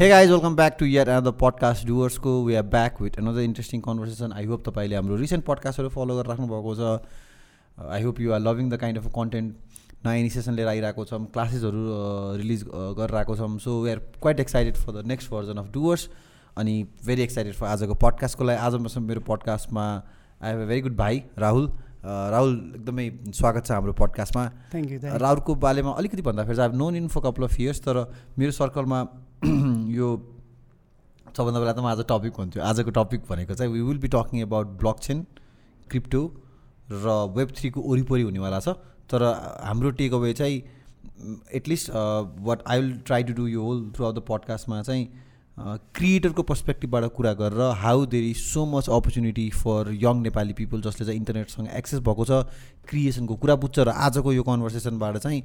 Hey guys welcome back to your another podcast डुवर्सको we are back with another interesting conversation I hope तपाईँले हाम्रो recent पडकास्टहरू follow गरेर राख्नुभएको छ. I hope you are loving the kind of content नयाँ initiation लिएर आइरहेको छौँ क्लासेसहरू रिलिज गरेर आएको छौँ. So we are quite excited for the next version of Dooars अनि भेरी एक्साइटेड फर आजको पडकास्टको लागि। आज मेरो पडकास्टमा I have a very good भाइ राहुल। राहुल एकदमै स्वागत छ हाम्रो पडकास्टमा थ्याङ्क यू राहुलको बारेमा अलिकति भन्दाखेरि चाहिँ I known him for couple of years तर मेरो सर्कलमा यो सबभन्दा पहिला त म आज टपिक भन्छु आजको टपिक भनेको चाहिँ we will be talking about blockchain crypto र वेब थ्रीको वरिपरि हुनेवाला छ। तर हाम्रो टेक अवे चाहिँ at least what I will try to do यो होल थ्रु आउट द पडकास्टमा चाहिँ क्रिएटरको पर्सपेक्टिभबाट कुरा गरेर how there is so much opportunity for young Nepali people जसले चाहिँ इन्टरनेटसँग एक्सेस भएको छ क्रिएसनको कुरा बुझ्छ र आजको यो कन्भर्सेसनबाट चाहिँ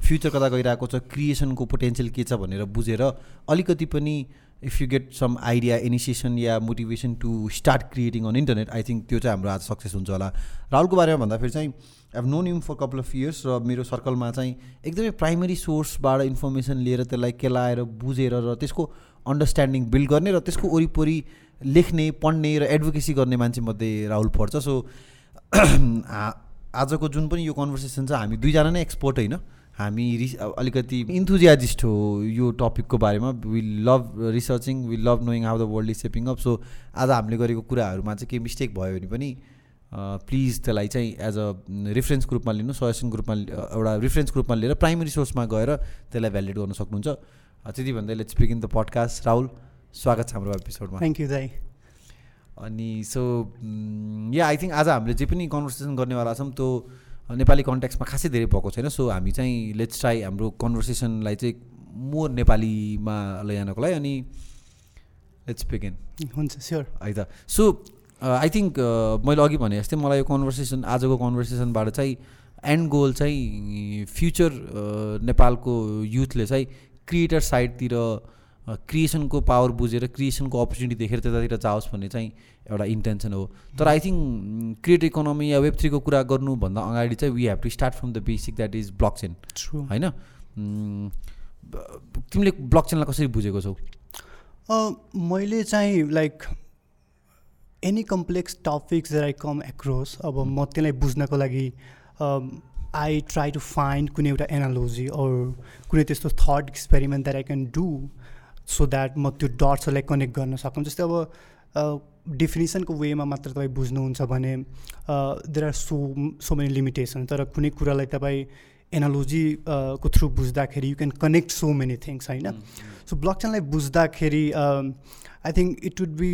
फ्युचर कता गइरहेको छ क्रिएसनको पोटेन्सियल के छ भनेर बुझेर अलिकति पनि if you get some idea initiation yeah motivation to start creating on internet I think त्यो चाहिँ हाम्रो आज सक्सेस हुन्छ होला। राहुलको बारेमा भन्दाखेरि चाहिँ I have known him for couple of years र मेरो सर्कलमा चाहिँ एकदमै प्राइमरी सोर्सबाट इन्फर्मेसन लिएर त्यसलाई केलाएर बुझेर र त्यसको अन्डरस्ट्यान्डिङ बिल्ड गर्ने र त्यसको वरिपरि लेख्ने पढ्ने र एडभोकेसी गर्ने मान्छे मध्ये राहुल पर्छ। सो आजको जुन पनि यो कन्भर्सेसन छ हामी दुईजना नै एक्सपर्ट होइन। हामी रिस अलिकति इन्थुजियाजिस्ट हो यो टपिकको बारेमा। We love researching we love knowing how the world is shaping up so आज हामीले गरेको कुराहरूमा चाहिँ केही मिस्टेक भयो भने पनि प्लिज त्यसलाई चाहिँ एज अ रेफरेन्स ग्रुपमा लिनु सजेसन ग्रुपमा एउटा रेफरेन्स ग्रुपमा लिएर प्राइमेरी सोर्समा गएर त्यसलाई भ्यालिड गर्न सक्नुहुन्छ। त्यति भन्दै let's in the podcast Rahul स्वागत छ हाम्रो एपिसोडमा थ्याङ्क यू दाई अनि सो या आई थिङ्क आज हामीले जे पनि कन्भर्सेसन गर्नेवाला छौँ त्यो नेपाली कन्ट्याक्समा खासै धेरै भएको छैन। सो हामी चाहिँ लेट्स ट्राई हाम्रो कन्भर्सेसनलाई चाहिँ मोर नेपालीमा लैजानको लागि अनि लेट्स बिगिन हुन्छ स्योर है त। सो आई थिङ्क मैले अघि भने जस्तै मलाई यो कन्भर्सेसन आजको कन्भर्सेसनबाट चाहिँ एन्ड गोल चाहिँ फ्युचर नेपालको युथले चाहिँ क्रिएटर साइडतिर क्रिएसनको पावर बुझेर क्रिएसनको अपर्च्युनिटी देखेर त्यतातिर जाओस् भन्ने चाहिँ एउटा इन्टेन्सन हो। तर आई थिङ्क क्रिएट इकोनोमी या वेब थ्रीको कुरा गर्नुभन्दा अगाडि चाहिँ we have to start from the basic that is blockchain होइन? तिमीले ब्लक चेनलाई कसरी बुझेको छौ? मैले चाहिँ like any complex topics I come across अब म त्यसलाई बुझ्नको लागि आई ट्राई टु फाइन्ड कुनै एउटा एनालोजी अर कुनै त्यस्तो thought experiment that I can do so that म त्यो डट्सहरूलाई कनेक्ट गर्न सकौँ जस्तै अब डेफिनेसनको वेमा मात्र तपाईँ बुझ्नुहुन्छ भने there are so so many limitation तर कुनै कुरालाई तपाईँ एनालोजी को थ्रु बुझ्दाखेरि you can connect so many things होइन? सो ब्लक चेनलाई बुझ्दाखेरि I think it would be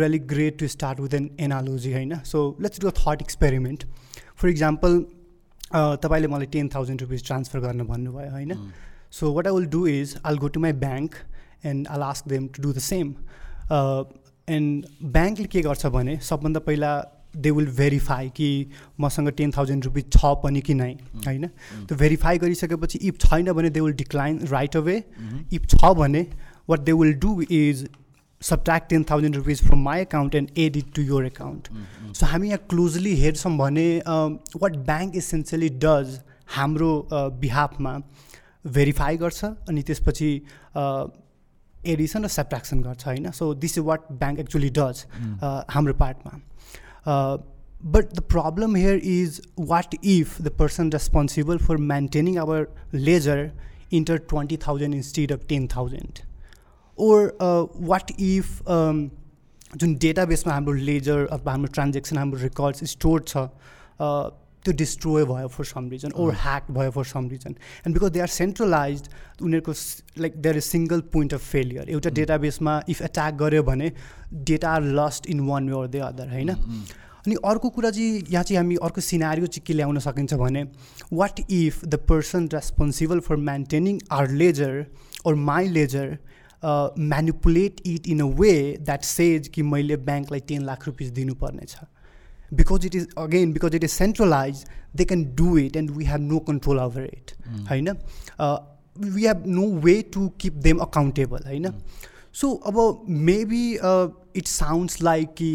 really great to start with an analogy होइन? So let's do a thought experiment for example तपाईँले मलाई टेन थाउजन्ड रुपिस ट्रान्सफर गर्न भन्नुभयो होइन? So what I will do is I'll go to my bank and I'll ask them to do the same and ब्याङ्कले के गर्छ भने सबभन्दा पहिला दे विल भेरिफाई कि मसँग टेन थाउजन्ड रुपिस छ पनि कि नै होइन? त्यो भेरिफाई गरिसकेपछि इफ छैन भने they will decline right away if छ भने what they will do is subtract ten thousand rupees from my account and add it to your account so हामी यहाँ क्लोजली हेर्छौँ भने वाट ब्याङ्क इसेन्सियली डज हाम्रो बिहाफमा भेरिफाई गर्छ अनि त्यसपछि एडिसन र सब्ट्राक्सन गर्छ होइन? So this is what bank actually does हाम्रो पार्टमा but the problem here is what if the person responsible for maintaining our ledger enter twenty thousand instead of ten thousand or what if जुन डेटाबेसमा हाम्रो laser अथवा हाम्रो transaction हाम्रो records store छ uh, त्यो destroy भयो for some reason or hack भयो for some reason and because they are centralize उनीहरूको like there is single point of failure एउटा डेटाबेसमा इफ एट्याक गऱ्यो भने data are lost in one way or the other होइन? अनि अर्को कुरा चाहिँ यहाँ चाहिँ हामी अर्को सिनारी चाहिँ के ल्याउन सकिन्छ भने what if the person responsible for maintaining our ledger or my ledger manipulate it in a way that says कि मैले ब्याङ्कलाई टेन लाख रुपिस दिनुपर्नेछ? Because it is again because it is centralize they can do it and we have no control over it होइन we have no way to keep them accountable होइन so अब maybe it sounds like कि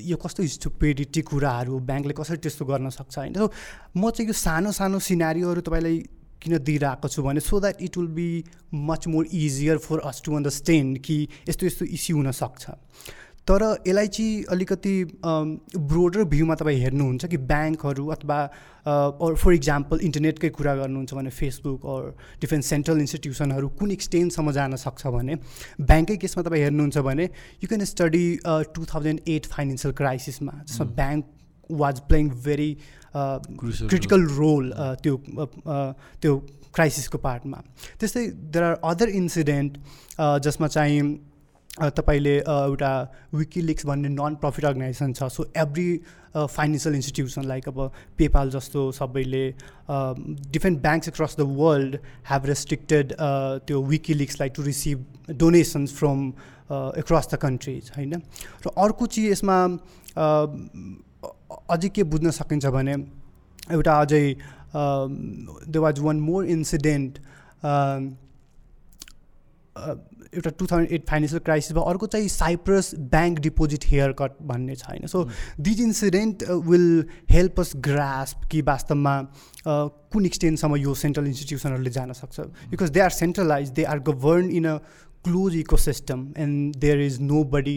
यो कस्तो स्टुपेडिटी कुराहरू ब्याङ्कले कसरी त्यस्तो गर्न सक्छ होइन सो म चाहिँ यो सानो सानो सिनारीहरू तपाईँलाई किन दिइरहेको छु भने so that it will be much more easier for us to understand कि यस्तो यस्तो इस्यु हुनसक्छ तर यसलाई चाहिँ अलिकति ब्रोडर भ्यूमा तपाईँ हेर्नुहुन्छ कि ब्याङ्कहरू अथवा फर इक्जाम्पल इन्टरनेटकै कुरा गर्नुहुन्छ भने फेसबुक अर डिफ्रेन्ट सेन्ट्रल इन्स्टिट्युसनहरू कुन एक्सटेन्टसम्म जान सक्छ भने ब्याङ्ककै केसमा तपाईँ हेर्नुहुन्छ भने you can study two thousand eight financial क्राइसिसमा जसमा bank was playing very critical role त्यो त्यो क्राइसिसको पार्टमा। त्यस्तै देयर आर अदर इन्सिडेन्ट जसमा चाहिँ तपाईँले एउटा विकिलिक्स भन्ने नन प्रफिट अर्गनाइजेसन छ so every financial institution like अब पेपाल जस्तो सबैले different banks across the world have restricted त्यो विकिलिक्सलाई to receive donations from across the countries होइन? र अर्को चिज यसमा अझै के बुझ्न सकिन्छ भने एउटा अझै they was one more incident एउटा टु थाउजन्ड एट फाइनेन्सियल क्राइसिसमा अर्को चाहिँ Cyprus bank deposit haircut भन्ने छ होइन so these incident will help us grasp कि वास्तवमा कुन एक्सटेन्टसम्म यो सेन्ट्रल इन्स्टिट्युसनहरूले जान सक्छ। Because they are centralize they are govern in a close ecosystem and there is nobody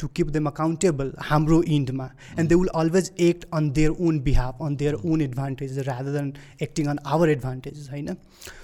to keep them accountable हाम्रो इन्डमा and they will always act on their own behalf on their own advantage rather than acting on our advantage होइन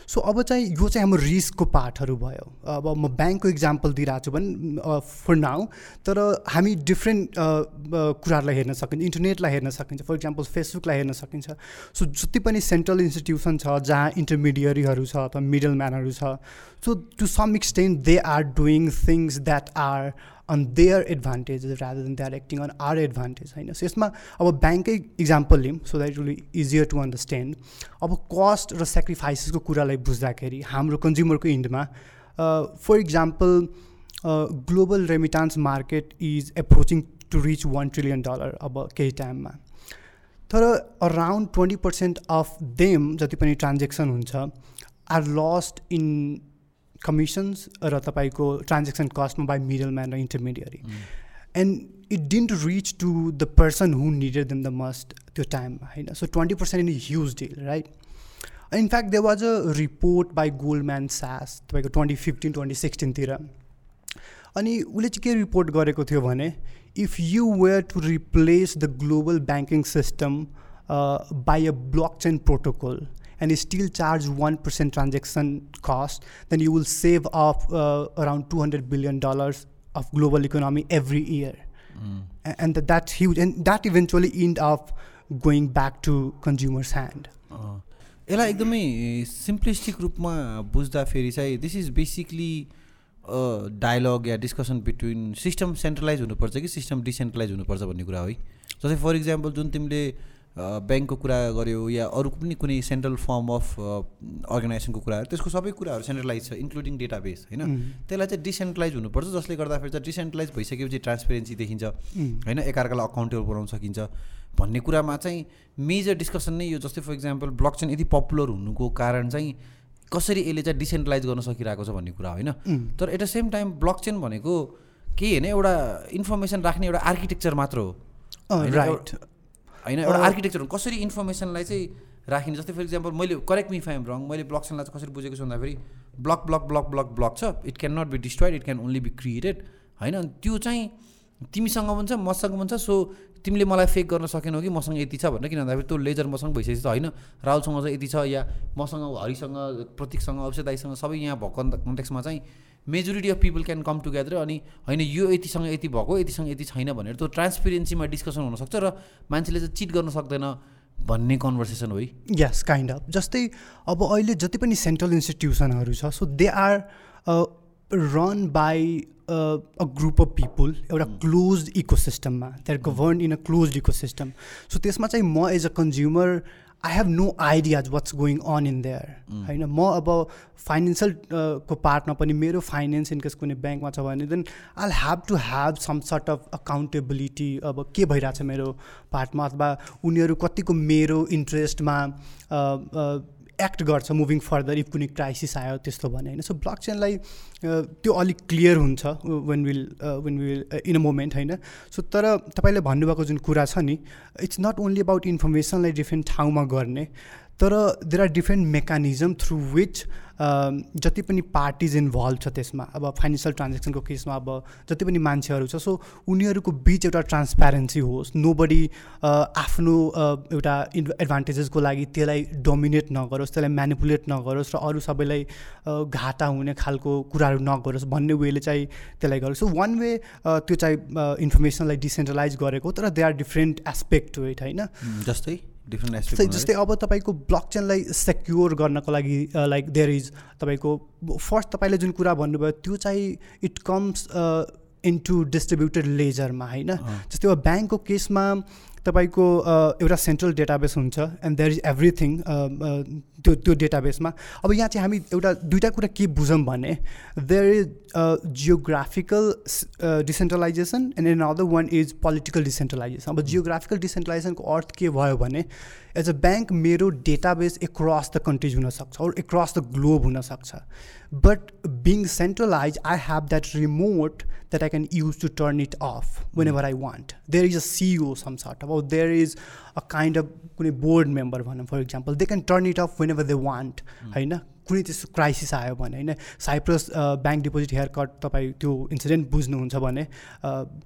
so अब चाहिँ यो चाहिँ हाम्रो रिस्कको पार्टहरू भयो। अब म ब्याङ्कको इक्जाम्पल दिइरहेको छु भने फर नाउ तर हामी डिफ्रेन्ट कुराहरूलाई हेर्न सकिन्छ इन्टरनेटलाई हेर्न सकिन्छ फर इक्जाम्पल फेसबुकलाई हेर्न सकिन्छ। सो जति पनि सेन्ट्रल इन्स्टिट्युसन छ जहाँ इन्टरमिडिएरीहरू छ अथवा मिडल म्यानहरू छ so to some extent they are doing things that are on their advantage rather than they are acting on our advantage होइन सो यसमा अब ब्याङ्ककै इक्जाम्पल लिउँ so that will easier to understand अब कस्ट र सेक्रिफाइसेसको कुरालाई बुझ्दाखेरि हाम्रो कन्ज्युमरको इन्डमा for example global remittance market is approaching to reach one trillion dollar अब केही टाइममा तर around twenty percent of them जति पनि ट्रान्जेक्सन हुन्छ आर लस्ट इन कमिसन्स र तपाईँको ट्रान्जेक्सन कस्टमा बाई मिडल म्यान र intermediary and it didn't reach to the person who needed them the most त्यो टाइममा होइन so twenty percent in huge deal right in fact they was a report by Goldman Sachs तपाईँको twenty fifteen twenty सिक्सटिनतिर अनि उसले चाहिँ के report गरेको थियो भने if you were to replace the global banking system by a blockchain protocol and you still charge 1% transaction cost, then you will save off uh, around $200 billion of global economy every year. Mm. And that, that's huge. And that eventually end up going back to consumer's hand. Uh. यसलाई एकदमै simplistic रूपमा बुझ्दाखेरि चाहिँ this is basically dialogue या discussion between system centralize हुनुपर्छ कि system decentralize हुनुपर्छ भन्ने कुरा है जस्तै फर इक्जाम्पल जुन तिमीले ब्याङ्कको कुरा गऱ्यो या अरू पनि कुनै सेन्ट्रल फर्म अफ अर्गनाइजेसनको कुराहरू त्यसको सबै कुराहरू सेन्ट्रलाइज छ इन्क्लुडिङ डेटाबेस होइन? त्यसलाई चाहिँ डिसेन्ट्रलाइज हुनुपर्छ जसले गर्दाखेरि चाहिँ डिसेन्ट्रलाइज भइसकेपछि ट्रान्सपेरेन्सी देखिन्छ होइन? एकअर्कालाई अकाउन्टेबल बनाउन सकिन्छ भन्ने कुरामा चाहिँ मेजर डिस्कसन नै यो जस्तै फर इक्जाम्पल ब्लक चेन यति पपुलर हुनुको कारण चाहिँ कसरी यसले चाहिँ डिसेन्ट्रलाइज गर्न सकिरहेको छ भन्ने कुरा होइन? तर at the same time blockchain भनेको केही होइन एउटा इन्फर्मेसन राख्ने एउटा आर्किटेक्चर मात्र हो राइट होइन एउटा आर्किटेक्चर कसरी इन्फर्मेसनलाई चाहिँ राखिने? जस्तै फर इक्जाम्पल मैले correct me if I'm wrong मैले ब्लक सेनलाई चाहिँ कसरी बुझेको छु भन्दाखेरि block block block block block छ। It can not be destroyed it can only be created होइन? त्यो चाहिँ तिमीसँग पनि छ मसँग पनि छ सो तिमीले मलाई फेक गर्न सकेनौ कि मसँग यति छ भनेर किन भन्दाखेरि त्यो लेजर मसँग भइसकेपछि त होइन। राहुलसँग चाहिँ यति छ या मसँग हरिसँग प्रतीकसँग अवश्य दाईसँग सबै यहाँ भएको कन्टेक्समा चाहिँ majority of people can come together अनि होइन यो यतिसँग यति भएको यतिसँग यति छैन भनेर त्यो ट्रान्सपेरेन्सीमा डिस्कसन हुनसक्छ र मान्छेले चाहिँ चिट गर्न सक्दैन भन्ने कन्भर्सेसन हो यस काइन्ड अफ जस्तै अब अहिले जति पनि सेन्ट्रल इन्स्टिट्युसनहरू छ so they are run by a group of people एउटा क्लोज इको सिस्टममा they are govern in a close eco system so त्यसमा चाहिँ म as a consumer I have no ideas what's going on in there होइन म अब financial को पार्टमा पनि मेरो फाइनेन्स इनकेस कुनै ब्याङ्कमा छ भने then I have to have some sort of accountability अब के भइरहेछ मेरो पार्टमा अथवा उनीहरू कतिको मेरो इन्ट्रेस्टमा एक्ट गर्छ मुभिङ फर्दर इफ कुनै क्राइसिस आयो त्यस्तो भने होइन। सो ब्लक चेनलाई त्यो अलिक क्लियर हुन्छ when will when will in a moment होइन। सो तर तपाईँले भन्नुभएको जुन कुरा छ नि इट्स नट ओन्ली अबाउट इन्फर्मेसनलाई डिफ्रेन्ट ठाउँमा गर्ने तर there are different mechanism through which जति पनि पार्टिज इन्भल्भ छ त्यसमा अब फाइनेन्सियल ट्रान्जेक्सनको केसमा अब जति पनि मान्छेहरू छ सो उनीहरूको बिच एउटा ट्रान्सप्यारेन्सी होस्। नो बडी आफ्नो uh, एउटा एडभान्टेजेसको लागि त्यसलाई डोमिनेट नगरोस् त्यसलाई म्यानिपुलेट नगरोस् र अरू सबैलाई uh, घाटा हुने खालको कुराहरू नगरोस् भन्ने वेले चाहिँ त्यसलाई गरोस् सो वान वे त्यो चाहिँ इन्फर्मेसनलाई डिसेन्ट्रलाइज गरेको तर they are different aspect to it होइन? जस्तै? डिफ्रेन्ट जस्तै एस्पेक्ट जस्तै अब तपाईँको ब्लक चेनलाई सेक्योर गर्नको लागि लाइक देयर इज तपाईँको फर्स्ट तपाईँले जुन कुरा भन्नुभयो त्यो चाहिँ इट कम्स इन्टु डिस्ट्रिब्युटेड लेजरमा होइन? जस्तै अब ब्याङ्कको केसमा तपाईँको एउटा सेन्ट्रल डेटाबेस हुन्छ एन्ड देयर इज एभ्रिथिङ त्यो त्यो डेटाबेसमा अब यहाँ चाहिँ हामी एउटा दुइटा कुरा के बुझौँ भने there is geographical decentralisation and an other one is political decentralisation अब जियोग्राफिकल डिसेन्ट्रलाइजेसनको अर्थ के भयो भने एज अ ब्याङ्क मेरो डेटाबेस एक्रस द कन्ट्रिज हुनसक्छ अर एक्रस द ग्लोब हुनसक्छ। But being centralise I have that remote that I can use to turn it off whenever I want there is a CEO some sort अब there is a kind of कुनै board member भनौँ for example they can turn it off whenever they want होइन कुनै त्यस्तो crisis आयो भने होइन Cyprus bank deposit haircut तपाईँ त्यो इन्सिडेन्ट बुझ्नुहुन्छ भने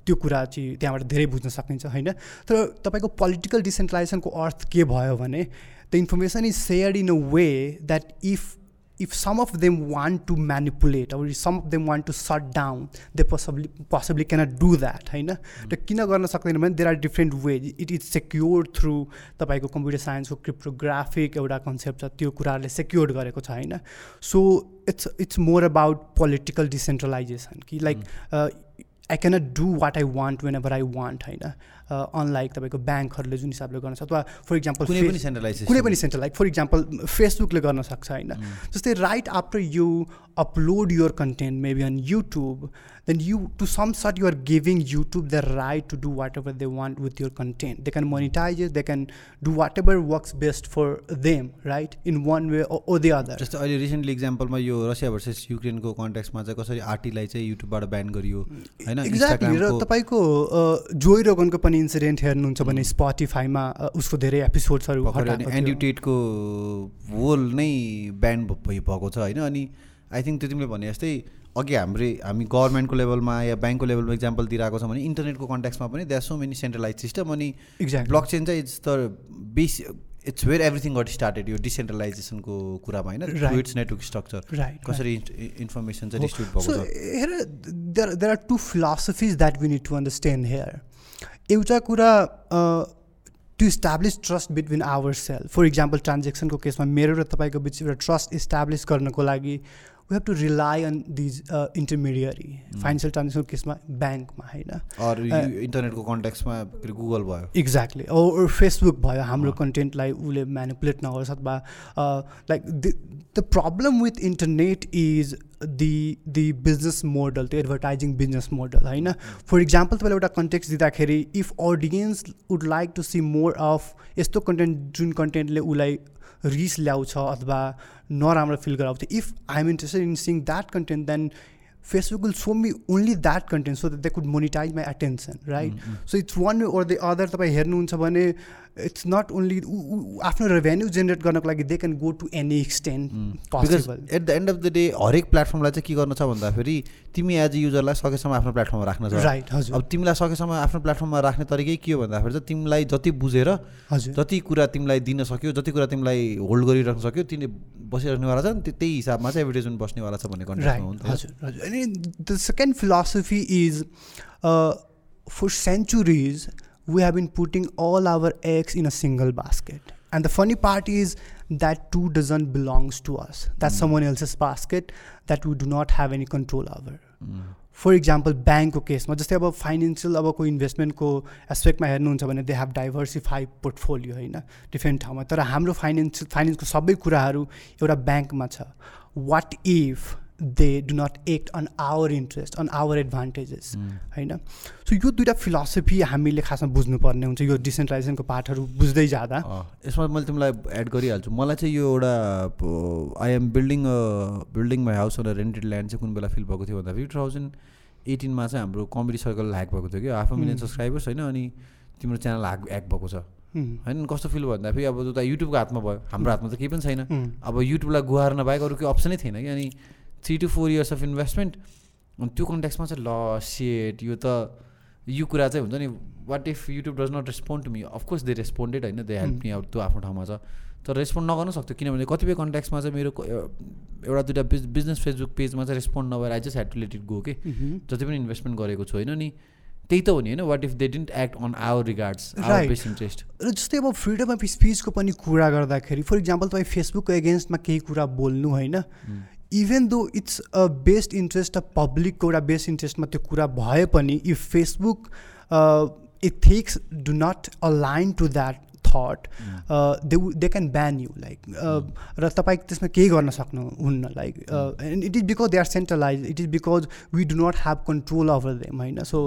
त्यो कुरा चाहिँ त्यहाँबाट धेरै बुझ्न सकिन्छ होइन तर तपाईँको पोलिटिकल डिसेन्ट्रलाइजेसनको अर्थ के भयो भने the information is shared in a way that if if some of them want to manipulate or some of them want to shut down they possibly possibly cannot do that होइन र किन गर्न सक्दैन भने there are different ways it is secure through तपाईँको computer साइन्सको cryptographic एउटा concept छ त्यो कुराहरूले सेक्योर गरेको छ होइन so it's it's more about political decentralisation कि like I cannot do what I want whenever I want होइन अनलाइक तपाईँको ब्याङ्कहरूले जुन हिसाबले गर्न सक्छ अथवा फर इक्जाम्पल कुनै पनि सेन्ट्रलाइजेसन। कुनै पनि सेन्टर लाइक फर इक्जाम्पल फेसबुकले गर्न सक्छ होइन? जस्तै right after you upload your content maybe on YouTube then you to some sort you're giving YouTube the right to do whatever they want with your content they can monetise they can do whatever works best for them right in one way or the other जस्तै अहिले recently इक्जाम्पलमा यो Russia versus युक्रेनको कन्ट्याक्समा चाहिँ कसरी आरटीलाई चाहिँ युट्युबबाट ब्यान गरियो? होइन exactly र तपाईँको जोइ रोगनको पनि इन्सिडेन्ट हेर्नुहुन्छ भने स्पोटिफाईमा उसको धेरै एपिसोड्सहरू एन्ड्युटेटको होल नै ब्यान भएको छ होइन? अनि आई थिङ्क त्यो तिमीले भने जस्तै अघि हाम्रै हामी गभर्मेन्टको लेभलमा या ब्याङ्कको लेभलमा इक्जाम्पल दिइरहेको छ भने इन्टरनेटको कन्ट्याक्समा पनि that so many centralise system अनि एक्ज्याक्ट ब्लक चेन चाहिँ it's the base it's where everything got started यो डिसेन्ट्रलाइजेसनको कुरामा होइन? इट्स नेटवर्क स्ट्रक्चर राइट कसरी इन्फर्मेसन चाहिँ डिस्ट्रिब्युट भएको there there are two philosophies that we need to understand here एउटा कुरा to establish trust between our self for example ट्रान्जेक्सनको केसमा मेरो र तपाईँको बिच एउटा ट्रस्ट इस्टाब्लिस गर्नको लागि we have to rely on these intermediary financial ट्रान्जेक्सनको केसमा ब्याङ्कमा होइन इन्टरनेटको कन्ट्याक्समा गुगल भयो एक्ज्याक्टली फेसबुक भयो हाम्रो कन्टेन्टलाई उसले म्यानिपुलेट नगरोस् अथवा like the problem with internet is the the business model त्यो एडभर्टाइजिङ बिजनेस मोडल होइन फर इक्जाम्पल तपाईँले एउटा कन्टेक्स्ट दिँदाखेरि if audience would like to see more of यस्तो कन्टेन्ट जुन कन्टेन्टले उसलाई रिस ल्याउँछ अथवा नराम्रो फिल गराउँछ। If I am interested in seeing that content then Facebook will show me only that content so that they could monetize my attention right so it's one way or the other तपाईँ हेर्नुहुन्छ भने it's not only आफ्नो revenue generate गर्नको लागि they can go to any extent possible at the end of the day हरेक प्लेटफर्मलाई चाहिँ के गर्नु छ भन्दाखेरि तिमी एज अ युजरलाई सकेसम्म आफ्नो प्लेटफर्ममा राख्न छ। राइट हजुर। अब तिमीलाई सकेसम्म आफ्नो प्लेटफर्ममा राख्ने तरिकै के हो भन्दाखेरि चाहिँ तिमीलाई जति बुझेर हजुर। जति कुरा तिमीलाई दिन सक्यो जति कुरा तिमीलाई होल्ड गरिराख्न सक्यो तिमीले बसिराख्नेवाला छ नि त्यही हिसाबमा चाहिँ एडभर्टिजमेन्ट बस्नेवाला छ भन्ने कन्टेक्टमा हो हजुर हजुर। अनि the second philosophy is for centuries we have been putting all our eggs in a single basket and the funny part is that too doesn't belongs to us that's mm. someone else's basket that we do not have any control over for example ब्याङ्कको केसमा जस्तै अब financial अब कोही इन्भेस्टमेन्टको एस्पेक्टमा हेर्नुहुन्छ भने they have diversified portfolio होइन डिफ्रेन्ट ठाउँमा तर हाम्रो फाइनेन्सियल फाइनेन्सको सबै कुराहरू एउटा ब्याङ्कमा छ what if they do not act on our interest on our advantages होइन? सो यो दुइटा फिलोसफी हामीले खासमा बुझ्नुपर्ने हुन्छ। यो डिसेन्ट्रलाइजेसनको पार्टहरू बुझ्दै जाँदा। यसमा मैले तिमीलाई एड गरिहाल्छु। मलाई चाहिँ यो एउटा I am building building my house एउटा रेन्टेड ल्यान्ड चाहिँ कुन बेला फिल भएको थियो भन्दाखेरि टु थाउजन्ड एटिनमा चाहिँ हाम्रो कमेडी सर्कल ह्याक भएको थियो कि। हाफ मिलियन सब्सक्राइबर्स होइन? अनि तिम्रो च्यानल ह्याक ह्याक भएको छ। उम्, होइन? कस्तो फिल भन्दाखेरि अब त युट्युबको हातमा भयो। हाम्रो हातमा त केही पनि छैन। उम्, अब युट्युबलाई गुहार्न बाहेक अरू केही अप्सनै थिएन कि। अनि three to four years of investment अनि त्यो कन्ट्याक्समा चाहिँ ल सेट यो त यो कुरा चाहिँ हुन्छ नि what if YouTube does not respond to me of course they responded होइन? दे हेल्प मी आउट त्यो आफ्नो ठाउँमा छ। तर रेस्पोन्ड नगर्न सक्थ्यो किनभने कतिपय कन्ट्याक्समा चाहिँ मेरो एउटा दुइटा बिज बिजनेस फेसबुक पेजमा चाहिँ रेस्पोन्ड नभएर I just had to let it go के जति पनि इन्भेस्टमेन्ट गरेको छु होइन नि? त्यही त हो नि होइन? What if they didn't act on our regards. Best interest र जस्तै अब फ्रिडम अफ स्पिचको पनि कुरा गर्दाखेरि फर इक्जाम्पल तपाईँ फेसबुकको एगेन्स्टमा केही कुरा बोल्नु होइन? Even though it's a best interest of पब्लिकको एउटा बेस्ट इन्ट्रेस्टमा त्यो कुरा भए पनि if Facebook ethics do not align to that thought they they can ban you like र तपाईँ त्यसमा केही गर्न सक्नुहुन्न like and it is because they are centralise it is because we do not have control over them होइन so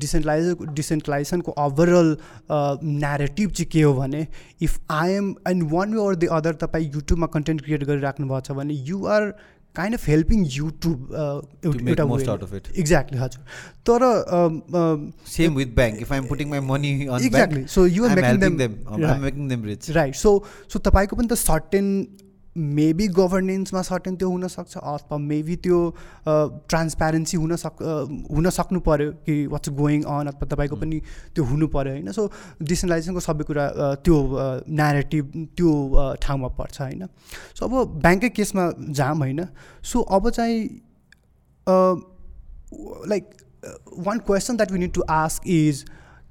decentralize डिसेन्ट्रलाइजेसनको overall narrative चाहिँ के हो भने if I am and one way or the other तपाईँ युट्युबमा content create गरिराख्नु भएको छ भने you are kind of helping YouTube make most out of it. Exactly हजुर तर um, um, same with bank if I'm putting my money on Exactly. So you are I'm making helping them- them. I'm Right. making them rich. Right so so तपाईँको पनि त certain maybe गभर्नेन्समा certain त्यो हुनसक्छ अथवा maybe त्यो transparency हुन सक् हुन सक्नु पऱ्यो कि वाट्स गोइङ अन अथवा तपाईँको पनि त्यो हुनु पऱ्यो होइन? सो डिसेन्ट्रलाइजेसनको सबै कुरा त्यो नेरेटिभ त्यो ठाउँमा पर्छ होइन? सो अब ब्याङ्ककै केसमा जाम होइन? सो अब चाहिँ like one question that we need to ask is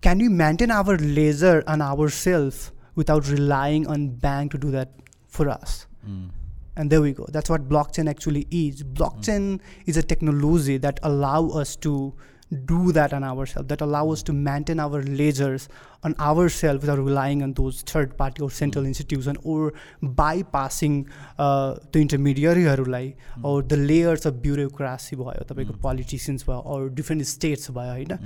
can we maintain our leisure and ourselves without relying on bank to do that for us? Mm. and there we go. That's what blockchain actually is. Blockchain is a technology that allow us to do that on ourselves that allow us to maintain our ledgers on ourselves without relying on those third party or central institution or bypassing uh, the intermediaryहरूलाई or the layers of bureaucracy भयो तपाईँको politicians भयो or different states भयो होइन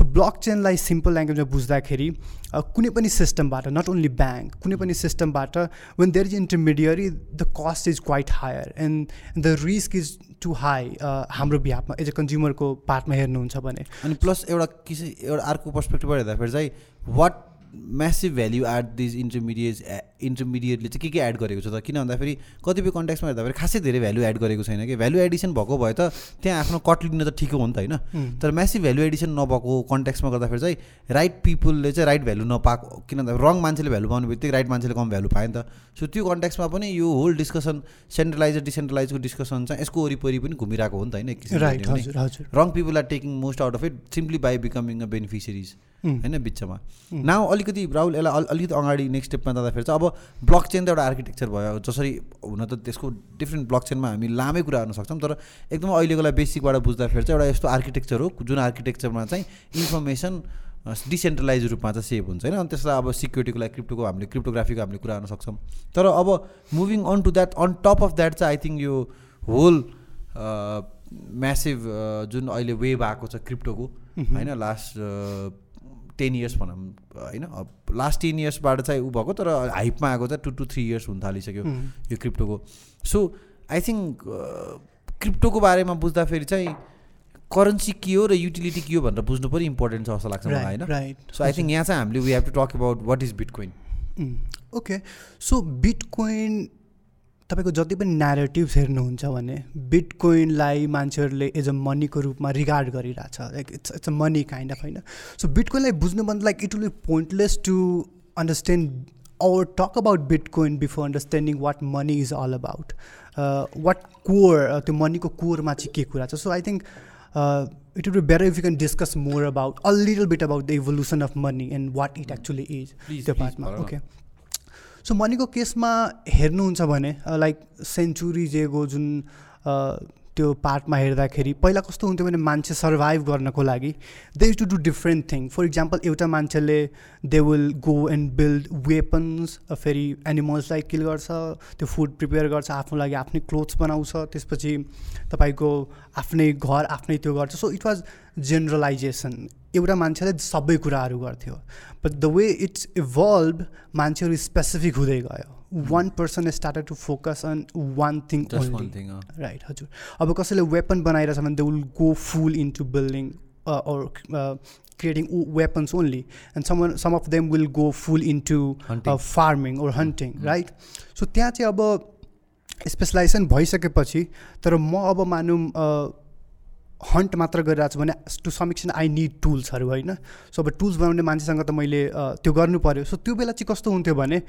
so block चेनलाई simple ल्याङ्ग्वेजमा बुझ्दाखेरि a, कुनै पनि सिस्टमबाट not only bank कुनै पनि सिस्टमबाट when there is intermediary the cost is quite higher and the risk is too high हाम्रो बिहाफमा एज अ कन्ज्युमरको पार्टमा हेर्नुहुन्छ भने। अनि प्लस एउटा किस एउटा अर्को पर्सपेक्टिभबाट हेर्दाखेरि चाहिँ what massive value add these intermediate इन्टरमिडिएटले चाहिँ के के एड गरेको छ त? किन भन्दाखेरि कतिपय कन्ट्याक्समा हेर्दाखेरि खासै धेरै भ्याल्यु एड गरेको छैन कि? भ्याल्यु एडिसन भएको भए त त्यहाँ आफ्नो कट लिन त ठिकै हो नि त होइन? तर म्यासिभ भ्याल्यु एडिसन नभएको कन्ट्याक्समा गर्दाखेरि चाहिँ राइट पिपुलले चाहिँ राइट भ्याल्यु नपाएको किन भन्दा रङ मान्छेले भ्यालु पाउने बित्तिकै राइट मान्छेले कम भ्यालु पायो नि त। सो त्यो कन्ट्याक्समा पनि यो होल डिस्कसन सेन्ट्रलाइज डिसेन्ट्रलाइजको डिस्कसन चाहिँ यसको वरिपरि पनि घुमिरहेको हो नि त होइन? Wrong people are taking most out of it simply by becoming a beneficiaries. होइन बिचमा। नाउ अलिकति राहुल यसलाई अल- अलिकति अगाडि नेक्स्ट स्टेपमा जाँदाखेरि चाहिँ अब ब्लक चेन त एउटा आर्किटेक्चर भयो। जसरी हुन त त्यसको डिफ्रेन्ट ब्लक चेनमा हामी लामै कुरा गर्न सक्छौँ तर एकदम अहिलेकोलाई बेसिकबाट बुझ्दाखेरि चाहिँ एउटा यस्तो आर्किटेक्चर हो जुन आर्किटेक्चरमा चाहिँ इन्फर्मेसन डिसेन्ट्रलाइज रूपमा चाहिँ सेभ हुन्छ। होइन अनि त्यसलाई अब सिक्युरिटीको लागि क्रिप्टोको हामीले क्रिप्टोग्राफीको हामीले कुरा गर्न सक्छौँ। तर अब moving on to that on top of that चाहिँ आई थिङ्क यो होल म्यासिभ जुन अहिले वेभ आएको छ क्रिप्टोको होइन लास्ट टेन इयर्स भनौँ होइन लास्ट टेन इयर्सबाट चाहिँ ऊ भएको तर हाइपमा आएको चाहिँ टु टु थ्री इयर्स हुन थालिसक्यो यो क्रिप्टोको सो आई थिङ्क क्रिप्टोको बारेमा बुझ्दाखेरि चाहिँ करेन्सी के हो र युटिलिटी के हो भनेर बुझ्नु पनि इम्पोर्टेन्ट छ जस्तो लाग्छ मलाई होइन? सो आई थिङ्क यहाँ चाहिँ हामीले we have to talk about what is Bitcoin okay so Bitcoin तपाईँको जति पनि नेरेटिभ्स हेर्नुहुन्छ भने बिटकोइनलाई मान्छेहरूले एज अ मनीको रूपमा रिगार्ड गरिरहेछ like it's it's a money kind of होइन सो बिटकोइनलाई बुझ्नुभन्दा like it will be pointless to understand about Bitcoin before understanding what money is all about. Uh, what core, uh, त्यो मनीको कोरमा चाहिँ के कुरा छ so I think it would be better if you can discuss more about a little bit about the evolution of money and what it actually is त्यो पार्टमा। Okay so मनीको केसमा हेर्नुहुन्छ भने लाइक सेन्चुरी जेको जुन अ, त्यो पार्टमा हेर्दाखेरि पहिला कस्तो हुन्थ्यो भने मान्छे सर्भाइभ गर्नको लागि they to do different thing for example एउटा मान्छेले they will go and build weapons फेरि एनिमल्सलाई किल गर्छ त्यो फुड प्रिपेयर गर्छ आफ्नो लागि आफ्नै क्लोथ्स बनाउँछ त्यसपछि तपाईँको आफ्नै घर आफ्नै त्यो गर्छ. सो इट वाज जेनरलाइजेसन एउटा मान्छेले सबै कुराहरू गर्थ्यो. But the way it's evolve मान्छेहरू स्पेसिफिक हुँदै गयो. One person started to focus on one thing right हजुर. अब कसैले वेपन बनाइरहेछ भने they will go full into building or creating weapons only. And someone some of them will go full into uh, farming or hunting mm. right? So त्यहाँ चाहिँ अब specialisation भइसकेपछि तर म अब मानौँ हन्ट मात्र गरिरहेको छु भने to some extent I need टुल्सहरू होइन। सो अब टुल्स बनाउने मान्छेसँग त मैले त्यो गर्नु पऱ्यो सो त्यो बेला चाहिँ कस्तो हुन्थ्यो भने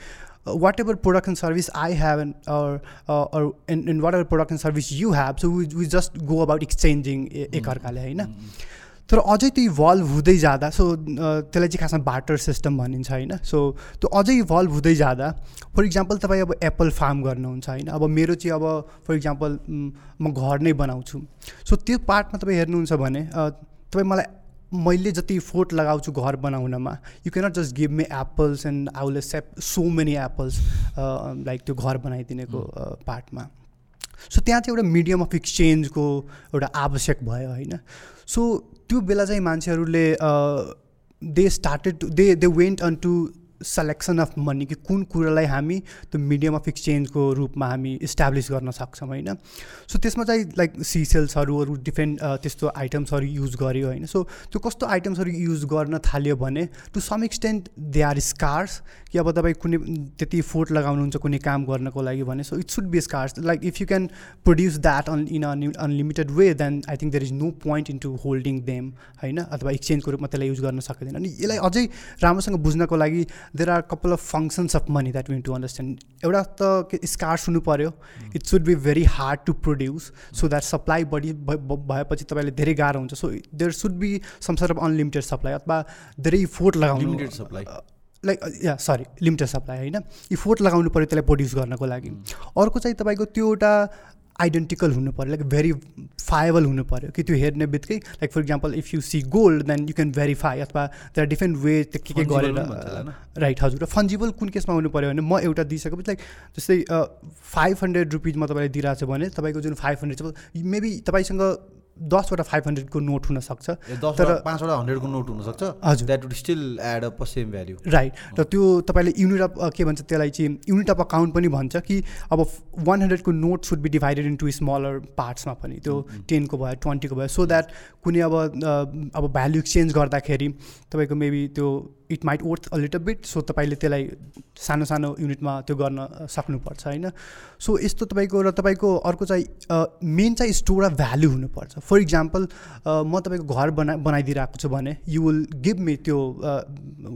whatever production service I have and or and and whatever production service you have so we we just go about exchanging एकअर्काले होइन। तर अझै त्यो इभल्भ हुँदै जाँदा सो त्यसलाई चाहिँ खासमा बाटर सिस्टम भनिन्छ होइन? सो त्यो अझै इभल्भ हुँदै जाँदा फर इक्जाम्पल तपाईँ अब एप्पल फार्म गर्नुहुन्छ होइन? अब मेरो चाहिँ अब फर इक्जाम्पल म घर नै बनाउँछु। सो त्यो पार्टमा तपाईँ हेर्नुहुन्छ भने तपाईँ मलाई मैले जति फोर्ट लगाउँछु घर बनाउनमा you cannot just give me apples and I will shape so many apples like त्यो घर बनाइदिनेको पार्टमा सो त्यहाँ चाहिँ एउटा मिडियम अफ एक्सचेन्जको एउटा आवश्यक भयो होइन? सो त्यो बेला चाहिँ मान्छेहरूले they started they they went on to selection of money कि कुन कुरालाई हामी त्यो मिडियम अफ एक्सचेन्जको रूपमा हामी इस्टाब्लिस गर्न सक्छौँ होइन? सो त्यसमा चाहिँ लाइक सिसेल्सहरू अरू डिफ्रेन्ट त्यस्तो आइटम्सहरू युज गर्यो होइन? सो त्यो कस्तो आइटम्सहरू युज गर्न थाल्यो भने to some extent they are scarce कि अब तपाईँ कुनै त्यति फोर्ट लगाउनुहुन्छ कुनै काम गर्नको लागि भने so it should be scarce like if you can produce that on in on unlimited way then I think there is no point in to holding them होइन? अथवा एक्सचेन्जको रूपमा त्यसलाई युज गर्न सकिँदैन। अनि यसलाई अझै राम्रोसँग बुझ्नको लागि there are couple of functions of money that win to understand एउटा त स्कार्स हुनु पऱ्यो it should be very hard to produce so that supply बढी भएपछि तपाईँले धेरै गाह्रो हुन्छ। So there should be some sort of unlimited supply अथवा धेरै फोर्ट लगाउनु सप्लाई लाइक या सरी लिमिटेड सप्लाई होइन? इफोर्ट लगाउनु पऱ्यो त्यसलाई प्रड्युस गर्नको लागि। अर्को चाहिँ तपाईँको त्यो एउटा आइडेन्टिकल हुनु पऱ्यो लाइक भेरिफाएबल हुनु पऱ्यो कि त्यो हेर्ने बित्तिकै like for example if you see gold then you can verify अथवा त्यहाँ डिफ्रेन्ट वे त्यो के के गरेर राइट हजुर। र फन्जिबल कुन केसमा हुनु पऱ्यो भने म एउटा दिइसकेपछि लाइक जस्तै फाइभ हन्ड्रेड रुपिजमा तपाईँले दिइरहेको छ भने तपाईँको जुन फाइभ हन्ड्रेड छ मेबी तपाईँसँग दसवटा फाइभ हन्ड्रेडको नोट हुनसक्छ। तर पाँचवटा हन्ड्रेडको नोट हुनसक्छ। हजुर। That would still add same value right र त्यो तपाईँले युनिट अफ के भन्छ त्यसलाई चाहिँ युनिट अफ अकाउन्ट पनि भन्छ कि अब one हन्ड्रेडको note should be divided into smaller पार्ट्समा पनि। त्यो टेनको mm-hmm. भयो ट्वेन्टीको भयो। सो द्याट कुनै अब अब भ्याल्यु एक्सचेन्ज गर्दाखेरि तपाईँको मेबी त्यो it might worth a little bit so तपाईँले त्यसलाई सानो सानो युनिटमा त्यो गर्न सक्नुपर्छ होइन? सो यस्तो तपाईँको र तपाईँको अर्को चाहिँ मेन चाहिँ स्टोर अफ भ्याल्यु हुनुपर्छ। फर इक्जाम्पल म तपाईँको घर बना बनाइदिइरहेको छु भने यु विल गिभ मी त्यो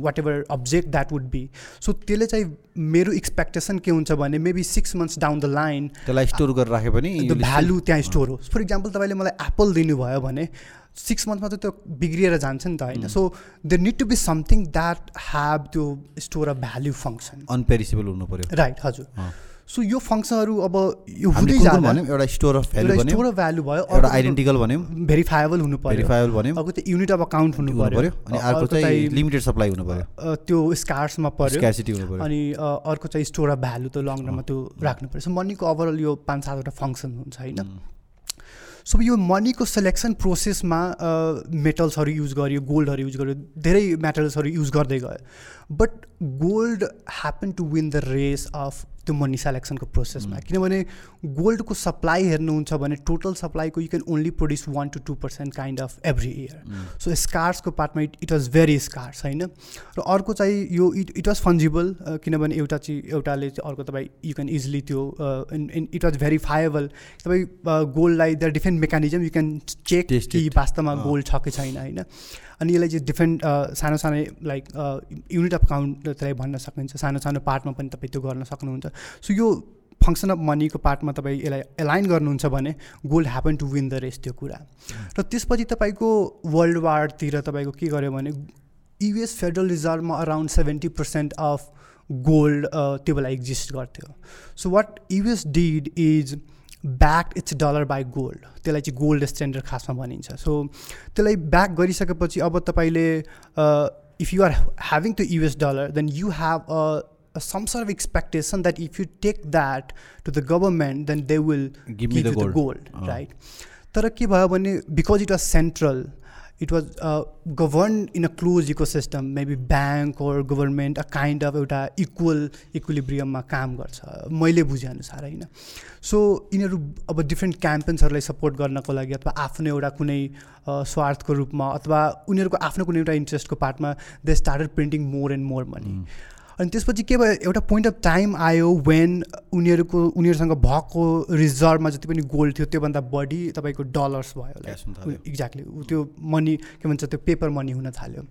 whatever object that would be so त्यसले चाहिँ मेरो एक्सपेक्टेसन के हुन्छ भने maybe six months down the line त्यसलाई स्टोर गरेर राख्यो भने त्यो भ्यालु त्यहाँ स्टोर होस् फर इक्जाम्पल तपाईँले मलाई एप्पल दिनुभयो भने सिक्स मन्थमा त त्यो बिग्रिएर जान्छ नि त होइन। So there need to be something that have त्यो store of value function unperishable हुनु पऱ्यो राइट हजुर। सो यो फङ्सनहरू अब यो हुँदै जान्छ एउटा store of value store of value भयो एउटा आइडेन्टिकल भन्यो। भेरिफाएबल हुनु पऱ्यो भेरिफाएबल भन्यो। अब त्यो युनिट अफ अकाउन्ट हुनु पऱ्यो अनि अर्को चाहिँ लिमिटेड सप्लाई हुनु पऱ्यो त्यो स्कार्समा पऱ्यो स्क्यासिटी हुनु पऱ्यो अनि अर्को चाहिँ स्टोर अफ भ्यालु त लङ रनमा त्यो राख्नु पऱ्यो सो मनीको ओभरअल यो पाँच सातवटा फङ्सन हुन्छ होइन। सो यो मनीको सेलेक्सन प्रोसेसमा मेटल्सहरू युज गर्यो गोल्डहरू युज गर्यो धेरै मेटल्सहरू युज गर्दै गयो. But gold happen to win the race of त्यो मनी सेलेक्सनको प्रोसेसमा किनभने गोल्डको सप्लाई हेर्नुहुन्छ भने total सप्लाईको you can only produce one to two percent kind of every year so स्कार्सको पार्टमा it it was very scarce होइन? र अर्को चाहिँ यो इट इट वाज फन्जिबल किनभने एउटा चाहिँ एउटाले चाहिँ अर्को तपाईँ यु क्यान इजिली त्यो इट वाज भेरिफाएबल तपाईँ गोल्डलाई the different mechanism you can check कि वास्तवमा गोल्ड छ कि छैन होइन? अनि यसलाई चाहिँ डिफ्रेन्ट सानो सानो लाइक युनिट अफ काउन्ट त्यसलाई भन्न सकिन्छ। सानो सानो पार्टमा पनि तपाईँ त्यो गर्न सक्नुहुन्छ। सो यो फङ्सन अफ मनीको पार्टमा तपाईँ यसलाई एलाइन गर्नुहुन्छ भने gold happen to win the rest त्यो कुरा। र त्यसपछि तपाईँको वर्ल्ड वारतिर तपाईँको के गर्यो भने US federal रिजर्भमा around seventy percent of gold त्यो बेला एक्जिस्ट गर्थ्यो। So what US did is back its dollar by gold त्यसलाई चाहिँ गोल्ड स्ट्यान्डर्ड खासमा भनिन्छ। सो त्यसलाई ब्याक गरिसकेपछि अब तपाईँले if you are having to US dollar then you have a some sort of expectation that if you take that to the government then they will give the gold right तर के भयो भने because it was central it was govern in a close ecosystem maybe bank or government a kind of एउटा equal इक्विलिब्रियममा काम गर्छ। मैले बुझेअनुसार होइन। सो यिनीहरू अब डिफ्रेन्ट क्याम्पेन्सहरूलाई सपोर्ट गर्नको लागि अथवा आफ्नो एउटा कुनै स्वार्थको रूपमा अथवा उनीहरूको आफ्नो कुनै एउटा इन्ट्रेस्टको पार्टमा they started printing more and more money अनि त्यसपछि के भयो एउटा पोइन्ट अफ टाइम आयो वेन उनीहरूको उनीहरूसँग भएको रिजर्भमा जति पनि गोल्ड थियो त्योभन्दा बढी तपाईँको डलर्स भयो एक्ज्याक्टली त्यो मनी के भन्छ त्यो पेपर मनी हुन थाल्यो।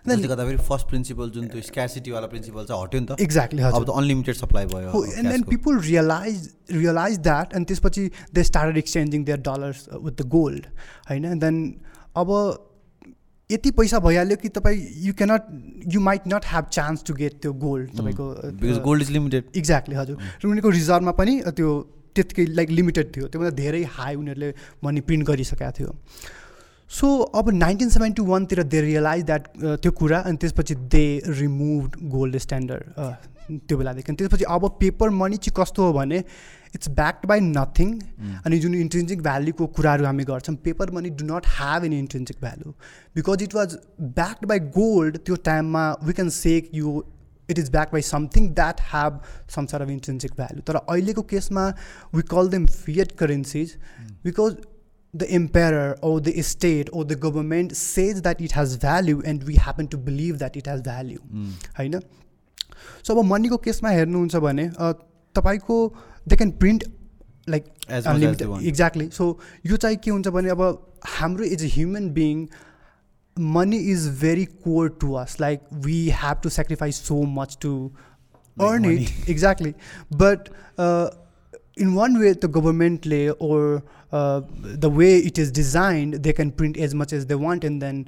फर्स्ट प्रिन्सिपल जुन त्यो स्क्यासिटीवाला प्रिन्सिपल चाहिँ हट्यो नि त। एक्ज्याक्टली अब त अनलिमिटेड सप्लाई भयो and then people realize realize that अनि त्यसपछि they started exchanging their dollars with the gold होइन? देन अब यति पैसा भइहाल्यो कि तपाईँ you cannot you might not have chance to get त्यो गोल्ड तपाईँको गोल्ड इज लिमिटेड एक्ज्याक्टली हजुर। र उनीहरूको रिजर्भमा पनि त्यो त्यतिकै लाइक लिमिटेड थियो। त्योभन्दा धेरै हाई उनीहरूले मनी प्रिन्ट गरिसकेको थियो। सो अब नाइन्टिन सेभेन्टी वानतिर दे रियलाइज द्याट त्यो कुरा अनि त्यसपछि दे रिमुभ गोल्ड स्ट्यान्डर्ड त्यो बेलादेखि। त्यसपछि अब पेपर मनी चाहिँ कस्तो हो भने इट्स ब्याक्ड बाई नथिङ अनि जुन इन्ट्रेन्सिक भ्याल्युको कुराहरू हामी गर्छौँ paper money do not have any intrinsic value because it was backed by gold त्यो टाइममा we can say you it is back by something that have some sort of intrinsic value तर अहिलेको केसमा we call them fiat currencies because the emperor or the state or the government says that it has value and we happen to believe that it has value. होइन so अब मनीको केसमा हेर्नुहुन्छ भने तपाईँको they can print like unlimited exactly so यो चाहिँ के हुन्छ भने अब हाम्रो as a human being money is very core to us like we have to sacrifice so much to earn it exactly but in one way the गभर्मेन्टले or the way it is designed they can print as much as they want and then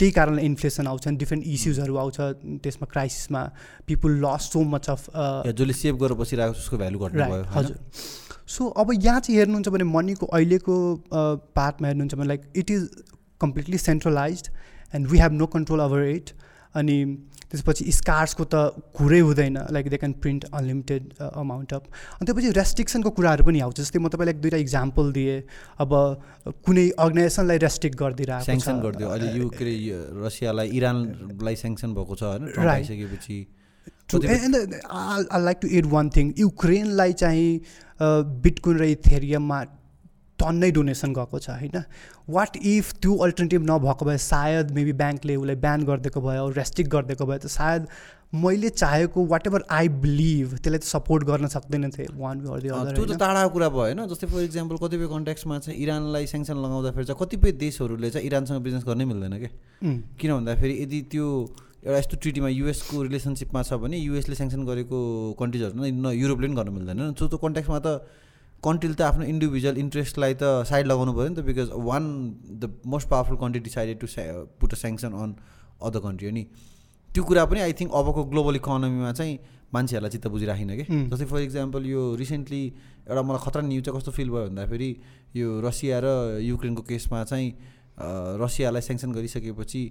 त्यही कारणले inflation आउँछ different इस्युजहरू आउँछ। त्यसमा क्राइसिसमा people loss so much of जसले save गरेर बसिरहेको उसको भ्यालु घट्नु हजुर। सो अब यहाँ चाहिँ हेर्नुहुन्छ भने मनीको अहिलेको पार्टमा हेर्नुहुन्छ भने like it is completely centralize and we have no control over it अनि त्यसपछि स्कार्सको त कुरै हुँदैन like they can print unlimited amount of अनि त्यसपछि रेस्ट्रिक्सनको कुराहरू पनि आउँछ जस्तै म तपाईँलाई एक दुईवटा इक्जाम्पल दिएँ अब कुनै अर्गनाइजेसनलाई रेस्ट्रिक्ट गरिदिरहेको स्याङ्सन गरिदियो। अहिले यो के अरे रसियालाई इरानलाई स्याङ्सन भएको छ होइन? आइसकेपछि I like to add one thing युक्रेनलाई चाहिँ बिटकोइन र इथेरियममा टन्नै डोनेसन गएको छ होइन? वाट इफ त्यो अल्टरनेटिभ नभएको भए सायद मेबी ब्याङ्कले उसलाई ब्यान गरिदिएको भयो रेस्ट्रिक्ट गरिदिएको भयो त सायद मैले चाहेको वाट एभर आई बिलिभ त्यसलाई त सपोर्ट गर्न सक्दैन थिएँ वान त्यो त टाढाको कुरा भयो होइन? जस्तै फर इक्जाम्पल कतिपय कन्ट्याक्समा चाहिँ इरानलाई सेङ्सन लगाउँदाखेरि चाहिँ कतिपय देशहरूले चाहिँ इरानसँग बिजनेस गर्नै मिल्दैन क्या किन भन्दाखेरि यदि त्यो एउटा यस्तो ट्रिटीमा युएसको रिलेसनसिपमा छ भने युएसले सेङ्सन गरेको कन्ट्रिजहरू न युरोपले पनि गर्नु मिल्दैन सो त्यो कन्ट्याक्समा त कन्ट्रीले त आफ्नो इन्डिभिजुअल इन्ट्रेस्टलाई त साइड लगाउनु पऱ्यो नि त because one the most powerful country decided to put a sanction on other country हो नि। त्यो कुरा पनि आई थिङ्क अबको ग्लोबल इकोनोमीमा चाहिँ मान्छेहरूलाई चित्त बुझिराखेन कि? जस्तै फर इक्जाम्पल यो रिसेन्टली एउटा मलाई खतरा न्युज चाहिँ कस्तो फिल भयो भन्दाखेरि यो रसिया र युक्रेनको केसमा चाहिँ रसियालाई सेङ्सन गरिसकेपछि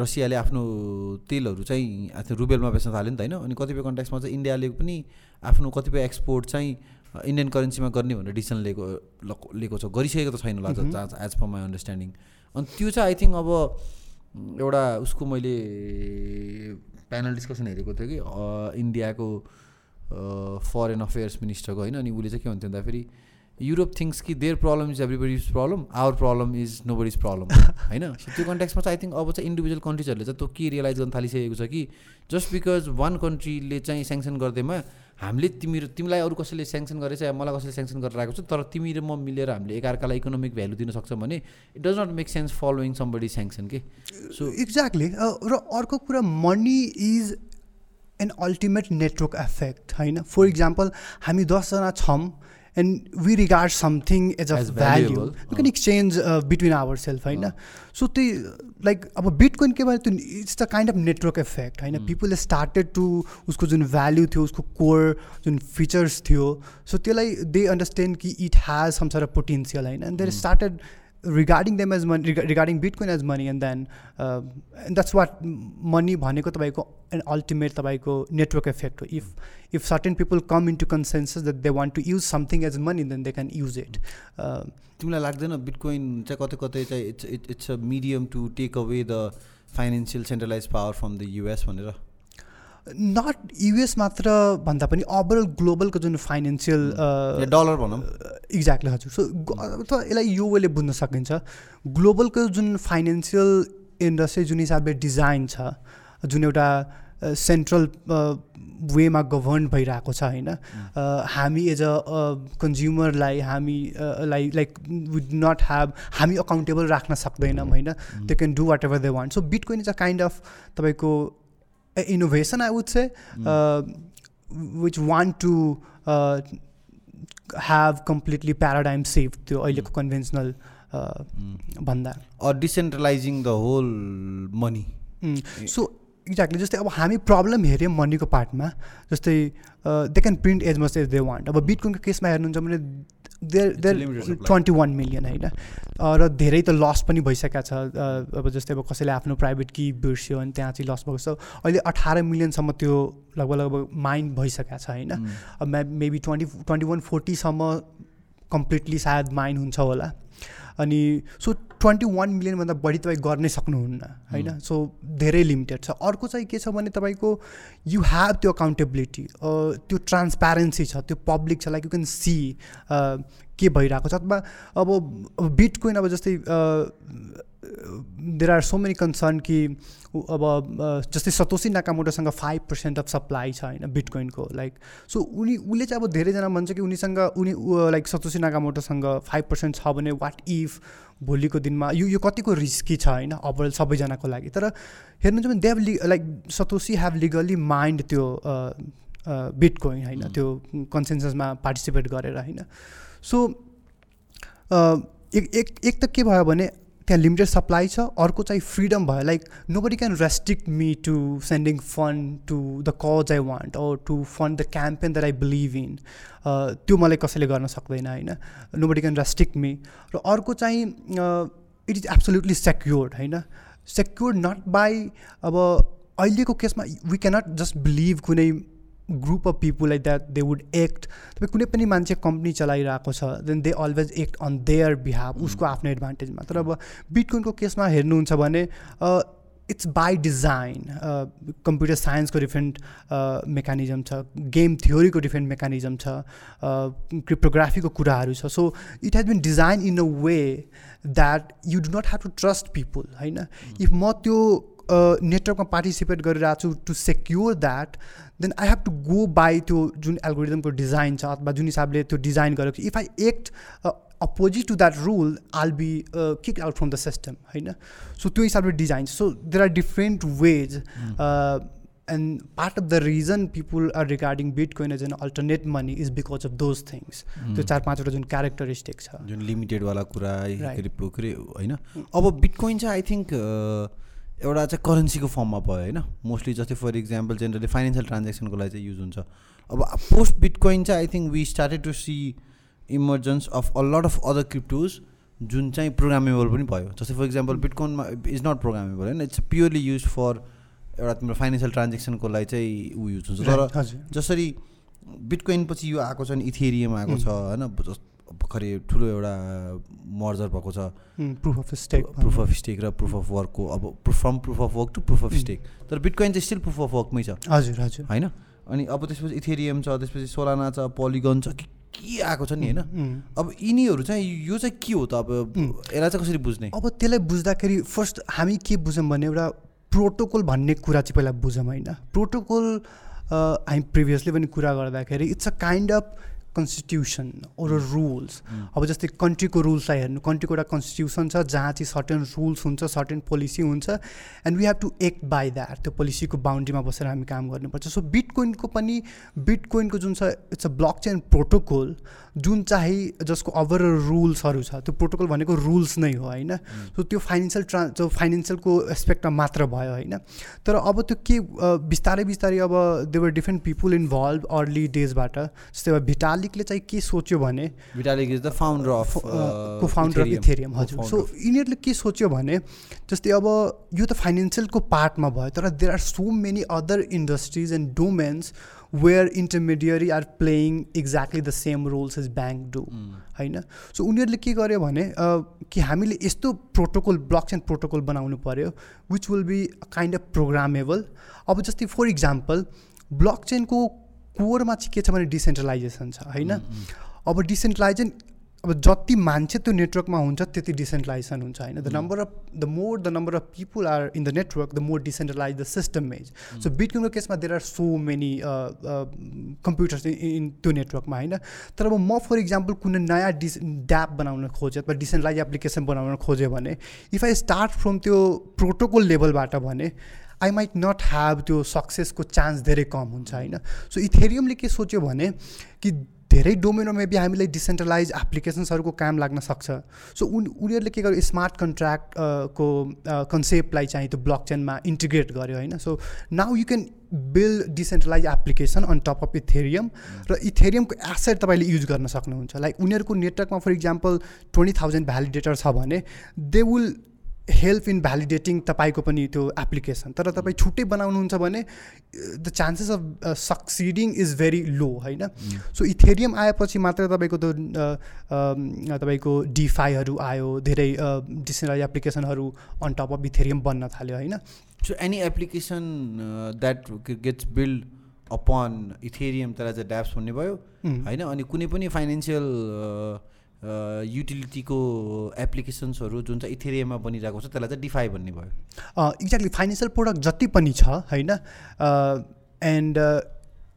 रसियाले आफ्नो तेलहरू चाहिँ रुबेलमा बेच्न थाल्यो नि त होइन? अनि कतिपय कन्ट्याक्समा चाहिँ इन्डियाले पनि आफ्नो कतिपय एक्सपोर्ट चाहिँ इन्डियन करेन्सीमा गर्ने भनेर डिसिसन लिएको लिएको छ गरिसकेको त छैन लाग्छ एज पर माई अन्डरस्ट्यान्डिङ अनि त्यो चाहिँ आई थिङ्क अब एउटा उसको मैले प्यानल डिस्कसन हेरेको थिएँ कि इन्डियाको फरेन अफेयर्स मिनिस्टरको होइन अनि उसले चाहिँ के भन्थ्यो भन्दाखेरि युरोप थिङ्स कि there problem is every is problem our problem is nobody is problem होइन त्यो कन्ट्याक्समा चाहिँ आई थिङ्क अब चाहिँ इन्डिभिजुअल कन्ट्रिजहरूले चाहिँ त्यो के रियलाइज गर्न थालिसकेको छ कि जस्ट बिकज वान कन्ट्रीले चाहिँ सेङ्सन गरिदिएमा हामीले तिमी तिमीलाई अरू कसैले सेङ्सन गरेछ या मलाई कसैले सेङ्सन गरेर आएको छ तर तिमी र म मिलेर हामीले एकअर्कालाई इकोनोमिक भ्यालु दिन सक्छौँ भने it does not make sense following somebody sanction के? सो एक्ज्याक्टली र अर्को कुरा money is an ultimate network effect होइन फर इक्जाम्पल हामी दसजना छौँ and we regard something as a value you can exchange between our self होइन so त्यही लाइक अब बिटकोइन के भयो त्यो it's the kind of network effect होइन पिपल स्टार्टेड टु उसको जुन भ्याल्यु थियो उसको कोर जुन फिचर्स थियो सो त्यसलाई दे अन्डरस्ट्यान्ड कि it has some sort of potential होइन and there started regarding them as money regarding bitcoin as money and then that's what money भनेको तपाईँको एन्ड अल्टिमेट तपाईँको नेटवर्क इफेक्ट हो. If if certain people come into consensus that they want to use something as money then they can use it तिमीलाई लाग्दैन bitcoin चाहिँ कतै कतै चाहिँ it's it it's a medium to take away the financial centralize power from the US भनेर? Not US मात्र भन्दा पनि ओभरअल ग्लोबलको जुन फाइनेन्सियल डलर भनौँ। इक्ज्याक्टली हजुर। सो अथवा यसलाई यो वेले बुझ्न सकिन्छ। ग्लोबलको जुन फाइनेन्सियल इन्डस्ट्री जुन हिसाबले डिजाइन छ जुन एउटा सेन्ट्रल वेमा गभर्न भइरहेको छ होइन हामी एज अ कन्ज्युमरलाई हामी like like would not have हामी अकाउन्टेबल राख्न सक्दैनौँ होइन। They can do whatever they want so bitcoin is a kind of तपाईँको innovation, I would say, mm. uh, which want to uh, have completely paradigm shift त्यो अहिलेको conventional भन्दा decentralizing the whole money so exactly जस्तै अब हामी problem हेऱ्यौँ मनीको पार्टमा जस्तै they can print as much as they want अब बिटकोइनको केसमा हेर्नुहुन्छ भने there there twenty one million होइन। र धेरै त लस पनि भइसकेको छ। अब जस्तै अब कसैले आफ्नो प्राइभेट कि बिर्स्यो अनि त्यहाँ चाहिँ लस भएको छ। अहिले अठार मिलियनसम्म त्यो लगभग लगभग माइन्ड भइसकेको छ होइन। अब मेबी ट्वेन्टी ट्वेन्टी वान फोर्टीसम्म कम्प्लिटली सायद माइन्ड हुन्छ होला। अनि सो ट्वेन्टी वान मिलियनभन्दा बढी तपाईँ गर्नै सक्नुहुन्न होइन? सो धेरै लिमिटेड छ। अर्को चाहिँ के छ भने तपाईँको यु हेभ त्यो अकाउन्टेबिलिटी त्यो ट्रान्सप्यारेन्सी छ त्यो पब्लिक छ लाइक यु क्यान सी के भइरहेको छ। अथवा अब बिटकोइन अब जस्तै there are so many concern कि अब जस्तै सतोसी नाकामोटोसँग फाइभ पर्सेन्ट अफ सप्लाई छ होइन बिटकोइनको लाइक सो उनी उसले चाहिँ अब धेरैजना भन्छ कि उनीसँग उनी लाइक सतोसी नाकामोटोसँग फाइभ पर्सेन्ट छ भने वाट इफ भोलिको दिनमा यो यो कतिको रिस्की छ होइन ओभरअल सबैजनाको लागि। तर हेर्नुहुन्छ भने देव लि like Satoshi have legally mined त्यो बिटकोइन होइन त्यो कन्सेन्ससमा पार्टिसिपेट गरेर होइन। सो एक एक एक त के भयो भने त्यहाँ लिमिटेड सप्लाई छ अर्को चाहिँ फ्रिडम भयो। Like nobody can restrict me to sending fund to the cause I want or to fund the campaign that I believe in त्यो मलाई कसैले गर्न सक्दैन होइन? Nobody can restrict me र अर्को चाहिँ इट इज एब्सोल्युटली सेक्योर्ड होइन? सेक्योर्ड नट बाई अब अहिलेको केसमा वी क्यानट जस्ट बिलिभ कुनै group of people like that they would act तपाईँ कुनै पनि मान्छे कम्पनी चलाइरहेको छ then they always act on their behalf उसको आफ्नो एडभान्टेजमा तर अब बिटकोइनको केसमा हेर्नुहुन्छ भने इट्स बाई डिजाइन कम्प्युटर साइन्सको डिफ्रेन्ट मेकानिजम छ गेम थियोरीको डिफ्रेन्ट मेकानिजम छ क्रिप्टोग्राफीको कुराहरू छ। So it has been designed in a way that you do not have to trust people होइन? इफ म त्यो नेटवर्कमा पार्टिसिपेट गरिरहेको छु to secure that then I have to go by त्यो जुन एल्गोरिदमको डिजाइन छ अथवा जुन हिसाबले त्यो डिजाइन गरेको छ. If I act opposite to that rule I'll be kick out from the system होइन? सो त्यो हिसाबले design so there are different ways and part of the reason people are regarding bitcoin as an alternate money is because of those things त्यो चार पाँचवटा जुन characteristic छ। जुन लिमिटेडवाला कुरा होइन? अब बिटकोइन चाहिँ आई थिङ्क एउटा चाहिँ करेन्सीको फर्ममा भयो होइन? मोस्टली जस्तै फर इक्जाम्पल जेनरली फाइनेन्सियल ट्रान्जेक्सनको लागि चाहिँ युज हुन्छ। अब पोस्ट बिटकोइन चाहिँ I think we started to see emergence of a lot of other cryptos जुन चाहिँ प्रोग्रामेबल पनि भयो। जस्तै फर इक्जाम्पल बिटकोइनमा इज नट प्रोग्रामेबल होइन? इट्स प्योरली युज फर एउटा तिम्रो फाइनेन्सियल ट्रान्जेक्सनको लागि चाहिँ ऊ युज हुन्छ। तर जसरी बिटकोइन पछि यो आएको छ भने इथेरियम आएको छ होइन? भर्खरै ठुलो एउटा मर्जर भएको छ। Proof of stake proof of stake र प्रुफ अफ वर्कको अब from proof of work to proof of stake तर बिटकोइन चाहिँ स्टिल प्रुफ अफ वर्कमै छ। हजुर हजुर। होइन? अनि अब त्यसपछि इथेरियम छ त्यसपछि सोलाना छ पोलिगन छ के आएको छ नि होइन? अब यिनीहरू चाहिँ यो चाहिँ के हो त? अब यसलाई चाहिँ कसरी बुझ्ने? अब त्यसलाई बुझ्दाखेरि फर्स्ट हामी के बुझौँ भने एउटा प्रोटोकल भन्ने कुरा चाहिँ पहिला बुझौँ होइन? प्रोटोकल हामी प्रिभियसली पनि कुरा गर्दाखेरि it's a kind of constitution or rules अब जस्तै कन्ट्रीको रुल्सलाई हेर्नु कन्ट्रीको एउटा कन्स्टिट्युसन छ जहाँ चाहिँ सर्टेन रुल्स हुन्छ सर्टेन पोलिसी हुन्छ and we have to act by that त्यो पोलिसीको बााउन्ड्रीमा बसेर हामी काम गर्नुपर्छ। सो बिटकोइनको पनि बिटकोइनको जुन छ it's a block chain protocol जुन चाहिँ जसको ओभरअल रुल्सहरू छ त्यो प्रोटोकल भनेको रुल्स नै हो होइन? सो त्यो फाइनेन्सियल ट्रा जो फाइनेन्सियलको एस्पेक्टमा मात्र भयो होइन? तर अब त्यो के बिस्तारै बिस्तारै अब there were different people involve early डेजबाट जस्तै अब भिटाल विटालिकले चाहिँ के सोच्यो भने Vitalik is the founder of को फाउन्डर अफ इथेरियम हजुर। सो यिनीहरूले के सोच्यो भने जस्तै अब यो त फाइनेन्सियलको पार्टमा भयो तर there are so many other industries and domains where intermediary are playing exactly the same roles is bank do होइन? सो उनीहरूले के गर्यो भने कि हामीले यस्तो प्रोटोकल ब्लक चेन प्रोटोकल बनाउनु पऱ्यो which will be kind of programmable अब जस्तै फर इक्जाम्पल ब्लक चेनको कोरमा चाहिँ के छ भने डिसेन्ट्रलाइजेसन छ होइन? अब डिसेन्ट्रलाइजेसन अब जति मान्छे त्यो नेटवर्कमा हुन्छ त्यति डिसेन्ट्रलाइजेसन हुन्छ होइन? The number of the more the number of people are in the network the more decentralize the system is so बिटकोइनको केसमा there are so many computers in त्यो नेटवर्कमा होइन? तर अब म फर इक्जाम्पल कुनै नयाँ डिस ड्याप बनाउन खोजेँ अथवा डिसेन्ट्रलाइज एप्लिकेसन बनाउन खोजेँ भने इफ आई स्टार्ट फ्रम त्यो प्रोटोकल लेभलबाट भने आई माइट नट ह्याभ त्यो सक्सेसको चान्स धेरै कम हुन्छ होइन? सो इथेरियमले के सोच्यो भने कि धेरै डोमेनमा मेबी हामीलाई डिसेन्ट्रलाइज एप्लिकेसन्सहरूको काम लाग्न सक्छ। सो उन उनीहरूले के गर्यो? स्मार्ट कन्ट्र्याक्ट को कन्सेप्टलाई चाहिँ त्यो ब्लक चेनमा इन्टिग्रेट गर्यो होइन? So now you can build decentralize application on top of Ethereum र इथेरियमको एसेट तपाईँले युज गर्न सक्नुहुन्छ। लाइक उनीहरूको नेटवर्कमा for example twenty thousand validator छ भने they will help in validating तपाईँको पनि त्यो एप्लिकेसन तर तपाईँ छुट्टै बनाउनुहुन्छ भने the chances of succeeding is very low होइन? सो इथेरियम आएपछि मात्र तपाईँको त्यो तपाईँको डिफाईहरू आयो धेरै डिसेन्ट्रलाइज एप्लिकेसनहरू अन टप अफ इथेरियम बन्न थाल्यो होइन? So any application that gets build upon Ethereum त्यसलाई चाहिँ ड्याप्स भन्ने भयो होइन? अनि कुनै पनि फाइनेन्सियल युटिलिटीको एप्लिकेसन्सहरू जुन चाहिँ इथेरियममा बनिरहेको छ त्यसलाई चाहिँ डिफाई भन्ने भयो। एक्ज्याक्टली फाइनेन्सियल प्रोडक्ट जति पनि छ होइन एन्ड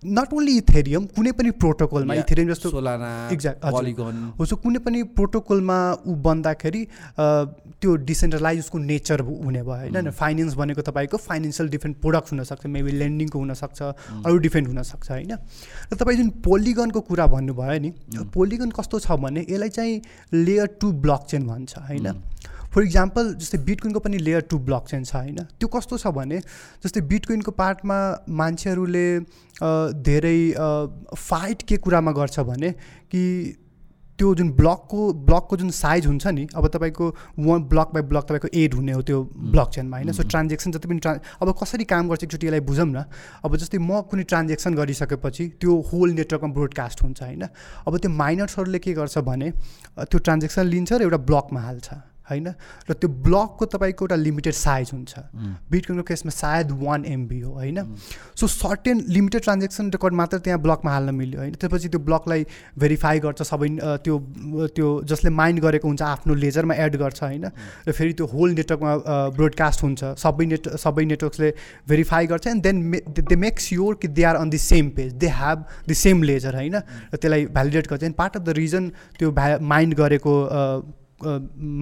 नट ओन्ली इथेरियम कुनै पनि प्रोटोकलमा इथेरियम जस्तो एक्ज्याक्ट हो सो कुनै पनि प्रोटोकलमा ऊ बन्दाखेरि त्यो डिसेन्ट्रलाइज उसको नेचर हुने भयो होइन? फाइनेन्स भनेको तपाईँको फाइनेन्सियल डिफ्रेन्ट प्रोडक्ट हुनसक्छ मेबी लेन्डिङको हुनसक्छ अरू डिफ्रेन्ट हुनसक्छ होइन? र तपाईँ जुन पोलिगनको कुरा भन्नुभयो नि पोलिगन कस्तो छ भने यसलाई चाहिँ लेयर टू ब्लक चेन भन्छ होइन? फर इक्जाम्पल जस्तै बिटकोइनको पनि लेयर टू ब्लक चेन छ होइन? त्यो कस्तो छ भने जस्तै बिटकोइनको पार्टमा मान्छेहरूले धेरै फाइट के कुरामा गर्छ भने कि त्यो जुन ब्लकको ब्लकको जुन साइज हुन्छ नि अब तपाईँको वान ब्लक बाई ब्लक तपाईँको एड हुने हो त्यो ब्लक चेनमा होइन? सो ट्रान्जेक्सन जति पनि ट्रान् अब कसरी काम गर्छ एकचोटि यसलाई बुझौँ न। अब जस्तै म कुनै ट्रान्जेक्सन गरिसकेपछि त्यो होल नेटवर्कमा ब्रोडकास्ट हुन्छ होइन? अब त्यो माइनर्सहरूले के गर्छ भने त्यो ट्रान्जेक्सन लिन्छ र एउटा ब्लकमा हाल्छ। होइन? र त्यो ब्लकको तपाईँको एउटा लिमिटेड साइज हुन्छ। बिटकोइनको केसमा सायद वान एमबी हो होइन? So certain limited transaction record मात्र त्यहाँ ब्लकमा हाल्न मिल्यो होइन? त्यसपछि त्यो ब्लकलाई भेरिफाई गर्छ सबै त्यो त्यो जसले माइन्ड गरेको हुन्छ आफ्नो लेजरमा एड गर्छ होइन? र फेरि त्यो होल नेटवर्कमा ब्रोडकास्ट हुन्छ सबै नेट सबै नेटवर्क्सले भेरिफाई गर्छ and then they make sure कि they are on the same page they have the same ledger होइन? र त्यसलाई भ्यालिडेट गर्छ and part of the reason त्यो भ्या माइन्ड गरेको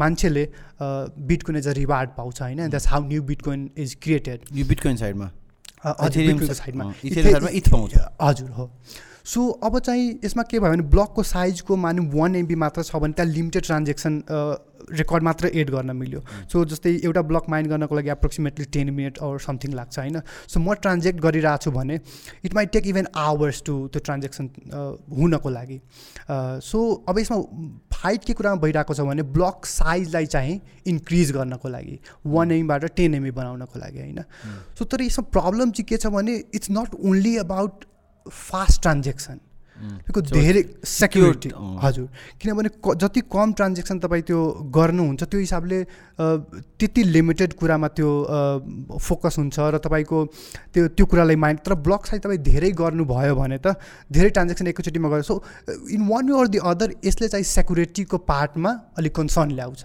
मान्छेले बिटकोइन एज अ रिवार्ड पाउँछ होइन that's how new Bitcoin is created new Bitcoin साइडमा? साइडमा। हजुर हो। सो अब चाहिँ यसमा के भयो भने ब्लकको साइजको मानौँ वान एमबी मात्र छ भने त्यहाँ लिमिटेड ट्रान्जेक्सन रेकर्ड मात्र एड गर्न मिल्यो। सो जस्तै एउटा ब्लक माइन्ड गर्नको लागि approximately ten minute or something लाग्छ होइन? सो म ट्रान्जेक्ट गरिरहेको छु भने it might take even hours to त्यो ट्रान्जेक्सन हुनको लागि। सो अब यसमा फाइट के कुरामा भइरहेको छ भने ब्लक साइजलाई चाहिँ इन्क्रिज गर्नको लागि वान एमबाट टेन एमबी बनाउनको लागि होइन? सो तर यसमा प्रब्लम चाहिँ के छ भने it's not only about fast transaction. धेरै सेक्युरिटी हजुर। किनभने क जति कम ट्रान्जेक्सन तपाईँ त्यो गर्नुहुन्छ त्यो हिसाबले त्यति लिमिटेड कुरामा त्यो फोकस हुन्छ र तपाईँको त्यो त्यो कुरालाई माइन्ड तर ब्लक साइज तपाईँ धेरै गर्नुभयो भने त धेरै ट्रान्जेक्सन एकैचोटिमा गऱ्यो so in one way or the other यसले चाहिँ सेक्युरिटीको पार्टमा अलिक कन्सर्न ल्याउँछ।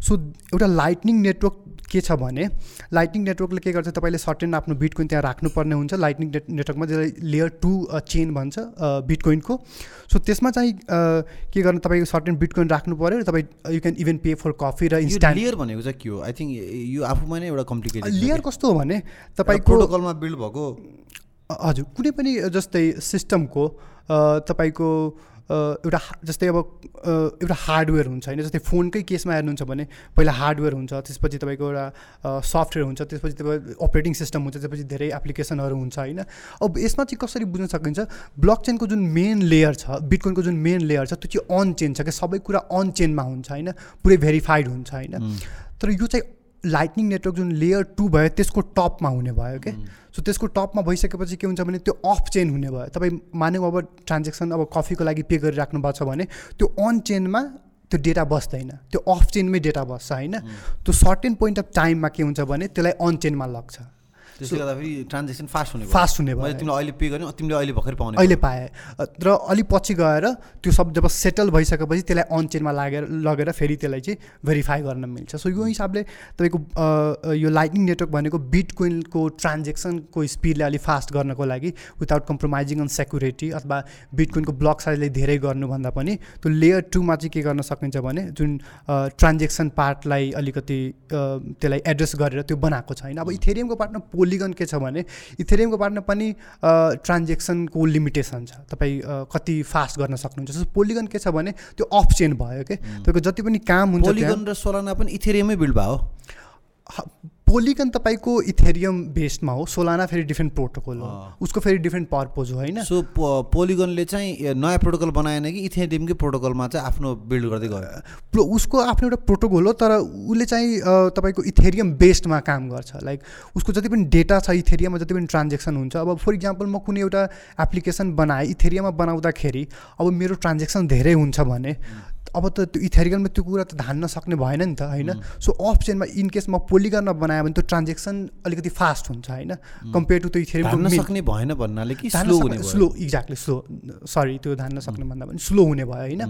सो एउटा लाइटनिङ नेटवर्क के छ भने लाइटनिङ नेटवर्कले के गर्छ तपाईँले सर्टेन आफ्नो बिटकोइन त्यहाँ राख्नुपर्ने हुन्छ। लाइटनिङ नेट नेटवर्कमा जसलाई लेयर टू चेन भन्छ बिटकोइनको सो त्यसमा चाहिँ के गर्नु तपाईँको सर्टेन बिटकोइन राख्नु पऱ्यो र तपाईँ you can even pay for coffee र इन्स्टान्ट लेयर भनेको चाहिँ के हो? आई थिङ्क यो आफूमा नै एउटा कम्प्लिकेटेड लेयर कस्तो हो भने तपाईँको प्रोटोकलमा बिल्ड भएको। हजुर। कुनै पनि जस्तै सिस्टमको तपाईँको एउटा जस्तै अब एउटा हार्डवेयर हुन्छ होइन? जस्तै फोनकै केसमा हेर्नुहुन्छ भने पहिला हार्डवेयर हुन्छ त्यसपछि तपाईँको एउटा सफ्टवेयर हुन्छ त्यसपछि तपाईँ अपरेटिङ सिस्टम हुन्छ त्यसपछि धेरै एप्लिकेसनहरू हुन्छ होइन? अब यसमा चाहिँ कसरी बुझ्न सकिन्छ ब्लक चेनको जुन मेन लेयर छ बिटकोइनको जुन मेन लेयर छ त्यो चाहिँ अन चेन छ कि सबै कुरा अन चेनमा हुन्छ होइन? पुरै भेरिफाइड हुन्छ होइन? तर यो चाहिँ लाइटनिङ नेटवर्क जुन लेयर टू भयो त्यसको टपमा हुने भयो क्या सो त्यसको टपमा भइसकेपछि के हुन्छ भने त्यो अफ चेन हुने भयो। तपाईँ मानौँ अब ट्रान्जेक्सन अब कफीको लागि पे गरिराख्नु भएको छ भने त्यो अन चेनमा त्यो डेटा बस्दैन। त्यो अफ चेनमै डेटा बस्छ होइन? उम्। त्यो सर्टेन पोइन्ट अफ टाइममा के हुन्छ भने त्यसलाई अन चेनमा लग्छ। त्यसले गर्दाखेरि ट्रान्जेक्सन फास्ट हुने। फास्ट हुने भयो। तिमीलाई अहिले पे गरेँ तिमीले अहिले भर्खर पाउने अहिले पाएँ। र अलिक पछि गएर त्यो सब जब सेटल भइसकेपछि त्यसलाई अन चेनमा लागेर लगेर फेरि त्यसलाई चाहिँ भेरिफाई गर्न मिल्छ। सो यो हिसाबले तपाईँको यो लाइटनिङ नेटवर्क भनेको बिटकोइनको ट्रान्जेक्सनको स्पिडलाई अलिक फास्ट गर्नको लागि विदाउट कम्प्रोमाइजिङ अन सेक्युरिटी अथवा बिटकोइनको ब्लक साइजले धेरै गर्नुभन्दा पनि त्यो लेयर टूमा चाहिँ के गर्न सकिन्छ भने जुन ट्रान्जेक्सन पार्टलाई अलिकति त्यसलाई एड्रेस गरेर त्यो बनाएको छ होइन अब इथेरियमको पार्टमा पोलिगन के छ भने इथेरियमको पार्टमा पनि ट्रान्जेक्सनको लिमिटेसन छ। तपाईँ कति फास्ट गर्न सक्नुहुन्छ। सो पोलिगन के छ भने त्यो अफ चेन भयो कि तपाईँको जति पनि काम हुन्छ पोलिगन र सोलाना पनि इथेरियमै बिल्ड भयो? पोलिगन तपाईँको इथेरियम बेस्डमा हो सोलाना फेरि डिफ्रेन्ट प्रोटोकल हो। उसको फेरि डिफ्रेन्ट पर्पोज हो होइन? सो पोलिगनले चाहिँ नयाँ प्रोटोकल बनाएन कि इथेरियमकै प्रोटोकलमा चाहिँ आफ्नो बिल्ड गर्दै गयो। उसको आफ्नो एउटा प्रोटोकल हो तर उसले चाहिँ तपाईँको इथेरियम बेस्डमा काम गर्छ। लाइक उसको जति पनि डेटा छ इथेरियममा जति पनि ट्रान्जेक्सन हुन्छ। अब फर इक्जाम्पल म कुनै एउटा एप्लिकेसन बनाएँ इथेरियममा बनाउँदाखेरि अब मेरो ट्रान्जेक्सन धेरै हुन्छ भने अब त त्यो इथेरियममा त्यो कुरा त धान्न सक्ने भएन नि त होइन? सो अफ चेनमा इन केस म पोलिगनमा बनाएँ भने त्यो ट्रान्जेक्सन अलिकति फास्ट हुन्छ होइन? कम्पेयर टु त्यो धान्न इथेरियमको सक्ने भएन भन्नाले कि slow slow exactly slow sorry त्यो धान्न सक्ने भन्दा पनि स्लो हुने भयो होइन.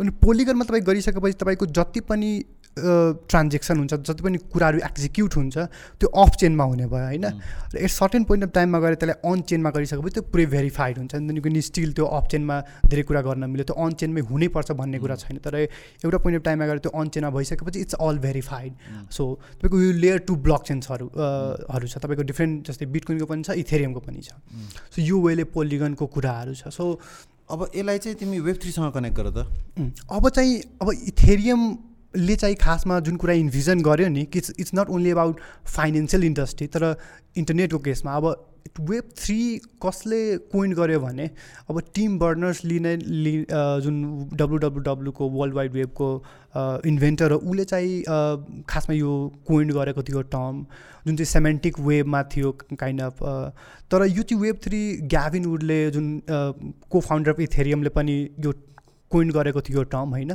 अनि पोलिगनमा तपाईँ गरिसकेपछि तपाईँको जति पनि ट्रान्जेक्सन हुन्छ जति पनि कुराहरू एक्जिक्युट हुन्छ त्यो अफ चेनमा हुने भयो होइन? र एट सर्टेन पोइन्ट अफ टाइममा गएर त्यसलाई अन चेनमा गरिसकेपछि त्यो पुरै भेरिफाइड हुन्छ अनि त्यहाँदेखि स्टिल त्यो अफ चेनमा धेरै कुरा गर्न मिल्यो त्यो अन चेनमै हुनैपर्छ भन्ने कुरा छैन तर एउटा पोइन्ट अफ टाइममा गएर त्यो अन चेनमा भइसकेपछि इट्स अल भेरिफाइड सो तपाईँको यो लेयर टू ब्लक चेन्सहरू हरू छ तपाईँको डिफ्रेन्ट जस्तै बिटकोइनको पनि छ इथेरियमको पनि छ। सो यो वेले पोलिगनको कुराहरू छ। सो अब यसलाई चाहिँ तिमी वेब थ्रीसँग कनेक्ट गर त। अब चाहिँ अब इथेरियमले चाहिँ खासमा जुन कुरा इन्भिजन गर्यो नि कि it's not only about financial industry तर इन्टरनेटको केसमा अब वेब थ्री कसले कोइन गर्यो भने अब टिम बर्नर्सले नै लि जुन डब्लु डब्लु वर्ल्ड वाइड वेबको इन्भेन्टर हो उसले चाहिँ खासमा यो कोइन गरेको थियो टर्म जुन चाहिँ सेमेन्टिक वेबमा थियो काइन्ड अफ तर यो चाहिँ वेब थ्री ग्याभिन वुडले जुन को फाउन्डर अफ इथेरियमले पनि यो कोइन गरेको थियो टर्म होइन?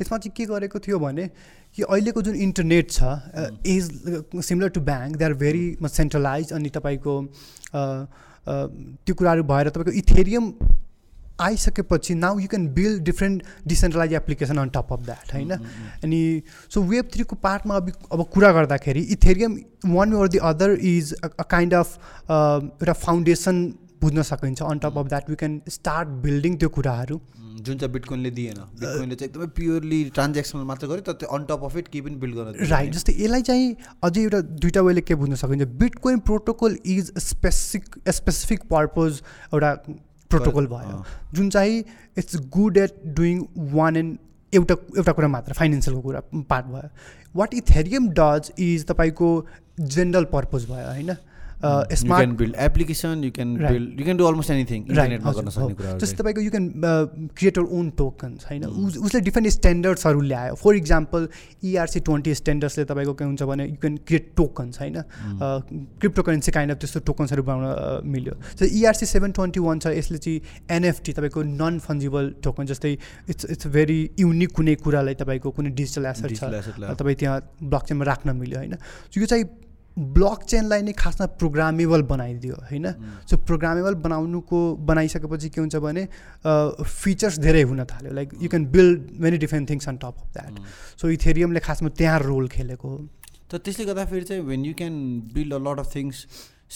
यसमा चाहिँ के गरेको थियो भने कि अहिलेको जुन इन्टरनेट छ is similar to bank they are very much centralize अनि तपाईँको त्यो कुराहरू भएर तपाईँको इथेरियम आइसकेपछि now you can build different decentralize application on top of that होइन? अनि सो वेब थ्रीको पार्टमा अब अब कुरा गर्दाखेरि Ethereum one or the other is a kind of एउटा फाउन्डेसन बुझ्न सकिन्छ। On top of that we can start building त्यो कुराहरू। जुन चाहिँ बिटकोइनले दिएन। बिटकोइनले चाहिँ एकदमै प्योरली ट्रान्जेक्सनल मात्र गर्यो तर त्यो अन टप अफ इट केही पनि बिल्ड गर्न। राइट जस्तै यसलाई चाहिँ अझै एउटा दुइटा वेले के बुझ्न सकिन्छ? Bitcoin protocol is specific specific purpose एउटा प्रोटोकल भयो। जुन चाहिँ it's good at doing one and एउटा एउटा कुरा मात्र फाइनेन्सियलको कुरा पार्ट भयो। वाट इथेरियम डज इज तपाईँको जेनरल पर्पज भयो होइन? Smart build application you can. Build you can do almost anything right इन्टरनेटमा गर्न सक्ने कुराहरू जस्तै चाहिँ। तपाईँको you can create own tokens होइन? उस उसले डिफ्रेन्ट स्ट्यान्डर्ड्सहरू ल्यायो. फर इक्जाम्पल इआरसी ट्वेन्टी स्ट्यान्डर्ड्सले तपाईँको के हुन्छ भने यु क्यान क्रिएट टोकन्स होइन? क्रिप्टो करेन्सी काइन्ड अफ त्यस्तो टोकन्सहरू बनाउन अ, मिल्यो. So ERC seven twenty one छ यसले चाहिँ एनएफटी तपाईँको नन फन्जिबल टोकन जस्तै इट्स इट्स भेरी युनिक कुनै कुरालाई तपाईँको कुनै डिजिटल एसेट Digital छ। तपाईँ त्यहाँ ब्लक चेनमा राख्न मिल्यो होइन? यो चाहिँ ब्लक चेनलाई नै खासमा प्रोग्रामेबल बनाइदियो होइन? सो प्रोग्रामेबल बनाउनुको बनाइसकेपछि के हुन्छ भने फिचर्स धेरै हुन थाल्यो। Like you can build many different things on top of that so इथेरियमले खासमा त्यहाँ रोल खेलेको हो। तर त्यसले गर्दाखेरि चाहिँ when you can build a lot of things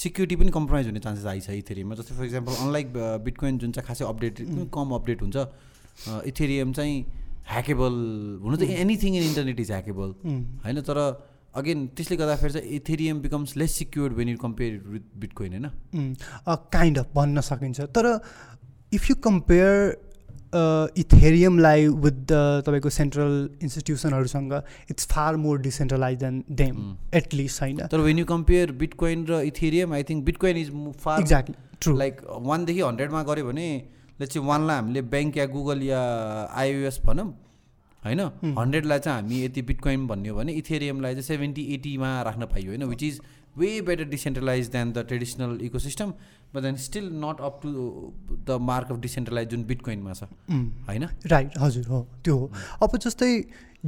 security पनि कम्प्रोमाइज हुने चान्सेस आइछ इथेरियममा जस्तै फर इक्जाम्पल अनलाइक बिटकोइन जुन चाहिँ खासै अपडेट कम अपडेट हुन्छ इथेरियम चाहिँ ह्याकेबल हुनु त anything in internet is hackable होइन? तर अगेन त्यसले गर्दाखेरि चाहिँ Ethereum becomes less secured when you compare with Bitcoin होइन? काइन्ड अफ भन्न सकिन्छ। तर इफ यु कम्पेयर इथेरियमलाई विथ द तपाईँको central इन्स्टिट्युसनहरूसँग it's far more decentralize then them Mm. At least होइन? तर वेन यु कम्पेयर बिटकोइन र Ethereum I think Bitcoin is far exactly true like वानदेखि हन्ड्रेडमा गऱ्यो भने चाहिँ वानलाई हामीले ब्याङ्क या गुगल या आइओएस भनौँ होइन. हन्ड्रेडलाई चाहिँ हामी यति बिटकोइन भन्यो भने इथेरियमलाई चाहिँ सेभेन्टी एटीमा राख्न पाइयो होइन which is way better decentralize than the traditional ecosystem but then still not up to the mark of decentralize जुन बिटकोइनमा छ होइन राइट हजुर हो त्यो हो। अब जस्तै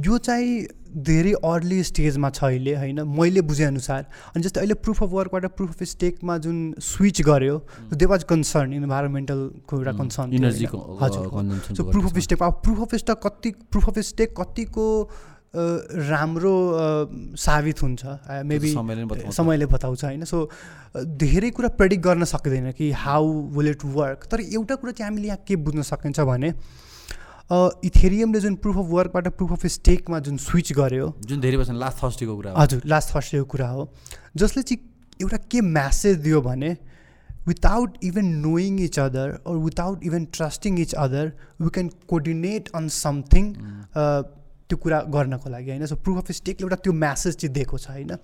यो चाहिँ धेरै अर्ली स्टेजमा छ अहिले होइन? मैले बुझेअनुसार। अनि जस्तै अहिले प्रुफ अफ वर्कबाट प्रुफ अफ स्टेकमा जुन स्विच गर्यो दे वाज कन्सर्न इन्भाइरोमेन्टलको एउटा कन्सर्न इनर्जीको हजुर सो प्रुफ अफ स्टेक अब प्रुफ अफ स्टेक कति प्रुफ अफ स्टेक कतिको राम्रो साबित हुन्छ। मेबी समयले बताउँछ। होइन? सो धेरै कुरा प्रेडिक्ट गर्न सकिँदैन कि हाउ विल इट वर्क तर एउटा कुरा चाहिँ हामीले यहाँ के बुझ्न सकिन्छ भने इथेरियमले जुन प्रुफ अफ वर्कबाट प्रुफ अफ स्टेकमा जुन स्विच गर्यो। जुन धेरै वर्ष लास्ट थर्सडेको कुरा हजुर लास्ट फर्स्टको कुरा हो। जसले चाहिँ एउटा के म्यासेज दियो भने without even knowing each other or without even trusting each other we can coordinate on something त्यो कुरा गर्नको लागि होइन? सो प्रुफ अफ स्टेकले एउटा त्यो म्यासेज चाहिँ दिएको छ होइन?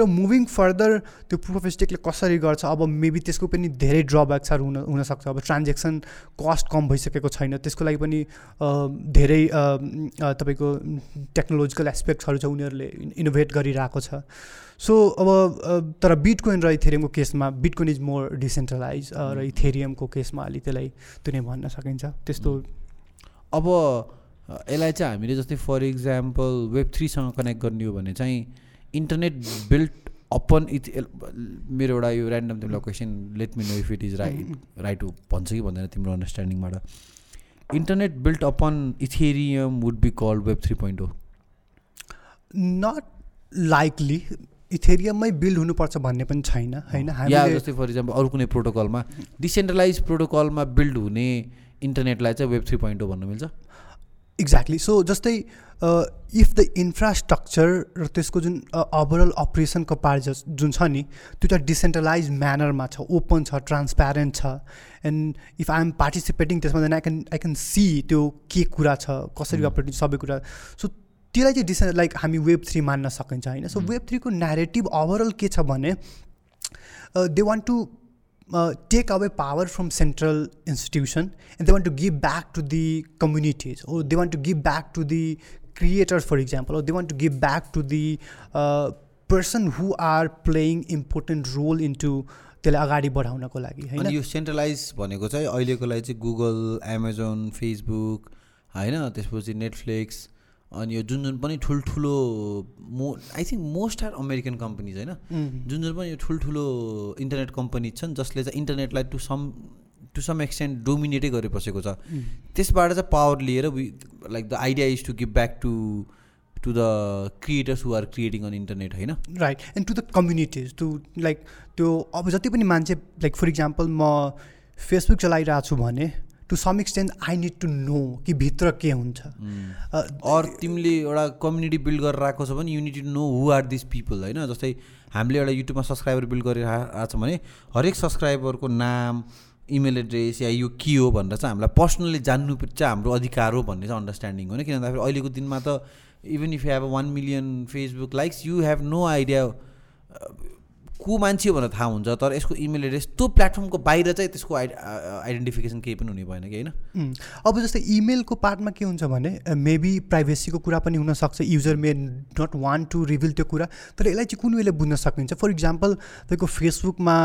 र मुभिङ फर्दर त्यो प्रुफ अफ स्टेकले कसरी गर्छ? अब मेबी त्यसको पनि धेरै ड्रब्याक्सहरू हुन हुनसक्छ। अब ट्रान्जेक्सन कस्ट कम भइसकेको छैन। त्यसको लागि पनि धेरै तपाईँको टेक्नोलोजिकल एस्पेक्ट्सहरू छ उनीहरूले इनोभेट गरिरहेको छ। सो अब तर बिटकोइन र इथेरियमको केसमा बिटकोइन इज मोर डिसेन्ट्रलाइज र इथेरियमको केसमा अलि त्यसलाई त्यो नै भन्न सकिन्छ। त्यस्तो अब अ, यसलाई चाहिँ हामीले जस्तै फर इक्जाम्पल वेब थ्रीसँग कनेक्ट गर्ने हो भने चाहिँ इन्टरनेट बिल्ट अपन इथ मेरो एउटा यो ऱ्यान्डम तिमीलाई question let me know if it is right right भन्छ कि भन्दैन तिम्रो अन्डरस्ट्यान्डिङबाट internet built upon Ethereum would be called web three point हो नट लाइकली इथेरियममै बिल्ड हुनुपर्छ भन्ने पनि छैन होइन? या जस्तै फर इक्जाम्पल अरू कुनै प्रोटोकलमा डिसेन्ट्रलाइज प्रोटोकलमा बिल्ड हुने इन्टरनेटलाई चाहिँ वेब थ्री पोइन्ट हो भन्नु मिल्छ। एक्ज्याक्टली सो जस्तै इफ द इन्फ्रास्ट्रक्चर र त्यसको जुन ओभरअल अपरेसनको पार्ट जुन छ नि त्यो चाहिँ डिसेन्ट्रलाइज म्यानरमा छ ओपन छ ट्रान्सप्यारेन्ट छ and if I am participating त्यसमा then I can I can see त्यो के कुरा छ कसरी Mm. अपरेटिङ सबै कुरा सो त्यसलाई चाहिँ डिसे लाइक हामी वेब थ्री मान्न सकिन्छ होइन सो Mm. वेब थ्रीको नेरेटिभ ओभरअल के छ भने they want to take away power from central institution and they want to give back to the communities or they want to give back to the creators for example or they want to give back to the uh, person who are playing important role into त्यसलाई अगाडि बढाउनको लागि होइन अनि यो centralise भनेको चाहिँ अहिलेको लागि चाहिँ गुगल एमाजोन फेसबुक होइन त्यसपछि नेटफ्लिक्स अनि यो जुन जुन पनि ठुल्ठुलो मो I think most are American companies होइन? जुन जुन पनि यो ठुल्ठुलो इन्टरनेट कम्पनी छन् जसले चाहिँ इन्टरनेटलाई to some to some extent डोमिनेटै गरिबसेको छ। उम्, त्यसबाट चाहिँ पावर लिएर we like the idea is to give back to to the creators who are creating on internet होइन? Right and to the communities to like त्यो अब जति पनि मान्छे लाइक फर इक्जाम्पल म फेसबुक चलाइरहेको छु भने to some extent I need to know कि भित्र के हुन्छ। अ, अर तिमीले एउटा कम्युनिटी बिल्ड गरेर आएको छ भने you need to know who are this people होइन? जस्तै हामीले एउटा युट्युबमा सब्सक्राइबर बिल्ड गरेर आएको छ भने हरेक सब्सक्राइबरको नाम इमेल एड्रेस या यो के हो भनेर चाहिँ हामीलाई पर्सनली जान्नु चाहिँ हाम्रो अधिकार हो भन्ने चाहिँ अन्डरस्ट्यान्डिङ हो किन भन्दाखेरि अहिलेको दिनमा त even if you have one million Facebook likes you have no idea को मान्छे भनेर थाहा हुन्छ तर यसको इमेल एड्रेस त्यो प्लेटफर्मको बाहिर चाहिँ त्यसको आइ आइडेन्टिफिकेसन केही पनि हुने भएन कि होइन? अब जस्तै इमेलको पार्टमा के हुन्छ भने मेबी प्राइभेसीको कुरा पनि हुनसक्छ user may not want to reveal त्यो कुरा तर यसलाई चाहिँ कुन वेले बुझ्न सकिन्छ? फर इक्जाम्पल तपाईँको फेसबुकमा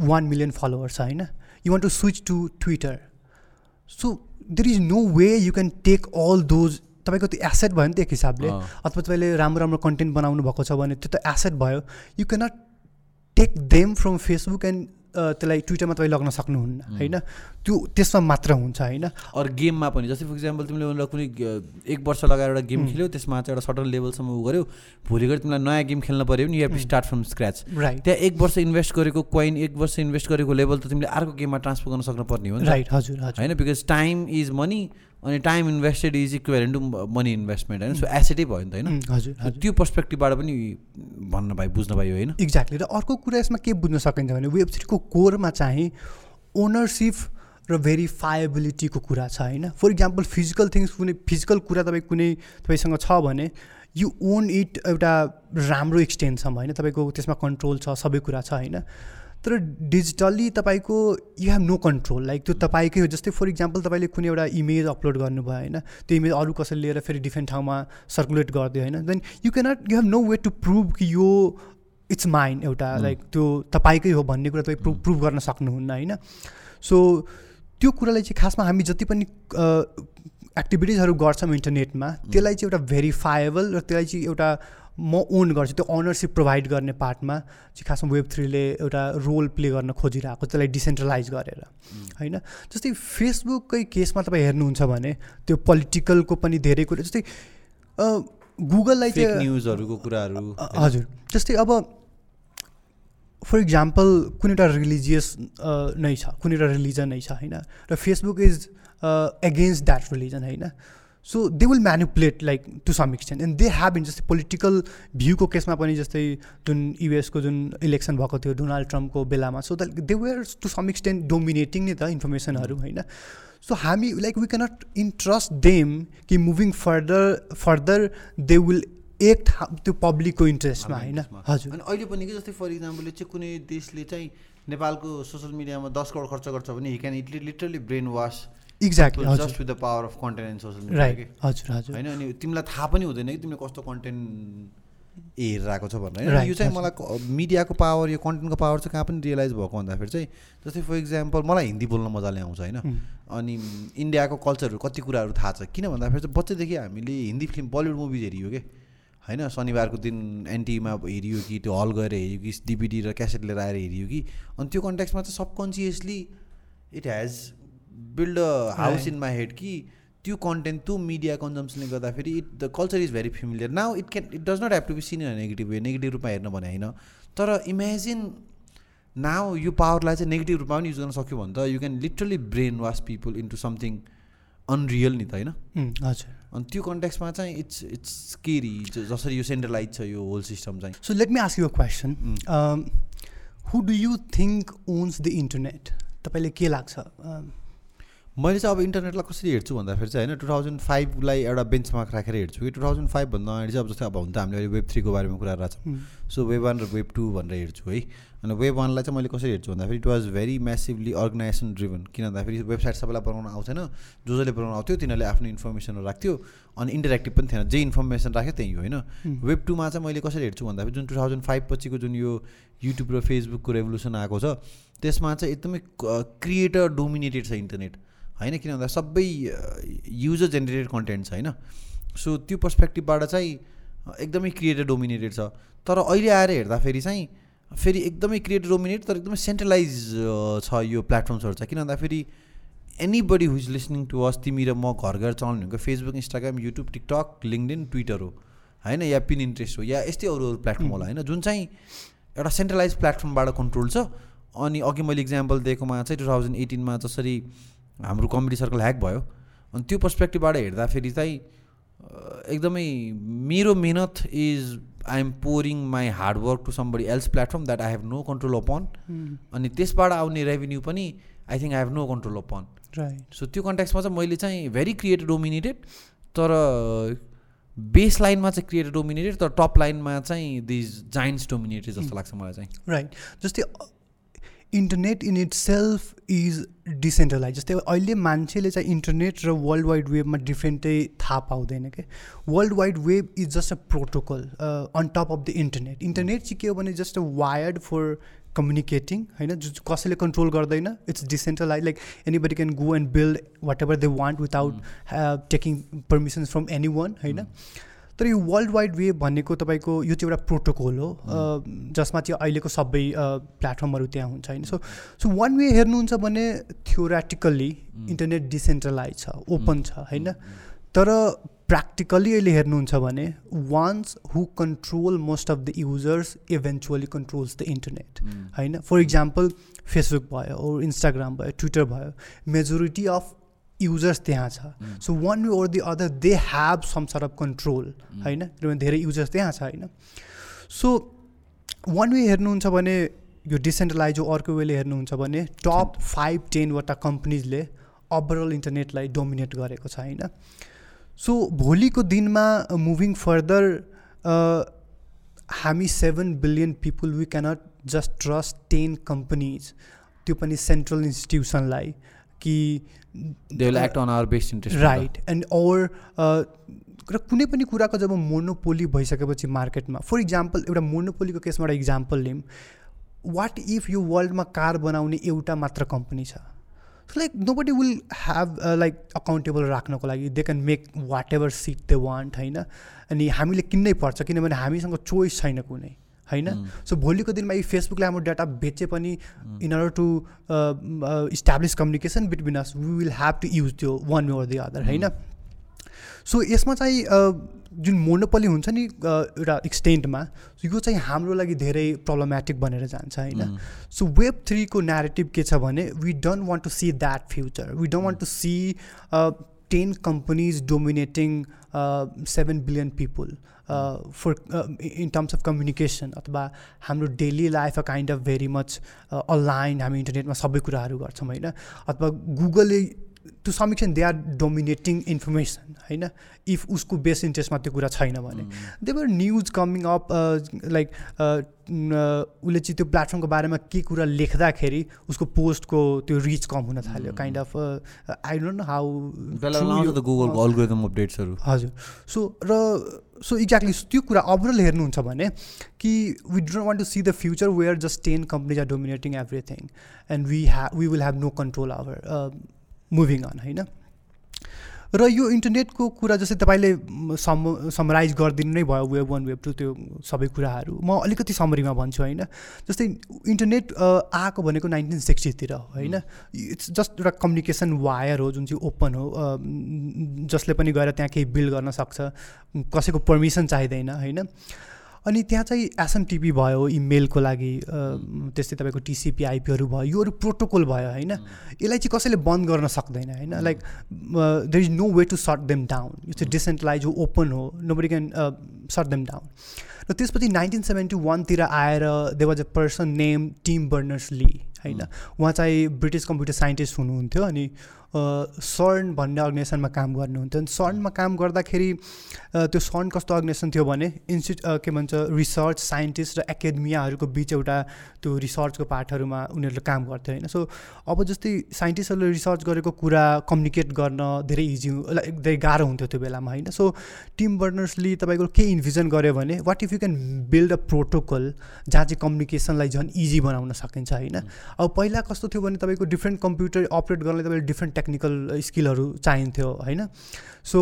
वान मिलियन फलोवर्स छ होइन? You want to switch to Twitter so there is no way you can take all those तपाईँको त्यो एसेट भयो नि त एक हिसाबले। अथवा तपाईँले राम्रो राम्रो कन्टेन्ट बनाउनु भएको छ भने त्यो त एसेट भयो। You cannot take them from Facebook and त्यसलाई ट्विटरमा तपाईँ लग्न सक्नुहुन्न होइन? त्यो त्यसमा मात्र हुन्छ होइन? अरू गेममा पनि जस्तै फर इक्जाम्पल तिमीले कुनै एक वर्ष लगाएर एउटा गेम खेल्यौ त्यसमा चाहिँ एउटा सर्टन लेभलसम्म उ गऱ्यो भोलि गएर तिमीलाई नयाँ गेम खेल्न पऱ्यो भने to start from scratch right त्यहाँ एक वर्ष इन्भेस्ट गरेको कोइन एक वर्ष इन्भेस्ट गरेको लेभल त तिमीले अर्को गेममा ट्रान्सफर गर्न सक्नु पर्ने हो। राइट हजुर होइन? बिकज टाइम इज मनी अनि time invested is equivalent to money investment होइन? सो एसेटै भयो नि त होइन? उम्, हजुर त्यो पर्सपेक्टिभबाट पनि भन्न पायो बुझ्न पायो होइन? एक्ज्याक्टली र अर्को कुरा यसमा के बुझ्न सकिन्छ भने वेब थ्रीको कोरमा चाहिँ ओनरसिप र भेरिफाएबिलिटीको कुरा छ होइन? फर इक्जाम्पल फिजिकल थिङ्स कुनै फिजिकल कुरा तपाईँ कुनै तपाईँसँग छ भने यु ओन इट एउटा राम्रो एक्सटेन्टसम्म होइन? तपाईँको त्यसमा कन्ट्रोल छ सबै कुरा छ होइन? तर डिजिटल्ली तपाईँको you have no control like त्यो तपाईँकै हो। जस्तै फर इक्जाम्पल तपाईँले कुनै एउटा इमेज अपलोड गर्नुभयो होइन? त्यो इमेज अरू कसैले लिएर फेरि डिफ्रेन्ट ठाउँमा सर्कुलेट गरिदियो होइन? Then you cannot you have no way to prove कि यो इट्स माइन्ड एउटा लाइक त्यो तपाईँकै हो भन्ने कुरा तपाईँ प्रुभ प्रुभ गर्न सक्नुहुन्न होइन? सो त्यो कुरालाई चाहिँ खासमा हामी जति पनि एक्टिभिटिजहरू गर्छौँ इन्टरनेटमा त्यसलाई चाहिँ एउटा भेरिफाएबल र त्यसलाई चाहिँ एउटा म ओन गर्छु त्यो अनरसिप प्रोभाइड गर्ने पार्टमा चाहिँ खासमा वेब थ्रीले एउटा रोल प्ले गर्न खोजिरहेको त्यसलाई डिसेन्ट्रलाइज गरेर होइन? जस्तै फेसबुककै केसमा तपाईँ हेर्नुहुन्छ भने त्यो पोलिटिकलको पनि धेरै कुरा जस्तै गुगललाई चाहिँ न्युजहरूको कुराहरू हजुर। जस्तै अब फर इक्जाम्पल कुनै एउटा रिलिजियस नै छ कुनै एउटा रिलिजन नै छ होइन? र Facebook is against that religion होइन? So they will manipulate like to some extent and they have in जस्तै पोलिटिकल भ्यूको केसमा पनि जस्तै जुन युएसको जुन इलेक्सन भएको थियो डोनाल्ड ट्रम्पको बेलामा so that they were to some extent dominating नि त इन्फर्मेसनहरू होइन? सो हामी like we cannot entrust them कि moving further further they will एक त्यो पब्लिकको इन्ट्रेस्टमा होइन? हजुर। अनि अहिले पनि कि जस्तै फर इक्जाम्पल चाहिँ कुनै देशले चाहिँ नेपालको सोसियल मिडियामा दस करोड खर्च गर्छ भने he can it literally brainwash exactly just with the power of content and social media हजुर हजुर. होइन अनि तिमीलाई थाहा पनि हुँदैन कि तिमीले कस्तो कन्टेन्ट हेरिरहेको छ भनेर। होइन यो चाहिँ मलाई मिडियाको पावर यो कन्टेन्टको पावर चाहिँ कहाँ पनि रियलाइज भएको भन्दाखेरि चाहिँ जस्तै फर इक्जाम्पल मलाई हिन्दी बोल्न मजाले आउँछ होइन? अनि इन्डियाको कल्चरहरू कति कुराहरू थाहा छ? किन भन्दाखेरि चाहिँ बच्चैदेखि हामीले हिन्दी फिल्म बलिउड मुभिज हेरियो कि? होइन शनिबारको दिन एनटिभीमा हेरियो कि त्यो हल गएर हेऱ्यो कि डिभिडी र क्यासेट लिएर आएर हेरियो कि? अनि त्यो कन्ट्याक्समा चाहिँ subconsciously it has build a house in my head कि त्यो कन्टेन्ट त्यो मिडिया कन्जम्सनले गर्दाखेरि it the culture is very familiar now it can it does not have to be seen in negative way negative रूपमा हेर्न भने होइन? तर इमेजिन नाउ यो पावरलाई चाहिँ नेगेटिभ रूपमा पनि युज गर्न सक्यो भने त you can literally brainwash people into something unreal नि त होइन? हजुर। अनि त्यो कन्ट्याक्समा चाहिँ इट्स इट्स केरी जसरी यो सेन्ट्रलाइज छ यो होल सिस्टम चाहिँ। So let me ask you question who do you think owns the internet तपाईँले के लाग्छ? मैले चाहिँ अब इन्टरनेटलाई कसरी हेर्छु भन्दाखेरि चाहिँ होइन टु थाउजन्ड फाइभलाई एउटा बेन्चमार्क राखेर हेर्छु कि टु थाउजन्ड फाइभभन्दा अगाडि चाहिँ अब जस्तै अब हुन त हामीले अहिले वेब थ्रीको बारेमा कुरा राख्छौँ सो वेब वान र वेब टू भनेर हेर्छु है। अनि वेब वानलाई चाहिँ मैले कसरी हेर्छु भन्दाखेरि it was very massively organization driven किन भन्दाखेरि वेबसाइट सबैलाई बनाउन आउँथेन जो जसले बनाउनु आउँथ्यो तिनीहरूले आफ्नो इन्फर्मेसनहरू राख्थ्यो अनि इन्टरेक्टिभ पनि थिएन। जे इन्फर्मेसन राख्यो त्यही होइन। वेब टूमा चाहिँ मैले कसरी हेर्छु भन्दाखेरि जुन टु थाउजन्ड फाइभ पछिको जुन यो युट्युब र फेसबुकको रेभोल्युसन आएको छ त्यसमा चाहिँ एकदमै क्रिएटर डोमिनेटेड छ इन्टरनेट। होइन किन भन्दा सबै युजर जेनेरेटेड कन्टेन्ट छ होइन? सो त्यो पर्सपेक्टिभबाट चाहिँ एकदमै क्रिएटर डोमिनेटेड छ। तर अहिले आएर हेर्दाखेरि चाहिँ फेरि एकदमै क्रिएटर डोमिनेट तर एकदमै सेन्ट्रलाइज छ यो प्लेटफर्म्सहरू चाहिँ। किन भन्दाखेरि body who's listening to us तिमी र म घर घर चलाउने भनेको Facebook Instagram YouTube TikTok LinkedIn Twitter हो होइन? या पिन इन्ट्रेस्ट हो या यस्तै अरू अरू प्लेटफर्म होला होइन? जुन चाहिँ एउटा सेन्ट्रलाइज प्लेटफर्मबाट कन्ट्रोल छ। अनि अघि मैले इक्जाम्पल दिएकोमा चाहिँ टु थाउजन्ड एटिनमा जसरी हाम्रो कमेडी सर्कल ह्याक भयो। अनि त्यो पर्सपेक्टिभबाट हेर्दाखेरि चाहिँ एकदमै मेरो मेहनत is I am pouring my hard work to somebody else platform that I have no control upon अनि त्यसबाट आउने रेभेन्यू पनि I think I have no control upon right so त्यो कन्ट्याक्समा चाहिँ मैले चाहिँ भेरी क्रिएटेड डोमिनेटेड तर बेस लाइनमा चाहिँ क्रिएटेड डोमिनेटेड तर टप लाइनमा चाहिँ दिज जाइन्ट्स डोमिनेटेड जस्तो लाग्छ मलाई चाहिँ। राइट जस्तै internet in itself is decentralize जस्तै अहिले मान्छेले चाहिँ इन्टरनेट र वर्ल्ड वाइड वेबमा डिफ्रेन्टै थाहा पाउँदैन क्या world wide web is just a protocol on top of the internet internet चाहिँ के हो भने just a wired for communicating होइन? जो कसैले कन्ट्रोल गर्दैन it's decentralize like anybody can go and build whatever they want without taking permissions from anyone होइन? तर यो वर्ल्ड वाइड वेब भनेको तपाईँको यो चाहिँ एउटा प्रोटोकल हो। जसमा चाहिँ अहिलेको सबै प्लेटफर्महरू त्यहाँ हुन्छ होइन। सो सो वान वे हेर्नुहुन्छ भने थियोराटिकल्ली इन्टरनेट डिसेन्ट्रलाइज छ ओपन छ होइन? तर प्र्याक्टिकल्ली अहिले हेर्नुहुन्छ भने ones who control most of the users eventually controls the internet होइन? फर इक्जाम्पल फेसबुक भयो इन्स्टाग्राम भयो ट्विटर भयो मेजोरिटी अफ युजर्स त्यहाँ छ। So one way or the other they have some sort of control होइन? किनभने धेरै users त्यहाँ छ होइन? सो वान वे हेर्नुहुन्छ भने यो डिसेन्ट्रलाइज अर्को वेले हेर्नुहुन्छ भने टप फाइभ टेनवटा कम्पनीजले ओभरअल इन्टरनेटलाई डोमिनेट गरेको छ होइन? सो भोलिको दिनमा मुभिङ फर्दर हामी seven billion people we cannot just trust ten companies त्यो पनि सेन्ट्रल इन्स्टिट्युसनलाई कि they will act on our best interest right and or र कुनै पनि कुराको जब मोनोपोली भइसकेपछि मार्केटमा फर इक्जाम्पल एउटा मोनोपोलीको केसमा एउटा इक्जाम्पल लिउँ वाट इफ यो वर्ल्डमा कार बनाउने एउटा मात्र कम्पनी छ? Like nobody will have like accountable राख्नको लागि। They can make whatever shit they want होइन? अनि हामीले किन्नै पर्छ किनभने हामीसँग चोइस छैन कुनै। होइन? सो भोलिको दिनमा यी फेसबुकले हाम्रो डाटा बेचे पनि in order to establish communication between us we will have to use त्यो वान ओर दि अदर होइन? सो यसमा चाहिँ जुन मोनोपली हुन्छ नि एउटा एक्सटेन्टमा यो चाहिँ हाम्रो लागि धेरै प्रब्लमेटिक बनेर जान्छ होइन? सो वेब थ्रीको नेरेटिभ के छ भने we don't want to see that future we don't want to see ten companies dominating seven billion people for in terms of communication अथवा हाम्रो daily life a kind of very much online हामी इन्टरनेटमा सबै कुराहरू गर्छौँ होइन? अथवा गुगलले to some extent they are dominating information होइन इफ उसको बेस्ट इन्ट्रेस्टमा त्यो कुरा छैन भने। Their news coming up like उसले चाहिँ त्यो प्लेटफर्मको बारेमा के कुरा लेख्दाखेरि उसको पोस्टको त्यो रिच कम हुन थाल्यो kind of I don't know how अपडेट्सहरू हजुर। सो र सो एक्ज्याक्टली त्यो कुरा ओभरअल हेर्नुहुन्छ भने कि we don't want to see the future where just ten companies are dominating everything and we ha we will have no control over moving on होइन? र यो इन्टरनेटको कुरा जस्तै तपाईँले सम समराइज गरिदिनु नै भयो वेब वान वेब टू त्यो सबै कुराहरू। म अलिकति समरीमा भन्छु होइन? जस्तै इन्टरनेट आएको भनेको नाइन्टिन सिक्सटिजतिर हो होइन? इट्स जस्ट एउटा कम्युनिकेसन वायर हो जुन चाहिँ ओपन हो जसले पनि गएर त्यहाँ केही बिल्ड गर्न सक्छ कसैको पर्मिसन चाहिँदैन होइन? अनि त्यहाँ चाहिँ एसएमटिपी भयो इमेलको लागि त्यस्तै तपाईँको टिसिपी आइपीहरू भयो योहरू प्रोटोकल भयो होइन? यसलाई चाहिँ कसैले बन्द गर्न सक्दैन होइन? Like there is no way to shut them down यो चाहिँ डिसेन्ट्रलाइज हो ओपन हो nobody can shut them down र त्यसपछि नाइन्टिन सेभेन्टी वानतिर आएर they was a person name Tim Berners Lee होइन उहाँ चाहिँ ब्रिटिस कम्प्युटर साइन्टिस्ट हुनुहुन्थ्यो अनि सर्न भन्ने अर्गनाइजेसनमा काम गर्नुहुन्थ्यो। अनि सर्नमा काम गर्दाखेरि त्यो सर्न कस्तो अर्गनाइजेसन थियो भने इन्स्टिट्युट के भन्छ रिसर्च साइन्टिस्ट र एकाडेमियाहरूको बिच एउटा त्यो रिसर्चको पार्टहरूमा उनीहरूले काम गर्थ्यो होइन। सो अब जस्तै साइन्टिस्टहरूले रिसर्च गरेको कुरा कम्युनिकेट गर्न धेरै इजी धेरै गाह्रो हुन्थ्यो त्यो बेलामा होइन। सो टिम बर्नर्सले तपाईँको के इन्भिजन गर्यो भने what if you can build a protocol जहाँ चाहिँ कम्युनिकेसनलाई झन् इजी बनाउन सकिन्छ होइन? अब पहिला कस्तो थियो भने तपाईँको डिफ्रेन्ट कम्प्युटर अपरेट गर्नलाई तपाईँले डिफ्रेन्ट टेक्निकल स्किलहरू चाहिन्थ्यो होइन? So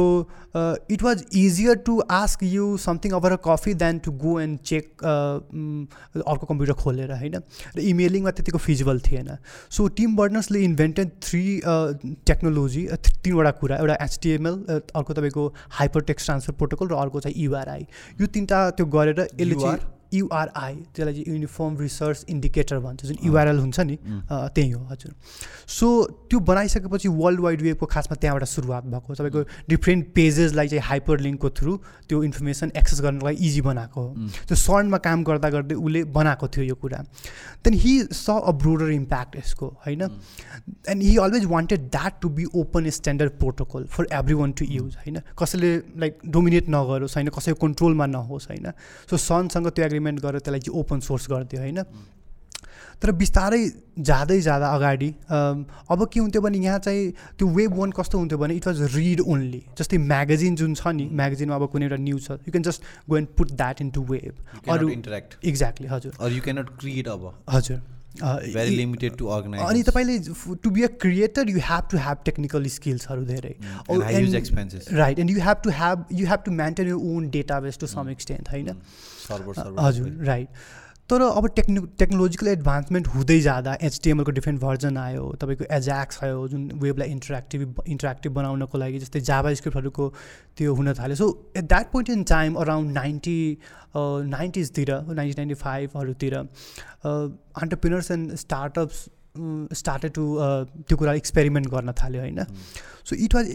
it was easier to ask you something over a coffee than to go and check अर्को कम्प्युटर खोलेर होइन? र इमेलिङमा त्यतिको फिजिबल थिएन। सो टिम बर्नर्सले इन्भेन्टेड थ्री टेक्नोलोजी तिनवटा कुरा। एउटा एचटिएमएल अर्को तपाईँको हाइपर टेक्स ट्रान्सफर प्रोटोकल र अर्को चाहिँ युआरआई यो तिनवटा त्यो गरेर यसले चाहिँ युआरआई त्यसलाई चाहिँ युनिफर्म रिसर्च इन्डिकेटर भन्छ जुन युआरएल हुन्छ नि त्यही हो हजुर। सो त्यो बनाइसकेपछि वर्ल्ड वाइड वेबको खासमा त्यहाँबाट सुरुवात भएको तपाईँको डिफ्रेन्ट पेजेसलाई चाहिँ हाइपर लिङ्कको थ्रु त्यो इन्फर्मेसन एक्सेस गर्नलाई इजी बनाएको हो। त्यो सर्नमा काम गर्दा गर्दै उसले बनाएको थियो यो कुरा। Then he saw a broader impact यसको होइन? And he always wanted that to be open standard protocol for everyone to use होइन? कसैले लाइक डोमिनेट नगरोस् होइन? कसैको कन्ट्रोलमा नहोस् होइन? सो सनसँग त्यो एग्रिमेन्ट गरेर त्यसलाई चाहिँ ओपन सोर्स गरिदियो होइन? तर बिस्तारै जाँदै जाँदा अगाडि अब के हुन्थ्यो भने यहाँ चाहिँ त्यो वेब वान कस्तो हुन्थ्यो भने इट वाज रिड ओन्ली जस्तै म्यागजिन जुन छ नि म्यागजिनमा अब कुनै एउटा न्युज छ you can just go and put that into web अरू इन्टरेक्ट एक्ज्याक्टली हजुर। यु क्यानट क्रिएट अब। हजुर। भेरी लिमिटेड टु अर्गनाइज अनि तपाईँले to be a creator you have to have technical स्किल्सहरू धेरै। Right and you have to have you have to maintain you own database to some extent होइन? हजुर right तर अब techno technological advancement हुँदै जाँदा एचटिएमएलको different version आयो तपाईँको एज्याक्स आयो जुन वेबलाई इन्टरेक्टिभ इन्टरेक्टिभ बनाउनको लागि जस्तै जाभा स्क्रिप्टहरूको त्यो हुन थाल्यो। So at that point in time around ninety नाइन्टिजतिर nineteen ninety फाइभहरूतिर entrepreneurs and startups started to त्यो कुरा एक्सपेरिमेन्ट गर्न थाल्यो होइन। So it was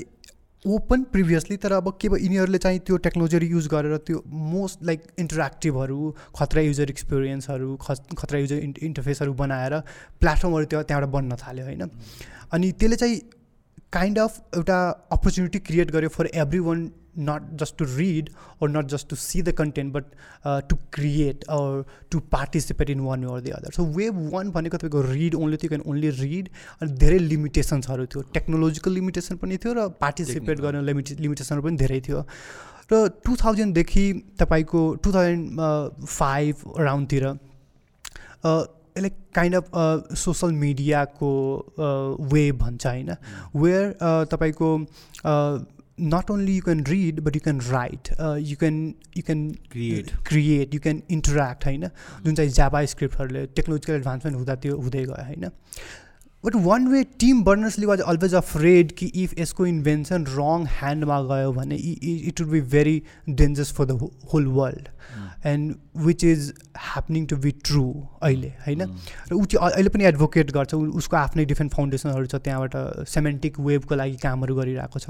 open previously तर अब के भयो यिनीहरूले चाहिँ त्यो टेक्नोलोजीहरू युज गरेर त्यो मोस्ट लाइक इन्टरेक्टिभहरू खतरा युजर एक्सपिरियन्सहरू खतरा युजर इन्ट इन्टरफेसहरू बनाएर प्लेटफर्महरू त्यो त्यहाँबाट बन्न थाल्यो होइन? अनि त्यसले चाहिँ काइन्ड अफ एउटा अपर्च्युनिटी क्रिएट गर्यो for everyone not just to read or not just to see the content but uh, to create or to participate in one or the other. So wave one भनेको तपाईँको read only थियो can only read अनि धेरै लिमिटेसन्सहरू थियो. Technological limitation पनि थियो र participate गर्ने लिमिटे लिमिटेसनहरू पनि धेरै थियो. र टु थाउजन्डदेखि तपाईँको टु थाउजन्ड फाइभ अराउन्डतिर यसले काइन्ड अफ सोसल मिडियाको वे भन्छ होइन? वेयर तपाईँको not only you can read but you can write uh, you can you can create create you can interact होइन जुन चाहिँ जाबा स्क्रिप्टहरूले टेक्नोलोजिकल एडभान्समेन्ट हुँदा त्यो हुँदै गयो होइन बट वान वे टिम बर्नर्सले वाज अलवेज अफ्रेड कि इफ यसको इन्भेन्सन रङ ह्यान्डमा गयो भने it would be very dangerous for the whole world and which is happening to be true अहिले होइन? र ऊ चाहिँ अहिले पनि एडभोकेट गर्छ उसको आफ्नै डिफ्रेन्ट फाउन्डेसनहरू छ त्यहाँबाट सेमेन्टिक वेबको लागि कामहरू गरिरहेको छ।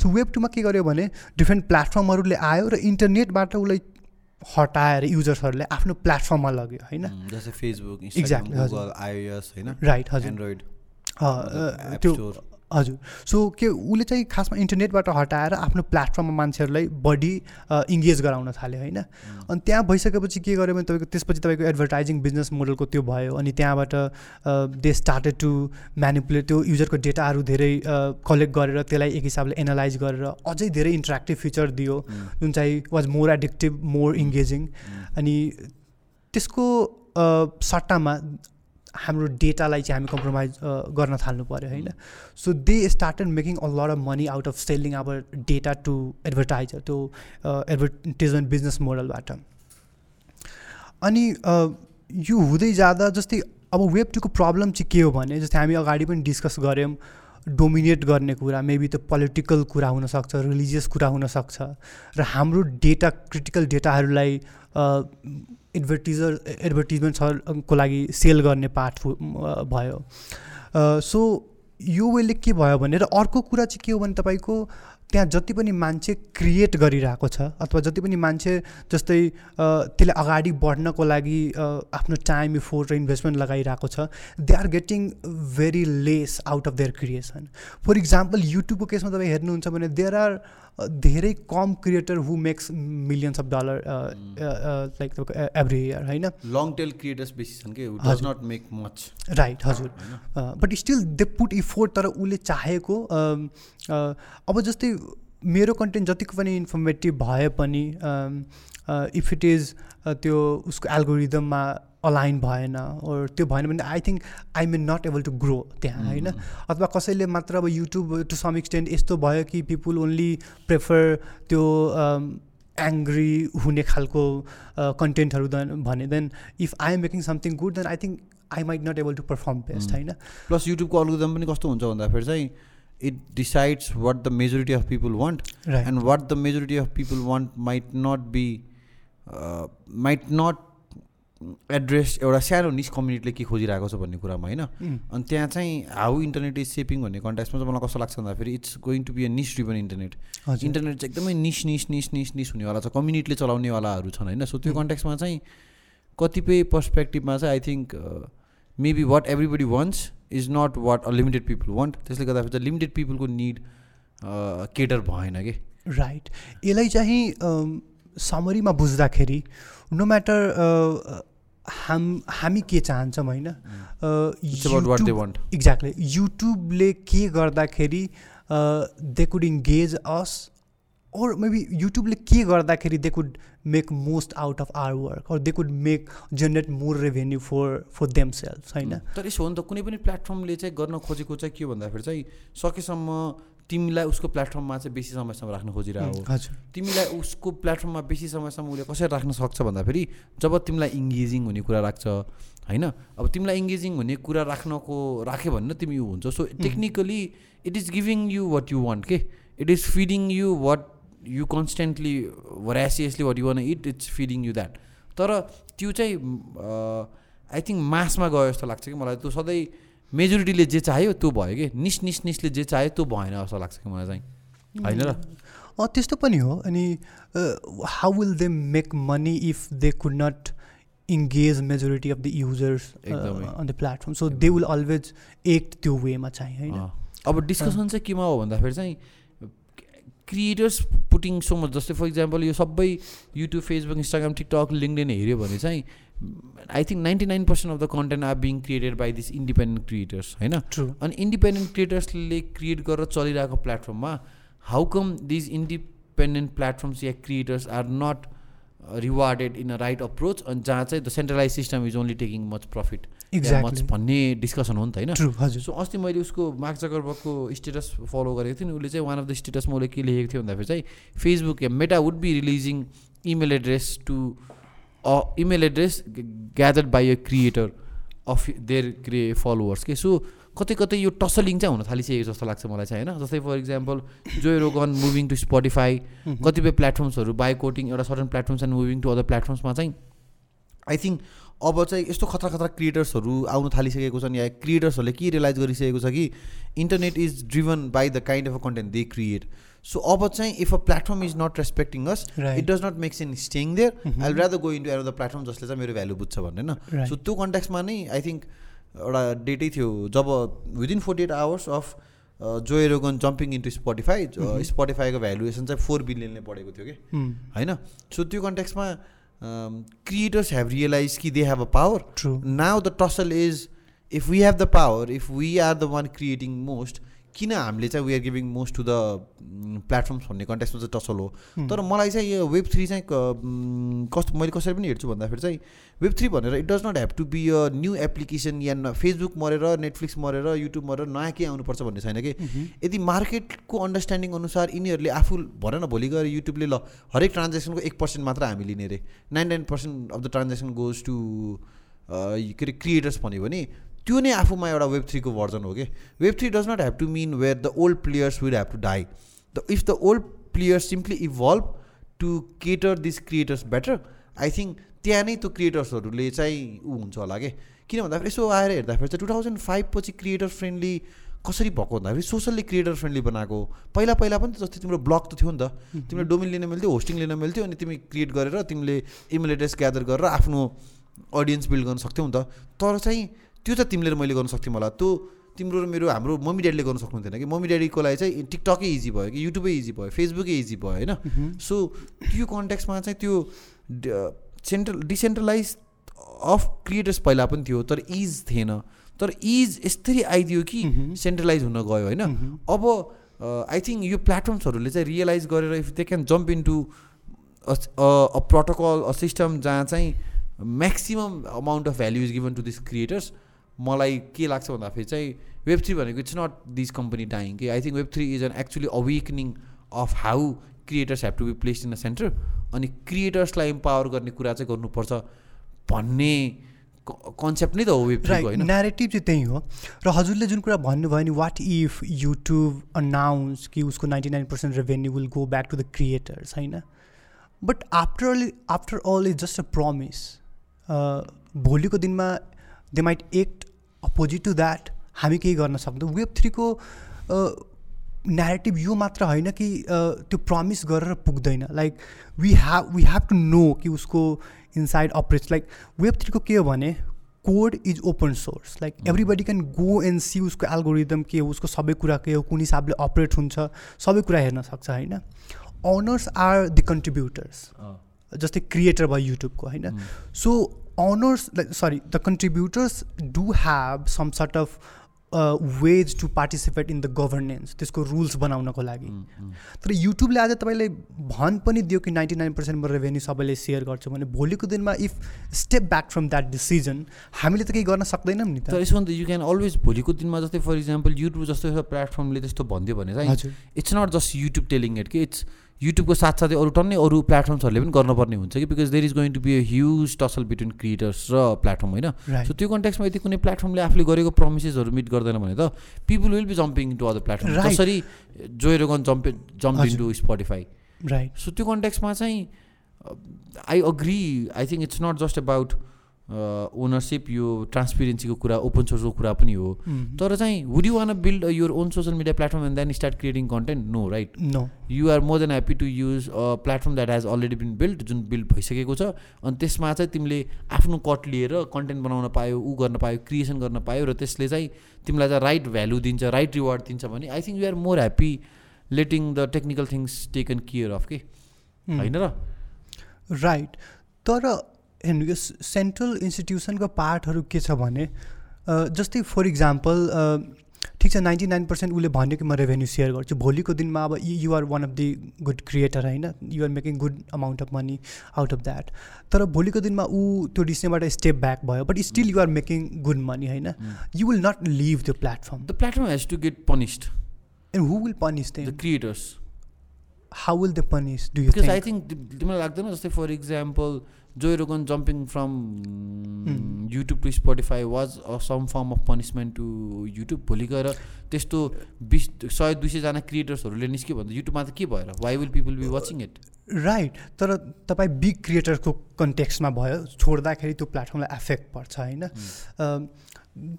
सो वेब टूमा के गर्यो भने डिफ्रेन्ट प्लेटफर्महरूले आयो र इन्टरनेटबाट उसलाई हटाएर युजर्सहरूले आफ्नो प्लेटफर्ममा लग्यो होइन? फेसबुक एक्ज्याक्टली राइट हजुर। त्यो हजुर। सो के उसले चाहिँ खासमा इन्टरनेटबाट हटाएर आफ्नो प्लेटफर्ममा मान्छेहरूलाई बढी इङ्गेज गराउन थाल्यो होइन? अनि त्यहाँ भइसकेपछि के गर्यो भने तपाईँको त्यसपछि तपाईँको एडभर्टाइजिङ बिजनेस मोडलको त्यो भयो। अनि त्यहाँबाट दे स्टार्टेड टु म्यानिपुलेट त्यो युजरको डेटाहरू धेरै कलेक्ट गरेर त्यसलाई एक हिसाबले एनालाइज गरेर अझै धेरै इन्ट्रेक्टिभ फिचर दियो। जुन चाहिँ was more addictive more engaging अनि त्यसको सट्टामा हाम्रो डेटालाई चाहिँ हामी कम्प्रोमाइज गर्न थाल्नु पऱ्यो होइन? So they started making a lot of money out of selling अब डेटा टु एडभर्टाइजर त्यो एडभर्टिजमेन्ट बिजनेस मोडलबाट अनि यो हुँदै जाँदा जस्तै अब वेब टूको प्रब्लम चाहिँ के हो भने जस्तै हामी अगाडि पनि डिस्कस गऱ्यौँ डोमिनेट गर्ने कुरा मेबी त पोलिटिकल कुरा हुनसक्छ रिलिजियस कुरा हुनसक्छ र हाम्रो डेटा क्रिटिकल डेटाहरूलाई एडभर्टिजर एडभर्टिजमेन्ट्सहरूको लागि सेल गर्ने पार्ट भयो। सो यो वेले के भयो भने र अर्को कुरा चाहिँ के हो भने तपाईँको त्यहाँ जति पनि मान्छे क्रिएट गरिरहेको छ अथवा जति पनि मान्छे जस्तै त्यसलाई अगाडि बढ्नको लागि आफ्नो टाइम इफोर र इन्भेस्टमेन्ट लगाइरहेको छ they are getting very less out of their creation for example युट्युबको केसमा तपाईँ हेर्नुहुन्छ भने देयर आर धेरै कम creator who makes millions of dollar like तपाईँको एभ्री इयर होइन? लङ टेल क्रिएटर्स बेसी छन् कि? Does not make much right हजुर। But still they put effort तर उसले चाहेको अब जस्तै मेरो कन्टेन्ट जतिको पनि इन्फर्मेटिभ भए पनि इफ इट इज त्यो उसको एल्गोरिदममा अलाइन भएन ओर त्यो भएन भने I think I may not able to grow त्यहाँ होइन? अथवा कसैले मात्र अब युट्युब टु सम एक्सटेन्ट यस्तो भयो कि पिपुल ओन्ली प्रेफर त्यो एङ्ग्री हुने खालको कन्टेन्टहरू भने then if I am making something good then I think I might not able to perform best होइन? प्लस युट्युबको अल्गोदम पनि कस्तो हुन्छ भन्दाखेरि चाहिँ it decides what the majority of people want and what the majority of people want might not be might not address एउटा सानो niche कम्युनिटीले के खोजिरहेको छ भन्ने कुरामा होइन? अनि त्यहाँ चाहिँ हाउ इन्टरनेट इज सेपिङ भन्ने कन्ट्याक्समा चाहिँ मलाई कस्तो लाग्छ भन्दाखेरि it's going to be a niche driven internet internet चाहिँ एकदमै niche niche niche niche niche हुनेवाला छ। कम्युनिटीले चलाउनेवालाहरू छन् होइन? सो त्यो कन्ट्याक्समा चाहिँ कतिपय पर्सपेक्टिभमा चाहिँ I think maybe what everybody wants is not what a limited people want त्यसले गर्दाखेरि चाहिँ लिमिटेड पिपलको निड केटर भएन कि? राइट यसलाई चाहिँ समरीमा बुझ्दाखेरि नो म्याटर हाम हामी के चाहन्छौँ होइन एक्ज्याक्टली युट्युबले के गर्दाखेरि they could engage us or maybe युट्युबले के गर्दाखेरि they could make most out of our work or they could make generate more revenue for for them self होइन? तर यसो हो नि त कुनै पनि प्लेटफर्मले चाहिँ गर्न खोजेको चाहिँ के भन्दाखेरि चाहिँ सकेसम्म तिमीलाई उसको प्लेटफर्ममा चाहिँ बेसी समयसम्म राख्न खोजिरहेको हो। तिमीलाई उसको प्लेटफर्ममा बेसी समयसम्म उसले कसरी राख्न सक्छ भन्दाखेरि जब तिमीलाई इङ्गेजिङ हुने कुरा राख्छ होइन? अब तिमीलाई इङ्गेजिङ हुने कुरा राख्नको राख्यो भने तिमी यो हुन्छ। So technically it is giving you what you want के it is feeding you what you constantly voraciously what you want it it's feeding you that तर त्यो चाहिँ आई थिङ्क मासमा गयो जस्तो लाग्छ कि मलाई। त्यो सधैँ मेजोरिटीले जे चाह्यो त्यो भयो कि? निस निस निसले जे चाह्यो त्यो भएन जस्तो लाग्छ कि मलाई चाहिँ। होइन र? अँ त्यस्तो पनि हो। अनि how will they make money if they could not engage majority of the users एकदमै। On the platform so they will always act त्यो वेमा चाहिँ होइन। अब डिस्कसन चाहिँ केमा हो भन्दाखेरि चाहिँ क्रिएटर्स पुटिङ सो मच जस्तै फर इक्जाम्पल यो सबै YouTube Facebook Instagram TikTok LinkedIn हेऱ्यो भने चाहिँ I think ninety nine percent of the content are being created by this independent creators होइन ट्रु अनि इन्डिपेन्डेन्ट क्रिएटर्सले क्रिएट गरेर चलिरहेको प्लेटफर्ममा how come these independent platforms yeah creators are not rewarded in a right approach अनि जहाँ चाहिँ the centralize system is only taking much profit much भन्ने डिस्कसन हो नि त होइन सो अस्ति मैले उसको मार्क जगरबर्गको स्टेटस फलो गरेको थिएँ नि उसले चाहिँ वान अफ द स्टेटसमा उसले के लेखेको थियो भन्दाखेरि चाहिँ Facebook yeah Meta would be releasing email address to email address gathered by a creator of their creator followers के सो कतै कतै यो टसलिङ चाहिँ हुन थालिसकेको जस्तो लाग्छ मलाई चाहिँ होइन? जस्तै for example Joe Rogan moving to Spotify कतिपय प्लेटफर्म्सहरू बाई कोटिङ एउटा certain platforms and moving to other प्लेटफर्म्समा चाहिँ आई थिङ्क अब चाहिँ यस्तो खतरा खतरा क्रिएटर्सहरू आउनु थालिसकेको छन् या क्रिएटर्सहरूले के रियलाइज गरिसकेको छ कि internet is driven by the kind of a content they create so अब चाहिँ if a platform is not respecting us. It does not make sense staying there I rather go into the platform जसले चाहिँ मेरो value बुझ्छ भन्ने होइन. So त्यो कन्ट्याक्समा नै आई थिङ्क एउटा डेटै थियो जब within forty eight hours of Joe Rogan jumping into Spotify स्पोटिफाईको valuation चाहिँ फोर बिलियनले पढेको थियो कि होइन सो त्यो कन्ट्याक्समा क्रिएटर्स हेभ रियलाइज कि they have a power now the tussle is if we have the power if we are the one creating most किन हामीले चाहिँ we are giving most to the platforms भन्ने कन्टेक्समा चाहिँ tussle हो? तर मलाई चाहिँ यो वेब थ्री चाहिँ कस्तो मैले कसरी पनि हेर्छु भन्दाखेरि चाहिँ वेब थ्री भनेर it does not have to be a new application या न फेसबुक मरेर नेटफ्लिक्स मरेर युट्युब मरेर नयाँ के आउनुपर्छ भन्ने छैन कि? यदि मार्केटको अन्डरस्ट्यान्डिङ अनुसार यिनीहरूले आफू भन न भोलि गएर युट्युबले ल हरेक ट्रान्जेक्सनको एक पर्सेन्ट मात्र हामी लिने रे nine nine percent of the transaction goes to के अरे क्रिएटर्स भन्यो भने त्यो नै आफूमा एउटा वेब थ्रीको भर्जन हो कि? Web three does not have to mean where the old players will have to die the if the old players simply evolve to cater this creators better I think त्यहाँ नै त्यो क्रिएटर्सहरूले चाहिँ ऊ हुन्छ होला कि? किन भन्दाखेरि यसो आएर हेर्दाखेरि चाहिँ टु थाउजन्ड फाइभ पछि क्रिएटर फ्रेन्डली कसरी भएको भन्दाखेरि सोसल्ली क्रिएटर फ्रेन्डली बनाएको पहिला पहिला पनि जस्तै तिम्रो ब्लग त थियो नि त। तिमीले डोमिन लिन मिल्थ्यो होस्टिङ लिन मिल्थ्यो अनि तिमी क्रिएट गरेर तिमीले इमेल एड्रेस ग्यादर गरेर आफ्नो अडियन्स बिल्ड गर्न सक्थ्यौ नि त। तर चाहिँ त्यो त तिमीले मैले गर्न सक्थ्यौँ होला। त्यो तिम्रो र मेरो हाम्रो मम्मी ड्याडीले गर्न सक्नुहुन्थेन कि? मम्मी ड्याडीको लागि चाहिँ टिकटकै इजी भयो कि? युट्युबै इजी भयो फेसबुकै इजी भयो होइन? सो त्यो कन्ट्याक्समा चाहिँ त्यो सेन्ट्रल डिसेन्ट्रलाइज अफ क्रिएटर्स पहिला पनि थियो तर इज थिएन। तर इज यस्तरी आइदियो कि सेन्ट्रलाइज हुन गयो होइन? अब आई थिङ्क यो प्लेटफर्म्सहरूले चाहिँ रियलाइज गरेर if they can jump in to a protocol a system जहाँ चाहिँ maximum amount of value is given to this creators मलाई के लाग्छ भन्दाखेरि चाहिँ वेब थ्री भनेको it's not this company dying कि I think web three is an actually awakening of how creators have to be placed in a center अनि क्रिएटर्सलाई empower गर्ने कुरा चाहिँ गर्नुपर्छ भन्ने कन्सेप्ट नै त हो वेब थ्रीको राइट होइन। नेरेटिभ चाहिँ त्यही हो। र हजुरले जुन कुरा भन्नुभयो नि वाट इफ युट्युब अनाउन्स कि उसको ninety nine percent revenue will go back to the creators होइन but after all after all is just a promise भोलिको दिनमा they might act opposite to that हामी केही गर्न सक्दैनौँ। वेब थ्रीको नेरेटिभ यो मात्र होइन कि त्यो प्रमिस गरेर पुग्दैन। Like we have we have to know कि उसको इनसाइड अपरेट्स लाइक वेब थ्रीको के हो भने code is open source. Like everybody can go and see उसको एल्गोरिदम के हो उसको सबै कुरा के हो कुन हिसाबले अपरेट हुन्छ सबै कुरा हेर्न सक्छ होइन? अनर्स आर द कन्ट्रिब्युटर्स जस्तै क्रिएटर भयो युट्युबको होइन? So owners like sorry the contributors do have some sort of ways to participate in the governance त्यसको रुल्स बनाउनको लागि। तर युट्युबले आज तपाईँले भन पनि दियो कि नाइन्टी नाइन पर्सेन्ट म रेभेन्यू सबैले सेयर गर्छु भने भोलिको दिनमा if step back from that decision हामीले त केही गर्न सक्दैनौँ नि त। यसमा त यु क्यान अलवेज भोलिको दिनमा जस्तै फर इक्जाम्पल युट्युब जस्तो प्लेटफर्मले त्यस्तो भनिदियो भने चाहिँ it's not just YouTube telling it कि इट्स युट्युबको साथसाथै अरू टन्नै अरू प्लेटफर्म्सहरूले पनि गर्नुपर्ने हुन्छ कि? Because there is going to be a huge tussle between creators र प्लेटफर्म होइन? सो त्यो कन्ट्याक्समा यदि कुनै प्लेटफर्मले आफूले गरेको प्रमिसेसहरू मिट गर्दैन भने त people will be jumping to other platform. जसरी Joe Rogan jump jump in हजुर। टु स्पोटिफाई राइट सो त्यो कन्ट्याक्समा चाहिँ I agree I think it's not just about ownership यो ट्रान्सपेरेन्सीको कुरा ओपन सोर्सको कुरा पनि हो. तर चाहिँ would you want build your own social media platform and then start creating content no right no you are more than happy to use a platform that has already been build जुन build भइसकेको छ। अनि त्यसमा चाहिँ तिमीले आफ्नो cut लिएर content बनाउन पायो ऊ गर्न पायो क्रिएसन गर्न पायो र त्यसले चाहिँ तिमीलाई चाहिँ राइट भ्यालु दिन्छ राइट रिवार्ड दिन्छ भने I think you are more happy letting the technical things taken care of के. होइन र? राइट तर हेर्नु यो सेन्ट्रल इन्स्टिट्युसनको पार्टहरू के छ भने जस्तै फर इक्जाम्पल ठिक छ नाइन्टी नाइन पर्सेन्ट उसले भन्यो कि म रेभेन्यू सेयर गर्छु। भोलिको दिनमा अब you are one of the good creator होइन? You're making good amount of money out of that तर भोलिको दिनमा ऊ त्यो डिसिजनबाट स्टेप ब्याक भयो but still you're making good money होइन? यु विल नट लिभ त्यो platform the platform has to get punished and who will punish the creators how will the punish do you I think तिमीलाई लाग्दैन जस्तै for example Joe Rogan jumping from. YouTube to Spotify was some form of punishment to YouTube भोलि गएर त्यस्तो बिस सय दुई सयजना क्रिएटर्सहरूले निस्क्यो भने युट्युबमा त के भएर why will people be watching it right तर तपाईँ बिग क्रिएटरको कन्टेक्स्टमा भयो छोड्दाखेरि त्यो प्लेटफर्मलाई एफेक्ट पर्छ होइन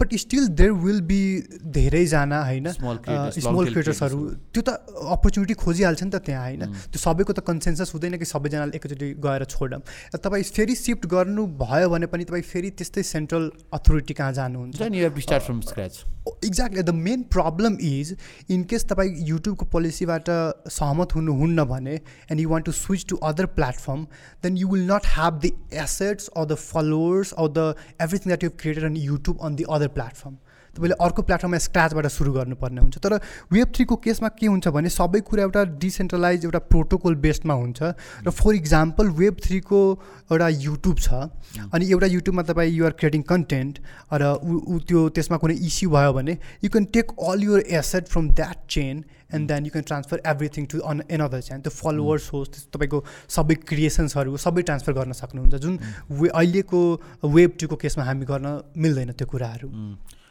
but still there will be धेरैजना होइन स्मल क्रिएटर्स स्मल क्रिएटर्सहरू त्यो त अपर्च्युनिटी खोजिहाल्छ नि त त्यहाँ होइन। Mm. त्यो सबैको त कन्सेन्सस हुँदैन कि सबैजनाले एकैचोटि गएर छोडौँ। तपाईँ फेरि सिफ्ट गर्नु भयो भने पनि तपाईँ फेरि त्यस्तै सेन्ट्रल अथोरिटी कहाँ जानुहुन्छ? Exactly the main problem is in case तपाईँ युट्युबको पोलिसीबाट सहमत हुनुहुन्न भने and you want to switch to other platform then you will not have the assets or the followers or the everything that you created on YouTube on the other platform तपाईँले अर्को प्लेटफर्ममा स्क्राचबाट सुरु गर्नुपर्ने हुन्छ। तर वेब थ्रीको केसमा के हुन्छ भने सबै कुरा एउटा डिसेन्ट्रलाइज एउटा प्रोटोकल बेस्डमा हुन्छ। र फर इक्जाम्पल वेब थ्रीको एउटा युट्युब छ। अनि एउटा युट्युबमा तपाईँ युआर क्रिएटिङ कन्टेन्ट र ऊ ऊ त्यो त्यसमा कुनै इस्यु भयो भने you can take all your asset from that chain and then you can transfer everything to an another chain त्यो फलोवर्स होस् तपाईँको सबै क्रिएसन्सहरू सबै ट्रान्सफर गर्न सक्नुहुन्छ। जुन वे अहिलेको वेब टूको केसमा हामी गर्न मिल्दैन त्यो कुराहरू।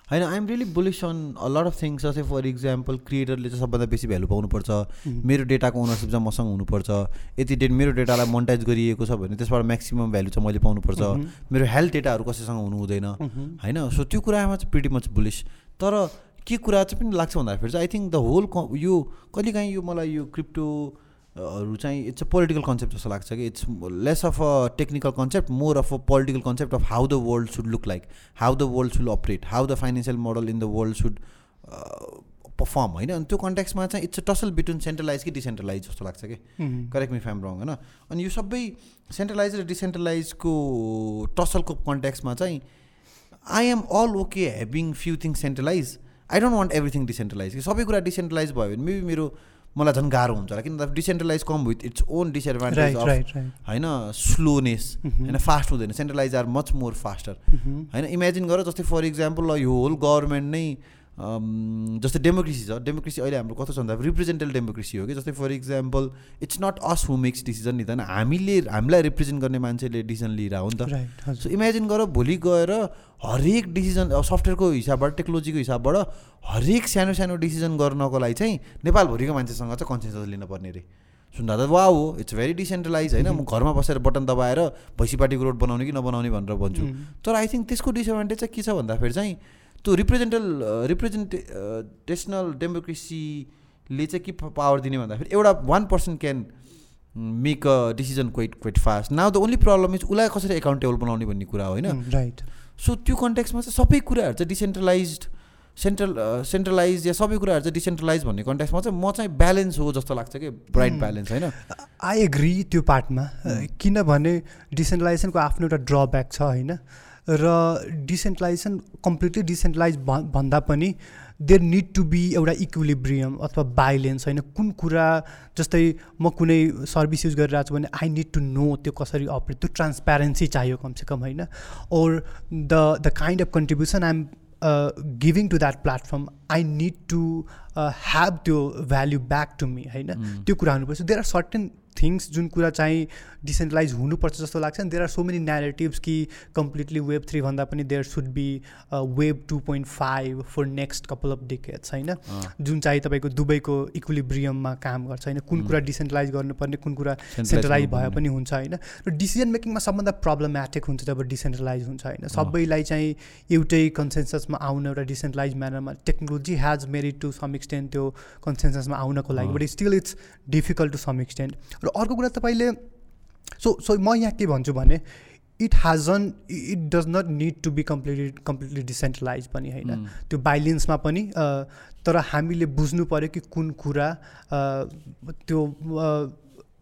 होइन I'm really bullish on lot of things जस्तै फर इक्जाम्पल क्रिएटरले चाहिँ सबभन्दा बेसी भ्यालु पाउनुपर्छ। मेरो डेटाको ओनरसिप चाहिँ मसँग हुनुपर्छ। यति डेट मेरो डेटालाई मोनिटाइज गरिएको छ भने त्यसबाट म्याक्सिमम् भ्यालु चाहिँ मैले पाउनुपर्छ। मेरो हेल्थ डेटाहरू कसैसँग हुनु हुँदैन। होइन सो त्यो कुरामा चाहिँ प्रिटी मच बुलिस तर के कुरा चाहिँ पनि लाग्छ भन्दाखेरि चाहिँ आई थिङ्क द होल क यो कहिलेकाहीँ यो मलाई यो क्रिप्टो हरू चाहिँ इट्स अ पोलिटिकल कन्सेप्ट जस्तो लाग्छ कि it's less of a technical concept more of a political concept of how the world should look like how the world should operate how the financial model in the world should perform होइन? अनि त्यो कन्ट्याक्समा चाहिँ it's a tussle between centralize कि decentralize जस्तो लाग्छ कि? Correct me fam रङ होइन? अनि यो सबै सेन्ट्रलाइज र डिसेन्ट्रलाइजको टसलको कन्ट्याक्समा चाहिँ I am all okay having few things centralize I don't want everything decentralize कि सबै कुरा डिसेन्ट्रलाइज भयो भने मेबी मेरो मलाई झन् गाह्रो हुन्छ होला। किन decentralize come with its own disadvantage होइन स्लोनेस होइन फास्ट हुँदैन। Centralize are much more faster होइन इमेजिन गर जस्तै फर इक्जाम्पल यो होल गभर्मेन्ट नै जस्तै डेमोक्रेसी छ डेमोक्रेसी अहिले हाम्रो कस्तो छ भन्दा रिप्रेजेन्टेटिभ डेमोक्रेसी हो कि? जस्तै for example it's not us who makes decision नि त हामीले हामीलाई रिप्रेजेन्ट गर्ने मान्छेले डिसिजन लिएर हो नि त। सो इमेजिन गर भोलि गएर हरेक डिसिजन सफ्टवेयरको हिसाबबाट टेक्नोलोजीको हिसाबबाट हरेक सानो सानो डिसिजन गर्नको लागि चाहिँ नेपालभरिको मान्छेसँग चाहिँ कन्सेन्सस लिनुपर्ने रे। सुन्दा त वा हो इट्स भेरी डिसेन्ट्रलाइज होइन? म घरमा बसेर बटन दबाएर भैँसीपाटीको रोड बनाउने कि नबनाउने भनेर भन्छु। तर आई थिङ्क त्यसको डिसएडभान्टेज चाहिँ के छ भन्दाखेरि चाहिँ त्यो रिप्रेजेन्टल रिप्रेजेन्टेसनल डेमोक्रेसीले चाहिँ के पावर दिने भन्दाखेरि एउटा one person can make a decision quite quite fast now the only problem is उसलाई कसरी एकाउन्टेबल बनाउने भन्ने कुरा हो होइन? राइट सो त्यो कन्टेक्समा चाहिँ सबै कुराहरू चाहिँ डिसेन्ट्रलाइज सेन्ट्रल सेन्ट्रलाइज या सबै कुराहरू चाहिँ डिसेन्ट्रलाइज भन्ने कन्टेक्समा चाहिँ म चाहिँ ब्यालेन्स हो जस्तो लाग्छ कि? ब्राइट ब्यालेन्स होइन? आई एग्री त्यो पार्टमा किनभने डिसेन्ट्रलाइजेसनको आफ्नो एउटा ड्रब्याक छ होइन? र डिसेन्ट्रलाइजेसन कम्प्लिटली डिसेन्ट्रलाइज भन्दा पनि देयर निड टु बी एउटा इक्विलिब्रियम अथवा बाइलेन्स होइन? कुन कुरा जस्तै म कुनै सर्भिस युज गरिरहेको छु भने आई निड टु नो त्यो कसरी अपरेट त्यो ट्रान्सप्यारेन्सी चाहियो कमसेकम होइन? Or the the kind of contribution I'm giving to that platform I need to have त्यो भ्याल्यु ब्याक टु मी होइन? त्यो कुरा हुनुपर्छ. देयर आर सर्टेन थिङ्स जुन कुरा चाहिँ डिसेन्ट्रलाइज हुनुपर्छ जस्तो लाग्छ नि there are so many narratives कि कम्प्लिटली वेब थ्री भन्दा पनि there should be web two point five for next couple of decades होइन? जुन चाहिँ तपाईँको दुबईको इक्विलिब्रियममा काम गर्छ होइन? कुन कुरा डिसेन्ट्रलाइज गर्नुपर्ने कुन कुरा सेन्ट्रलाइज भए पनि हुन्छ होइन? र डिसिजन मेकिङमा सबभन्दा प्रब्लमेटिक हुन्छ जब डिसेन्ट्रलाइज हुन्छ होइन? सबैलाई चाहिँ एउटै कन्सेन्ससमा आउन एउटा decentralize म्यानरमा technology has married to some extent त्यो कन्सेन्ससमा आउनको लागि but still it's difficult to some extent र अर्को कुरा तपाईँले सो सो म यहाँ के भन्छु भने it hasn't it does not need to be completely completely decentralize पनि होइन। त्यो बाइलेन्समा पनि तर हामीले बुझ्नु पऱ्यो कि कुन कुरा त्यो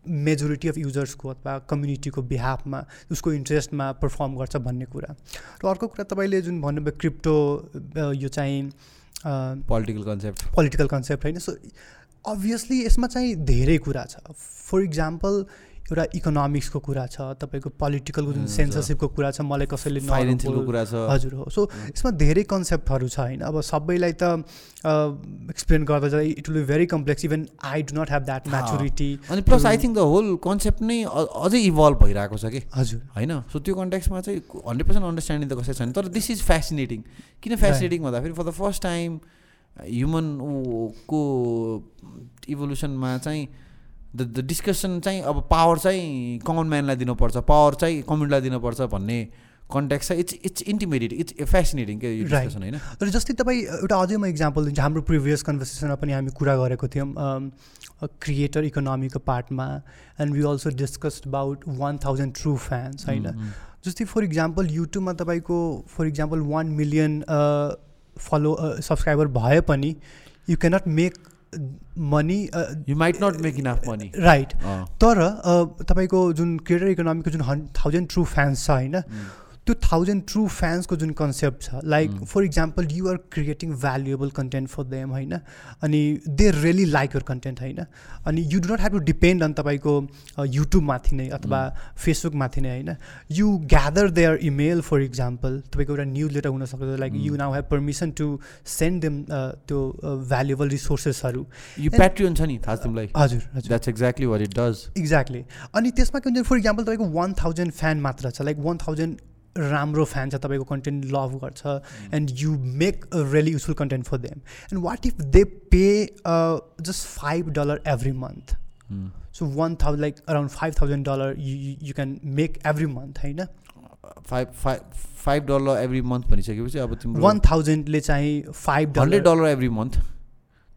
मेजोरिटी अफ युजर्सको अथवा कम्युनिटीको बिहाफमा उसको इन्ट्रेस्टमा पर्फर्म गर्छ भन्ने कुरा। र अर्को कुरा तपाईँले जुन भन्नुभयो क्रिप्टो यो चाहिँ पोलिटिकल कन्सेप्ट पोलिटिकल कन्सेप्ट होइन। सो अभियसली यसमा चाहिँ धेरै कुरा छ। फर इक्जाम्पल एउटा इकोनोमिक्सको कुरा छ तपाईँको पोलिटिकलको जुन सेन्सरसिपको कुरा छ मलाई कसैले फाइनेन्सियलको कुरा छ। हजुर हो। सो यसमा धेरै कन्सेप्टहरू छ होइन। अब सबैलाई त एक्सप्लेन गर्दा चाहिँ it will be very complex even I do not have that maturity अनि plus I think the whole concept नै अझै इभल्भ भइरहेको छ कि? हजुर। होइन? सो त्यो कन्टेक्समा चाहिँ हन्ड्रेड पर्सेन्ट अन्डरस्ट्यान्डिङ त कसै छैन। तर दिस इज फेसिनेटिङ किन फेसिनेटिङ भन्दाखेरि for the first time human को इभोल्युसनमा चाहिँ द द डिस्कसन चाहिँ अब पावर चाहिँ कमन म्यानलाई दिनुपर्छ पावर चाहिँ कम्युनिटीलाई दिनुपर्छ भन्ने कन्ट्याक्ट छ it's it's intimidated it's fascinating के यो डिस्कसन होइन? र जस्तै तपाईँ एउटा अझै म इक्जाम्पल दिन्छु। हाम्रो प्रिभियस कन्भर्सेसनमा पनि हामी कुरा गरेको थियौँ क्रिएटर इकोनोमीको पार्टमा and we also discussed about one thousand true fans होइन? जस्तै फर इक्जाम्पल युट्युबमा तपाईँको for example one million follow subscriber भए पनि you cannot make money you might not make enough money right तर तपाईँको जुन क्रिएटर इकोनोमीको जुन थाउजन्ड ट्रु फ्यान्स छ होइन? त्यो थाउजन्ड ट्रु फ्यान्सको जुन कन्सेप्ट छ like for example you're creating valuable content for them होइन? अनि they really like your content होइन? अनि you do not have to depend on तपाईँको युट्युबमाथि नै अथवा फेसबुकमाथि नै होइन? You gather their email for example तपाईँको एउटा न्युज लेटर हुनसक्छ like you now have permission to send them त्यो भ्यालुएबल रिसोर्सेसहरू यो प्याट्रियन छ नि थाहा तिमीलाई हजुर हजुर। That's exactly what it does exactly अनि त्यसमा के हुन्छ फर इक्जाम्पल तपाईँको वान थाउजन्ड फ्यान मात्र छ लाइक वान थाउजन्ड राम्रो फ्यान छ तपाईँको कन्टेन्ट लभ गर्छ and you make a really useful content for them and what if they pay just five dollar every month so one thousand like around five thousand dollar you can make every month होइन five five five dollar every month भनिसकेपछि अब तिम्रो one थाउजन्डले चाहिँ five hundred dollar every month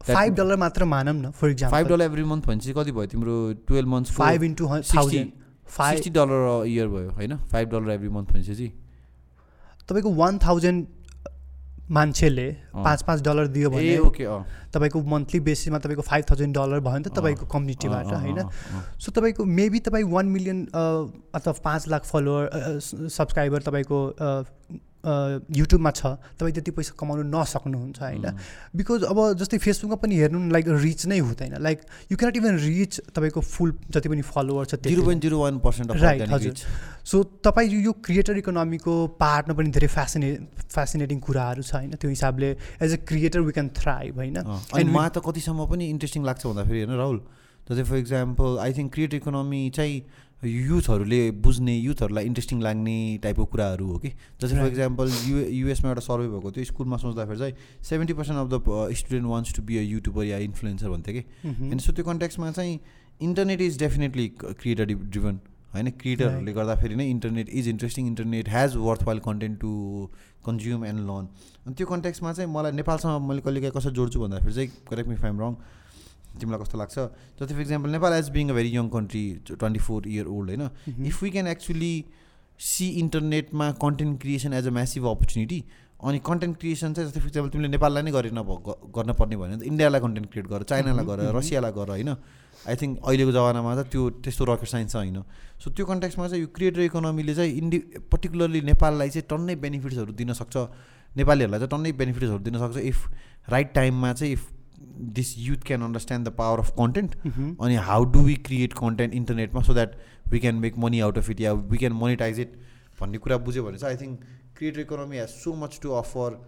five dollar मात्र मानौँ न for five example dollar every month भनेपछि कति भयो तिम्रो twelve months five into thousand five sixty dollar year भयो होइन? फाइभ डलर एभ्री मन्थ भनेपछि तपाईँको वान थाउजन्ड मान्छेले पाँच पाँच डलर दियो भने ओके तपाईँको मन्थली बेसिसमा तपाईँको फाइभ थाउजन्ड डलर भयो भने त तपाईँको कम्युनिटीबाट होइन। सो तपाईँको मेबी तपाईँ वान मिलियन अथवा पाँच लाख फलोवर सब्सक्राइबर तपाईँको युट्युबमा छ तपाईँ त्यति पैसा कमाउनु नसक्नुहुन्छ होइन? बिकज अब जस्तै फेसबुकमा पनि हेर्नु लाइक रिच नै हुँदैन। Like you cannot even reach तपाईँको फुल जति पनि फलोवर छ zero point zero one percent right हजुर। सो तपाईँ यो क्रिएटर इकोनोमीको पार्टमा पनि धेरै फेसिने फेसिनेटिङ कुराहरू छ होइन? त्यो हिसाबले as a creator we can thrive होइन? अनि मलाई त कतिसम्म पनि इन्ट्रेस्टिङ लाग्छ भन्दाखेरि होइन राहुल? जस्तै for example I think create economy चाहिँ युथहरूले बुझ्ने युथहरूलाई इन्ट्रेस्टिङ लाग्ने टाइपको कुराहरू हो कि? जस्तै फर. इक्जाम्पल यु युएसमा एउटा सर्वे भएको थियो स्कुलमा सोच्दाखेरि चाहिँ seventy percent of the student wants to be a youtuber yeah influencer भन्थ्यो कि। मह्म। अनि सो त्यो कन्ट्याक्समा चाहिँ internet is definitely creator driven होइन? क्रिएटरहरूले गर्दाखेरि नै internet is interesting internet has worthwhile content to consume and learn अनि त्यो कन्ट्याक्समा चाहिँ मलाई नेपालसँग मैले कहिले काहीँ कसरी जोड्छु भन्दाखेरि चाहिँ करेक्ट मी फाइम रङ तिमीलाई कस्तो लाग्छ? जस्तै for example Nepal as being a very young country twenty four year old होइन। If we can actually see इन्टरनेटमा content creation as a massive opportunity अनि कन्टेन्ट क्रिएसन चाहिँ जस्तै फर इक्जाम्पल तिमीले नेपाललाई नै गरेन भ- ग- गर्न पर्ने भयो भने इन्डियालाई कन्टेन्ट क्रिएट गर चाइनालाई गर मह्म, रसियालाई गर होइन? आई थिङ्क अहिलेको जमानामा त त्यो त्यस्तो रकेट साइन्स होइन? सो त्यो कन्ट्याक्समा चाहिँ यो क्रिएटर इकोनोमीले चाहिँ इन्डि पर्टिकुलरली नेपाललाई चाहिँ टन्नै बेनिफिट्सहरू दिन सक्छ। नेपालीहरूलाई चाहिँ टन्नै बेनिफिट्सहरू दिन सक्छ इफ राइट टाइममा चाहिँ if this youth can understand the power of content. अनि how do we create content इन्टरनेटमा so that we can make money out of it yeah we can monetise it भन्ने कुरा बुझ्यो भने चाहिँ I think creator economy has so much to offer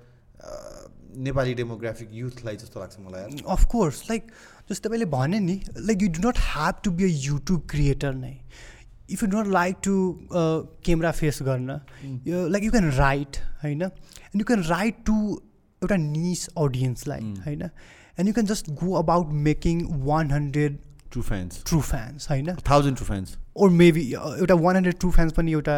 Nepali demographic युथलाई जस्तो लाग्छ मलाई अफकोर्स लाइक जस्तो तपाईँले भने नि like you do not have to be a YouTube creator नै। If you don't like to camera face गर्न लाइक यु क्यान राइट होइन? And you can write to एउटा निस अडियन्सलाई होइन? And you can just go about making one hundred true fans true fans होइन thousand true fans or maybe एउटा one hundred true fans पनि एउटा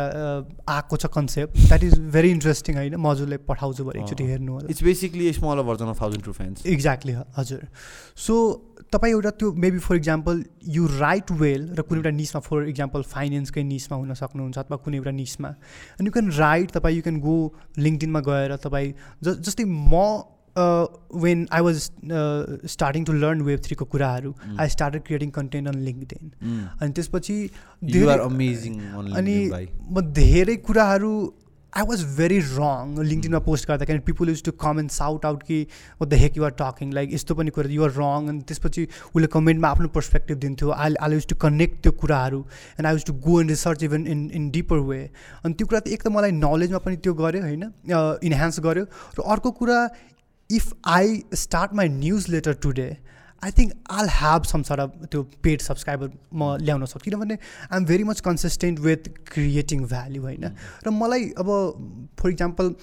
आएको छ concept that is very interesting होइन मजुरले पठाउँछु भने एकचोटि हेर्नु होला। It's basically small version of thousand true fans exactly हजुर। सो तपाईँ एउटा त्यो maybe for example you write well र कुनै एउटा निसमा फर इक्जाम्पल फाइनेन्सकै निसमा हुन सक्नुहुन्छ अथवा कुनै एउटा निसमा। अनि यु क्यान राइट तपाईँ यु क्यान गो लिङ्कडिनमा गएर तपाईँ ज जस्तै म when I was starting to learn web थ्रीको कुराहरू I started creating content on LinkedIn अनि त्यसपछि अनि म धेरै कुराहरू आई वाज भेरी रङ लिङ्कडिनमा पोस्ट गर्दा किनभने people use to comment shout out कि the heck you're talking like यस्तो पनि कुरा युआर रङ अनि त्यसपछि उसले कमेन्टमा आफ्नो पर्सपेक्टिभ दिन्थ्यो I I use to connect त्यो कुराहरू and I use to go in research even in in deeper way अनि त्यो कुरा त एक त मलाई नलेजमा पनि त्यो गर्यो होइन इन्हान्स गर्यो र अर्को कुरा if I start my newsletter today I think all have some sir त्यो पेड सब्सक्राइबर म ल्याउन सक्छु। किनभने I am very much consistent with creating value होइन? र मलाई अब for example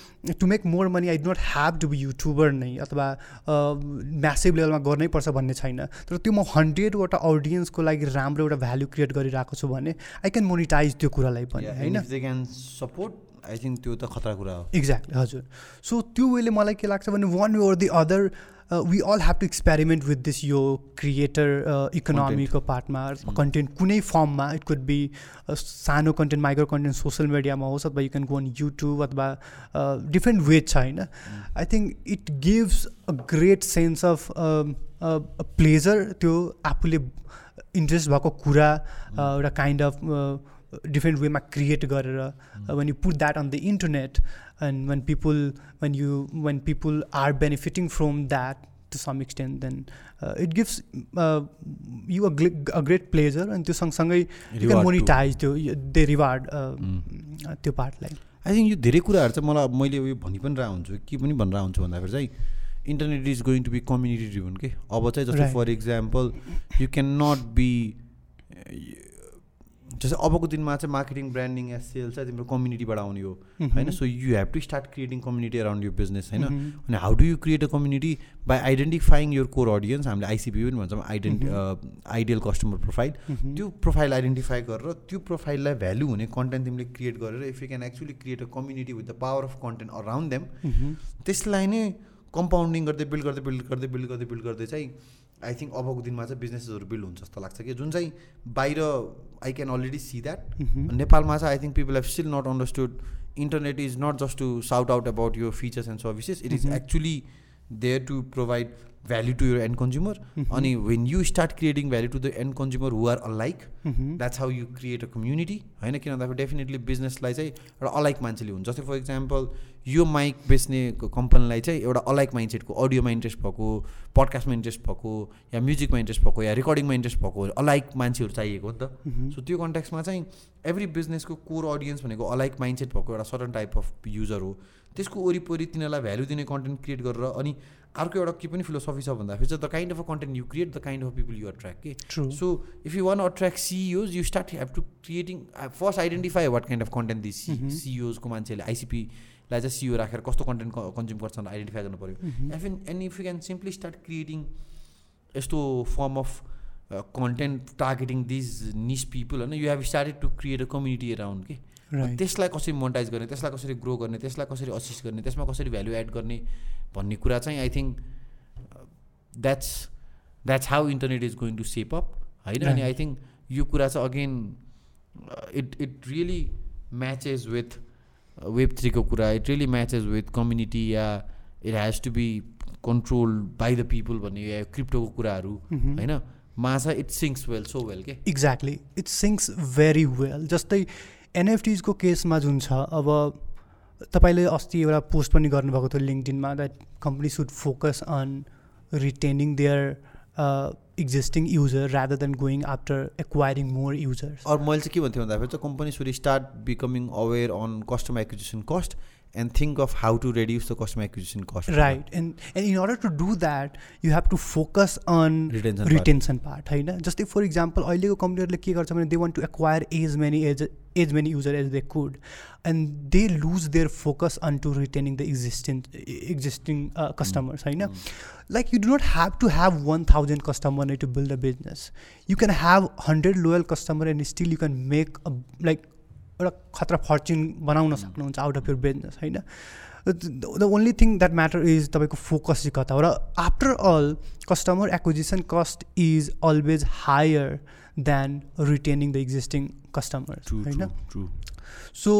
to make more money I do not have to be youtuber नै अथवा म्यासिभ लेभलमा गर्नै पर्छ भन्ने छैन। तर त्यो म हन्ड्रेडवटा अडियन्सको लागि राम्रो एउटा भ्याल्यु क्रिएट गरिरहेको छु भने आई क्यान मोनिटाइज त्यो कुरालाई पनि होइन? सपोर्ट आई थिङ्क त्यो त खतरा कुरा हो। एक्ज्याक्टली हजुर। सो त्यो वेले मलाई के लाग्छ भने one way or the other we all have to experiment with this यो क्रिएटर इकोनोमीको पार्टमा कन्टेन्ट कुनै फर्ममा इट कुड बी सानो कन्टेन्ट माइक्रो कन्टेन्ट सोसियल मिडियामा होस् अथवा you can go on YouTube अथवा डिफ्रेन्ट वेज छ होइन? I think it gives a great sense of pleasure त्यो आफूले इन्ट्रेस्ट भएको कुरा एउटा काइन्ड अफ डिफ्रेन्ट वेमा क्रिएट गरेर when you put that on the internet and when people when you when people are benefiting from that to some extent then it gives you a great pleasure अनि त्यो सँगसँगै monetise त्यो they reward त्यो पार्टलाई I think यो धेरै कुराहरू चाहिँ मलाई मैले उयो भनि पनि रहेको हुन्छु के पनि भनिरहेको हुन्छु भन्दाखेरि चाहिँ internet is going to be community driven के अब चाहिँ जस्तो for example you can not be जस्तै अबको दिनमा चाहिँ मार्केटिङ ब्रान्डिङ या सेल्स चाहिँ तिम्रो कम्युनिटीबाट आउने हो। होइन? So you have to start creating community around यो बिजनेस होइन? अनि how do you create a community by identifying यो कोर अडियन्स हामीले आइसिपी पनि भन्छौँ आइडेन्टि आइडियल कस्टमर प्रोफाइल त्यो प्रोफाइल आइडेन्टिफाई गरेर त्यो प्रोफाइललाई भ्यालु हुने कन्टेन्ट तिमीले क्रिएट गरेर if you can actually create a community with the power of content around them त्यसलाई नै कम्पाउन्डिङ गर्दै बिल्ड गर्दै बिल्ड गर्दै बिल्ड गर्दै बिल्ड गर्दै चाहिँ आई थिङ्क अबको दिनमा चाहिँ बिजनेसेसहरू बिल्ड हुन्छ जस्तो लाग्छ कि। जुन चाहिँ बाहिर I can already see that नेपालमा चाहिँ I think people have still not understood internet is not just to shout out about यो features and services it is actually there to provide value to your end consumer अनि when you start creating value to the end consumer who are alike that's how you create a community होइन किन भन्दाखेरि definitely बिजनेसलाई चाहिँ एउटा alike मान्छेले हुन्छ जस्तै for example यो माइक बेच्ने कम्पनीलाई चाहिँ एउटा अलाइक माइन्डसेटको अडियोमा इन्ट्रेस्ट भएको पडकास्टमा इन्ट्रेस्ट भएको या म्युजिकमा इन्ट्रेस्ट भएको या रेकर्डिङमा इन्ट्रेस्ट भएको अलाइक मान्छेहरू चाहिएको हो नि त सो त्यो कन्ट्याक्समा चाहिँ एभ्री बिजनेसको कोर अडियन्स भनेको अलाइक माइन्डसेट भएको एउटा सर्टन टाइप अफ युजर हो। त्यसको वरिपरि तिनीहरूलाई भ्याल्यु दिने कन्टेन्ट क्रिएट गरेर अनि अर्को एउटा के पनि फिलोसफी छ भन्दाखेरि चाहिँ the kind of a content you create the kind of people you attract के so if you want attract CEOs you start have to creating first identify what kind of content this सिइओजको मान्छेले आइसिपीलाई चाहिँ CEO राखेर कस्तो content consume गर्छ भनेर identify गर्नु पऱ्यो। एफ in and if you can simply start creating यस्तो form of content targeting these niche people होइन you have started to create a community around के त्यसलाई कसरी मोनिटाइज गर्ने त्यसलाई कसरी ग्रो गर्ने त्यसलाई कसरी असिस्ट गर्ने त्यसमा कसरी भ्यालु एड गर्ने भन्ने कुरा चाहिँ I think that's that's how internet is going to shape up होइन? अनि आई थिङ्क यो कुरा चाहिँ again it it really matches with web थ्रीको कुरा. It really matches with community yeah it has to be control by the people भन्ने या क्रिप्टोको कुराहरू होइन? मा चाहिँ it syncs well so well के? Exactly it syncs very well जस्तै एनएफटिजको केसमा जुन छ अब तपाईँले अस्ति एउटा पोस्ट पनि गर्नुभएको थियो लिङ्कडिनमा that company should focus on retaining their existing user rather than going after acquiring more users अरू मैले चाहिँ के भन्थेँ भन्दाखेरि चाहिँ company should start becoming aware on customer acquisition cost and think of how to reduce the customer acquisition cost. Right, and and in order to do that, you have to focus on retention, retention part. part right? Just if, for example, oil company they want to acquire as many as as many users as they could, and they lose their focus onto retaining the existing existing uh, hmm. customers. Mm. Right? Mm. Like you do not have to have one thousand customer to build a business. You can have hundred loyal customer and still you can make a, like एउटा खतरा fortune बनाउन सक्नुहुन्छ out of your business होइन? The only thing that matter is तपाईँको focus चाहिँ कता हो? र after all customer acquisition cost is always higher than retaining the existing customers true होइन? सो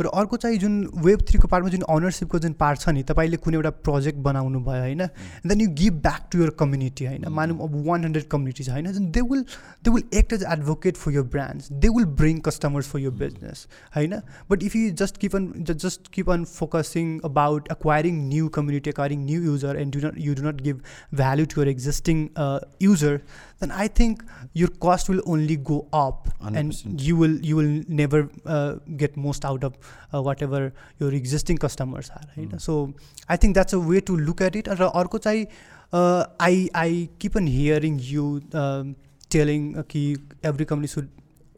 र अर्को चाहिँ जुन वेब थ्रीको पार्टमा जुन अनरसिपको जुन पार्ट छ नि तपाईँले कुनै एउटा प्रोजेक्ट बनाउनु भयो होइन? Then you give back to your community होइन? मानौँ अब वान हन्ड्रेड कम्युनिटी छ होइन? They will they will act as advocate for your brands they will bring customers for your business होइन? But if you just keep on just keep on focusing about acquiring new community acquiring new user and do not you do not give value to your existing user then I think your cost will only go up, and 100%. you will you will never uh, get most out of uh, whatever your existing customers are. होइन Mm. So I think that's a way to look at it. र अर्को चाहिँ uh, I I keep on hearing you um, telling uh, कि every company should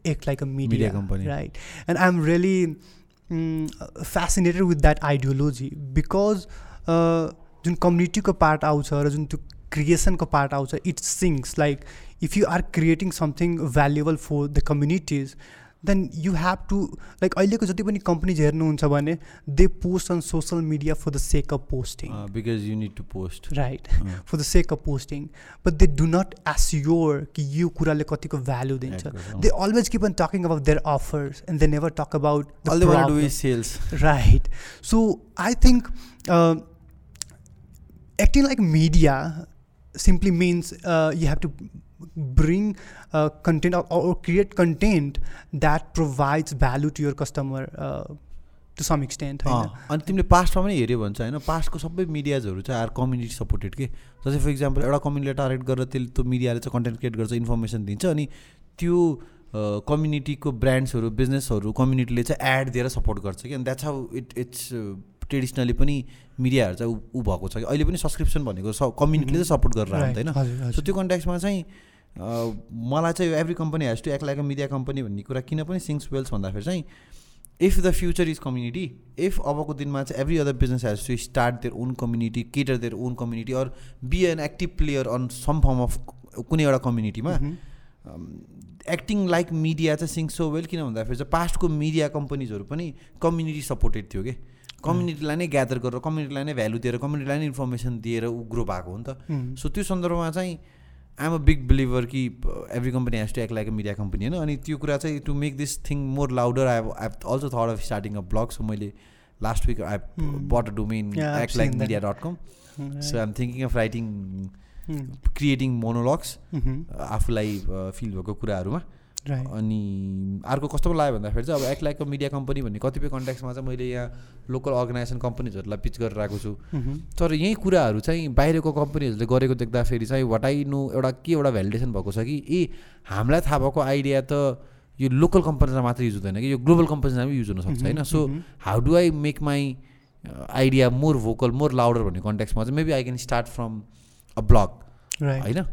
act like a media, Media company. right? And I'm really mm, fascinated with that ideology because uh, जुन कम्युनिटीको part आउँछ र जुन त्यो क्रिएसनको part आउँछ. It seems like if you are creating something valuable for the communities then you have to like अहिलेको जति पनि कम्पनीज हेर्नुहुन्छ भने they post on social media for the sake of posting because you need to post right for the sake of posting but they do not assure कि यो कुराले कतिको value दिन्छ. They always keep on talking about their offers and they never talk about All they want to do is sales. right. Simply means uh, you have to bring uh, content or, or create content that provides value to your customer uh, to some extent होइन? अँ, अनि तिमीले पास्टमा पनि हेऱ्यो भने चाहिँ होइन पास्टको सबै मिडियाजहरू चाहिँ आर कम्युनिटी सपोर्टेड के? जस्तै फर इक्जाम्पल एउटा कम्युनिटीलाई टार्गेट गरेर त्यसले त्यो मिडियाले चाहिँ कन्टेन्ट क्रिएट गर्छ इन्फर्मेसन दिन्छ अनि त्यो कम्युनिटीको ब्रान्ड्सहरू बिजनेसहरू कम्युनिटीले चाहिँ एड दिएर सपोर्ट गर्छ कि? अनि that's how it it's traditionally पनि मिडियाहरू चाहिँ ऊ- भएको छ कि अहिले पनि सब्सक्रिप्सन भनेको स कम्युनिटीले चाहिँ सपोर्ट गरेर आउँदैन. सो त्यो कन्ट्याक्समा चाहिँ मलाई चाहिँ every company has to act like a media company भन्ने कुरा किन पनि सिङ्स वेल्स भन्दाखेरि चाहिँ if the future is community if अबको दिनमा चाहिँ every other business has to start their own community cater their own community or be an active player on some form of कुनै एउटा कम्युनिटीमा. एक्टिङ लाइक मिडिया चाहिँ sings so well किन भन्दाखेरि चाहिँ पास्टको मिडिया कम्पनीजहरू पनि कम्युनिटी सपोर्टेड थियो कि कम्युनिटीलाई नै ग्यादर गरेर कम्युनिटीलाई नै भ्यालु दिएर कम्युनिटीलाई नै इन्फर्मेसन दिएर ऊ ग्रो भएको हो नि त. सो त्यो सन्दर्भमा चाहिँ आइएम अ बिग बिलिभर कि every company has to act like a media company होइन अनि त्यो कुरा चाहिँ to make this thing more louder I I also thought of starting a blog so मैले last week I. But a domain act like. Media dot com. So I'm thinking of writing. Creating monologues. आफूलाई feel भएको कुराहरूमा. अनि अर्को कस्तो लाग्यो भन्दाखेरि चाहिँ अब act like a media company भन्ने कतिपय कन्ट्याक्समा चाहिँ मैले यहाँ लोकल अर्गनाइजेसन कम्पनीजहरूलाई पिच गरेर आएको छु. तर यही कुराहरू चाहिँ बाहिरको कम्पनीहरूले गरेको देख्दाखेरि चाहिँ वाट आई नो एउटा के एउटा भ्यालिडेसन भएको छ कि ए हामीलाई थाहा भएको आइडिया त यो लोकल कम्पनीलाई मात्र युज हुँदैन कि यो ग्लोबल कम्पनीलाई पनि युज हुनसक्छ होइन so. How do I make my idea more vocal more louder भन्ने कन्ट्याक्समा चाहिँ maybe I can start from a blog. होइन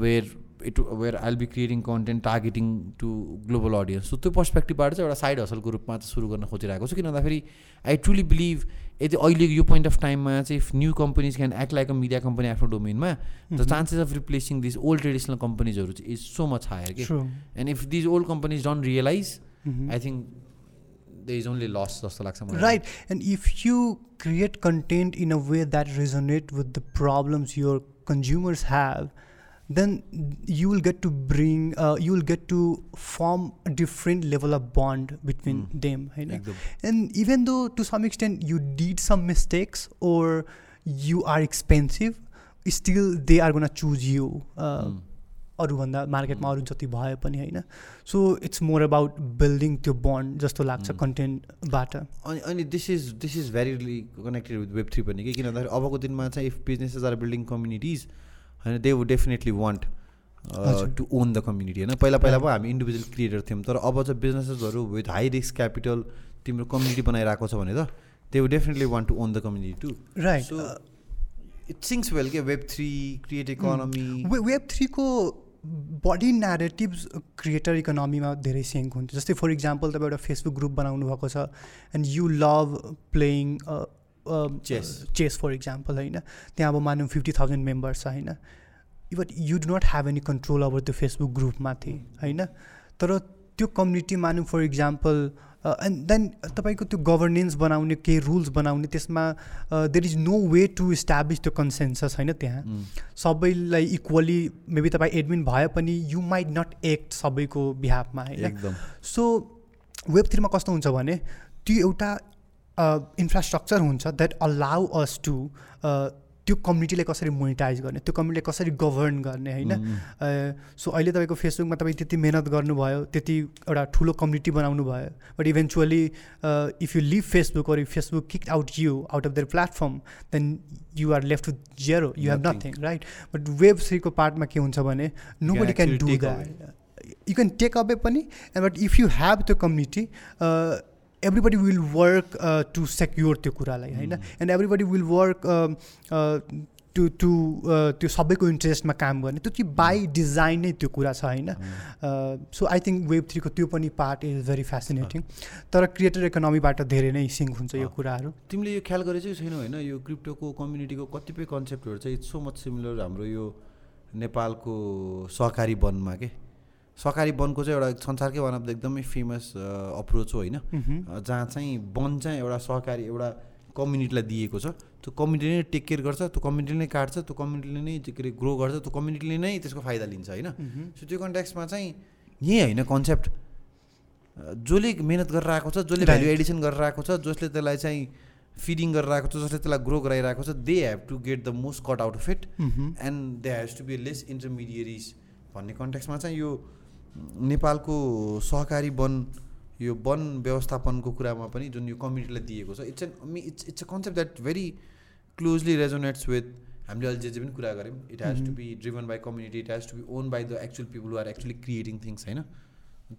where it where I'll be creating content targeting to global audience so त्यो पर्सपेक्टिभबाट चाहिँ एउटा साइड हसलको रूपमा चाहिँ सुरु गर्न खोजिरहेको छु किन भन्दाखेरि आई ट्रुली बिलिभ यदि अहिले यो पोइन्ट अफ टाइममा चाहिँ if new companies can act like a media company आफ्नो डोमेनमा the. Chances of replacing this old traditional कम्पनीजहरू चाहिँ इज सो मच हायर कि. And if these old companies don't realize. I think they is only loss जस्तो लाग्छ मलाई Right. And if you create content in a way that resonate with the problems your consumers have, then you will get to bring, uh, you will get to form a different level of bond between Mm. them. होइन? एकदम And even though to some extent you did some mistakes or you are expensive, still they are gonna choose you. Uh, Mm. अरूभन्दा मार्केटमा अरू जति भए पनि होइन so it's more about building त्यो बन्ड जस्तो लाग्छ Mm. कन्टेन्टबाट अनि अनि this is this is very connected with web three पनि कि किन भन्दाखेरि अबको दिनमा चाहिँ if businesses are building communities होइन they would definitely want. To own the community होइन? पहिला पहिला पो हामी इन्डिभिजुअल क्रिएटर थियौँ। तर अब चाहिँ बिजनेसेसहरू विथ हाई रिस्क क्यापिटल तिम्रो कम्युनिटी बनाइरहेको छ भने त they would definitely want to own the community to right so it syncs well के web three create economy web थ्रीको body narratives creator इकोनोमीमा धेरै सिङ्क हुन्छ। जस्तै फर इक्जाम्पल तपाईँ एउटा फेसबुक ग्रुप बनाउनु भएको छ and you love playing Chess. Chess for example होइन? त्यहाँ अब मानौँ फिफ्टी थाउजन्ड मेम्बर्स छ होइन? But you do not have any control over त्यो फेसबुक ग्रुपमाथि होइन? तर त्यो कम्युनिटी मानौँ फर इक्जाम्पल एन्ड देन तपाईँको त्यो गभर्नेन्स बनाउने केही रुल्स बनाउने त्यसमा there is no way to establish त्यो कन्सेन्सस होइन त्यहाँ? सबैलाई इक्वली मेबी तपाईँ एडमिन भए पनि यु माइट नट एक्ट सबैको बिहाफमा होइन? सो वेब थ्रीमा कस्तो हुन्छ भने त्यो एउटा इन्फ्रास्ट्रक्चर हुन्छ द्याट अलाउ अस टु त्यो कम्युनिटीलाई कसरी मोनिटाइज गर्ने त्यो कम्युनिटीलाई कसरी गभर्न गर्ने होइन? सो अहिले तपाईँको फेसबुकमा तपाईँ त्यति मिहिनेत गर्नुभयो त्यति एउटा ठुलो कम्युनिटी बनाउनु भयो but eventually if you leave Facebook or Facebook kick out you out of their platform then you are left with zero you have Nothing. Nothing right but web थ्रीको पार्टमा के हुन्छ भने nobody can do that you can take away पनि but if you have त्यो community everybody will work to secure त्यो कुरालाई होइन? And everybody will work to to त्यो सबैको इन्ट्रेस्टमा काम गर्ने। त्यो चाहिँ बाई डिजाइन नै त्यो कुरा छ होइन? सो आई थिङ्क वेब थ्रीको त्यो पनि पार्ट इज भेरी फेसिनेटिङ तर क्रिएटर इकोनोमीबाट धेरै नै सिङ्क हुन्छ यो। कुराहरू। तिमीले यो ख्याल गरेको चाहिँ छैनौ होइन? यो क्रिप्टोको कम्युनिटीको कतिपय कन्सेप्टहरू चाहिँ इट्स सो मच सिमिलर हाम्रो यो नेपालको सहकारी वनमा के? सहकारी वनको चाहिँ एउटा संसारकै वान अफ द एकदमै फेमस अप्रोच हो होइन जहाँ चाहिँ वन चाहिँ एउटा सहकारी एउटा कम्युनिटीलाई दिएको छ त्यो कम्युनिटीले नै टेक केयर गर्छ त्यो कम्युनिटीले नै काट्छ त्यो कम्युनिटीले नै के अरे ग्रो गर्छ त्यो कम्युनिटीले नै त्यसको फाइदा लिन्छ होइन। सो त्यो कन्ट्याक्समा चाहिँ यही होइन कन्सेप्ट जसले मिहिनेत गरेर आएको छ जसले. भ्याल्यु एडिसन गरेर आएको छ जसले त्यसलाई चाहिँ फिडिङ गरेर आएको छ जसले त्यसलाई ग्रो गराइरहेको छ they have to get the most cut out of it. And they has to be less intermediaries भन्ने कन्ट्याक्समा चाहिँ यो नेपालको सहकारी वन यो वन व्यवस्थापनको कुरामा पनि जुन यो कम्युनिटीलाई दिएको छ it's an it's it's a concept that very closely resonates with हामीले अहिले जे जे पनि कुरा गऱ्यौँ it has to be driven by community it has to be own by the actual people are actually creating things होइन?